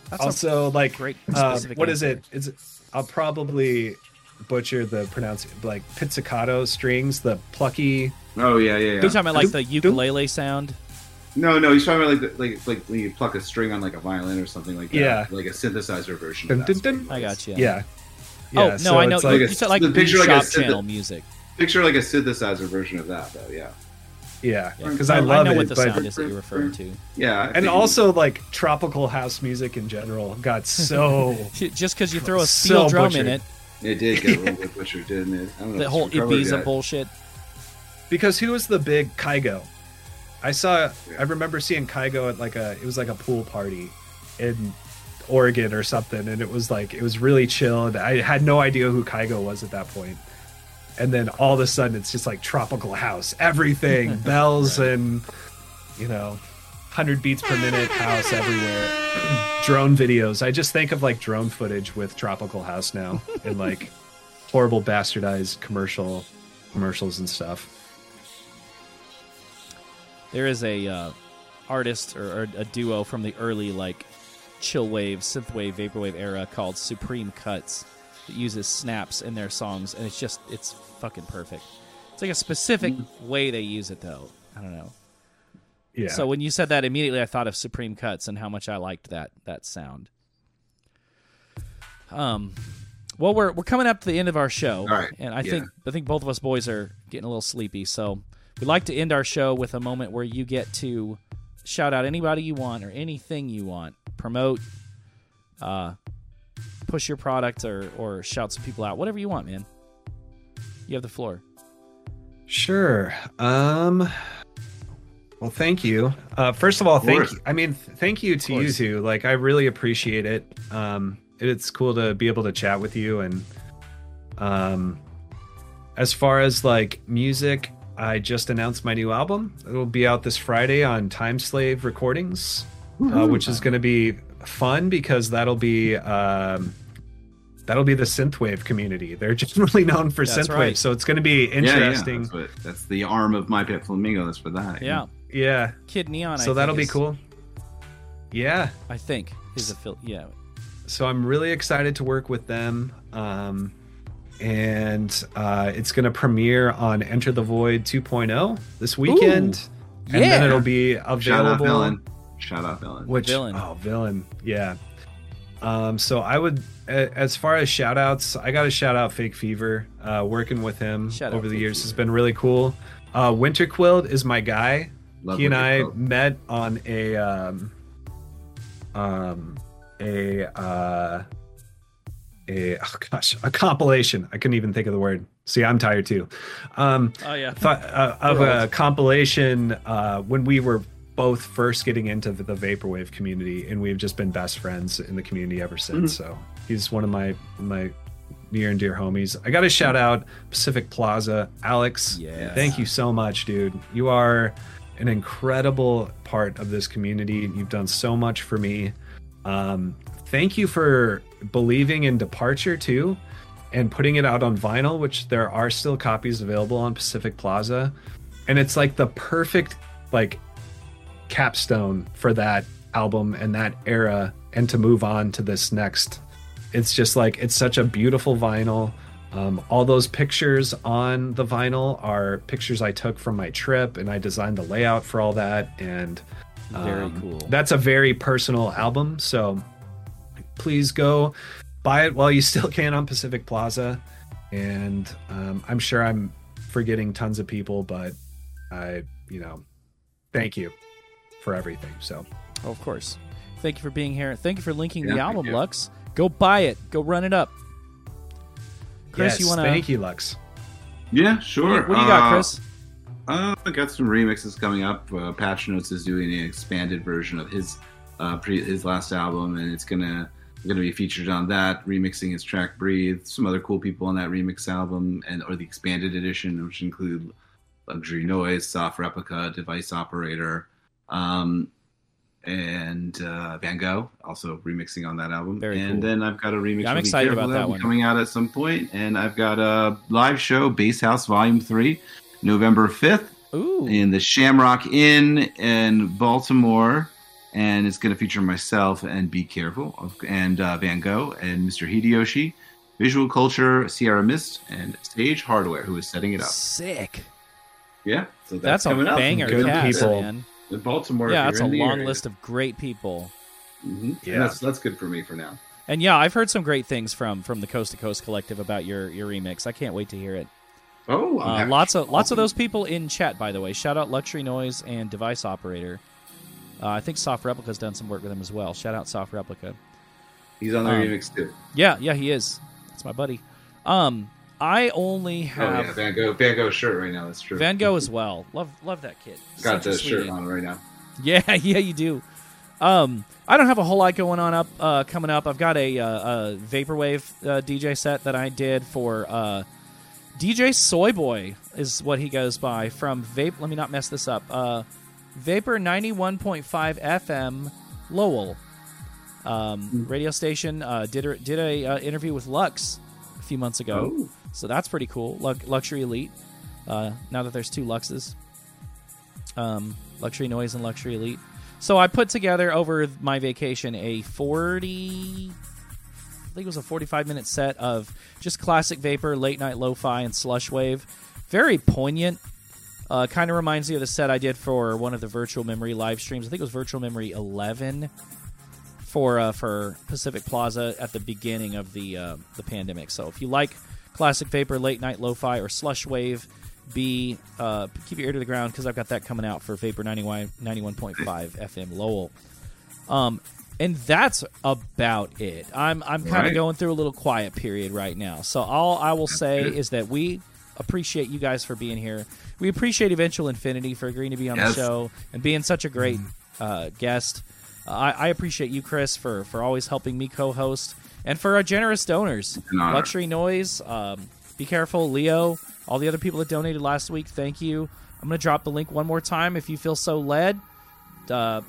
That's a also like great uh, specific what is answer. it is it, i'll probably butcher the pronounce like pizzicato strings the plucky Oh yeah, yeah, yeah. You're talking about like the Doop, doop. ukulele sound. No, no, he's talking about like the, like like when you pluck a string on like a violin or something like that. Yeah. like a synthesizer version. Dun, of that dun, dun. I got you. yeah, Oh no, so I know. it's you, like a- you said like the the picture like a shop synth- channel music. Picture like a synthesizer version of that, though. Yeah, yeah Yeah, because i love I know it what the but sound is that you're referring to. yeah. I and think- also like tropical house music in general got so Just because you throw a So steel drum in it, it did get a little bit butchered, didn't it? I don't know the whole it's recovered Ibiza yet. bullshit. because who was the big Kygo? I saw. I remember seeing Kygo at like a. It was like a pool party in Oregon or something, and it was like it was really chilled. I had no idea who Kygo was at that point, and then all of a sudden it's just like tropical house, everything, bells and you know, hundred beats per minute house everywhere. drone videos. I just think of like drone footage with tropical house now, and like horrible bastardized commercial commercials and stuff. there is a uh, artist or, or a duo from the early like chill wave, synthwave, vaporwave era called Supreme Cuts that uses snaps in their songs, and it's just it's fucking perfect. It's like a specific way they use it though. I don't know. Yeah. So when you said that, immediately I thought of Supreme Cuts and how much I liked that that sound. Um, well, we're we're coming up to the end of our show, All right, and I yeah. think I think both of us boys are getting a little sleepy, so we'd like to end our show with a moment where you get to shout out anybody you want or anything you want, promote, uh, push your product or or shout some people out, whatever you want, man. You have the floor. Sure. Um. Well, thank you. Uh, first of all, thank you. I mean, thank you to you course. two. Like, I really appreciate it. Um, it's cool to be able to chat with you. And um, as far as like music, I just announced my new album. It'll be out this Friday on Time Slave Recordings, uh, which is going to be fun because that'll be um, that'll be the synthwave community. They're generally known for That's synthwave, right. so it's going to be Yeah, yeah, interesting. that's, what, that's the arm of my pet flamingo. That's for that. Yeah, Yeah. Kid Neon. So think, that'll be is- cool. Yeah. I think his affiliate. Yeah, So I'm really excited to work with them. Um, and uh, it's going to premiere on Enter the Void 2.0 this weekend. And then it'll be available. Shout out villain. Shout out villain. Which, Villain. Oh, villain. Yeah. Um, so I would, as far as shout outs, I got to shout out Fake Fever. Uh, working with him Shout over the Fake years Fever. has been really cool. Uh, Winter Quilt is my guy. Love he and I Quilt. met on a um, um a uh a oh gosh a compilation. I couldn't even think of the word. See, I'm tired too. Um, Oh yeah. th- uh, of a compilation uh, when we were both first getting into the, the vaporwave community, and we've just been best friends in the community ever since. So he's one of my my near and dear homies. I got to shout out Pacific Plaza, Alex. Yes. thank you so much, dude. You are an incredible part of this community. You've done so much for me. Um, thank you for believing in Departure too and putting it out on vinyl, which there are still copies available on Pacific Plaza. And it's like the perfect like capstone for that album and that era and to move on to this next. It's just like it's such a beautiful vinyl. Um, all those pictures on the vinyl are pictures I took from my trip, and I designed the layout for all that. And Very um, cool. That's a very personal album, so please go buy it while you still can on Pacific Plaza. And um, I'm sure I'm forgetting tons of people, but I, you know, thank you for everything. So Oh, of course. Thank you for being here. Thank you for linking Yeah, the album. Lux. Go buy it. Go run it up. Chris, yes, you want to? thank you, Lux. Yeah, sure. What do you got, Uh, Chris? Uh, I got some remixes coming up. Uh, Patch Notes is doing an expanded version of his uh, pre- his last album, and it's gonna gonna be featured on that, remixing his track "Breathe." Some other cool people on that remix album, and or the expanded edition, which include Luxury Noise, Soft Replica, Device Operator, um, and uh, Van Gogh, also remixing on that album. Very and cool. then I've got a remix. Yeah, I'm excited about that one. coming out at some point, and I've got a live show, Bass House Volume Three. November 5th Ooh. in the Shamrock Inn in Baltimore. And it's going to feature myself and Be Careful and uh, Van Gogh and Mr. Hideyoshi, Visual Culture, Sierra Mist, and Stage Hardware, who is setting it up. Sick. Yeah, so That's, that's, a coming up. banger Good cast, people. man. In Baltimore. Yeah, that's a long area. list of great people. Mhm. Yeah. That's that's good for me for now. And yeah, I've heard some great things from from the Coast to Coast Collective about your your remix. I can't wait to hear it. Oh, Uh, lots of lots of those people in chat, by the way. Shout out Luxury Noise and Device Operator. Uh, I think Soft Replica's done some work with him as well. Shout out Soft Replica. He's on the um, remix too. Yeah, yeah, he is. That's my buddy. Um, I only Oh have yeah, Van Gogh, Van Gogh shirt right now. That's true. Van Gogh as well. Love love that kid. got the shirt on right now. Yeah, yeah, you do. Um, I don't have a whole lot going on up uh, coming up. I've got a, uh, a vaporwave uh, DJ set that I did for uh, DJ Soyboy is what he goes by from Vape. Let me not mess this up. Uh, Vapor ninety one point five FM Lowell um, radio station uh, did a, did a uh, interview with Lux a few months ago. Oh. So that's pretty cool. Lux- Luxury Elite. Uh, now that there's two Luxes. Um, Luxury Noise and Luxury Elite. So I put together over my vacation a 40 I think it was a 45 minute set of just classic vapor, late night lo-fi and slush wave. Very poignant. Uh, kind of reminds me of the set I did for one of the virtual memory live streams. I think it was virtual memory 11 for uh, for Pacific Plaza at the beginning of the uh, the pandemic. So if you like classic vapor, late night lo-fi, or slush wave, be uh, keep your ear to the ground because I've got that coming out for Vapor 91, 91.5 FM Lowell. Um, and that's about it. I'm I'm kind of Right. going through a little quiet period right now. So all I will say is that we appreciate you guys for being here. We appreciate Eventual Infinity for agreeing to be on Yes. the show and being such a great uh, guest. Uh, I, I appreciate you, Chris, for for always helping me co-host, and for our generous donors. Luxury Noise. Um, be careful, Leo. All the other people that donated last week, thank you. I'm going to drop the link one more time if you feel so led. Uh,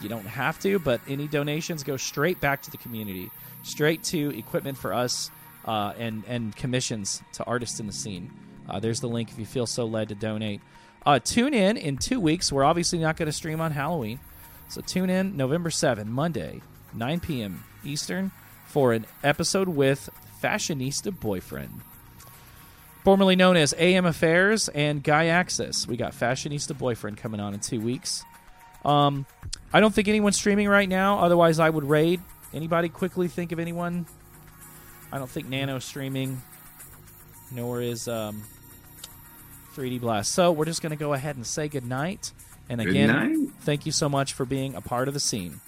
you don't have to, but any donations go straight back to the community, straight to equipment for us, uh, and and commissions to artists in the scene. Uh, there's the link if you feel so led to donate. Uh, tune in in two weeks. We're obviously not going to stream on Halloween, so tune in November 7, Monday, 9 p.m. Eastern, for an episode with Fashionista Boyfriend formerly known as AM Affairs and Guy Access. We got Fashionista Boyfriend coming on in two weeks. Um, I don't think anyone's streaming right now. Otherwise, I would raid. Anybody quickly think of anyone? I don't think Nano's streaming, nor is um, 3D Blast. So we're just going to go ahead and say good night. And Good again, night. thank you so much for being a part of the scene.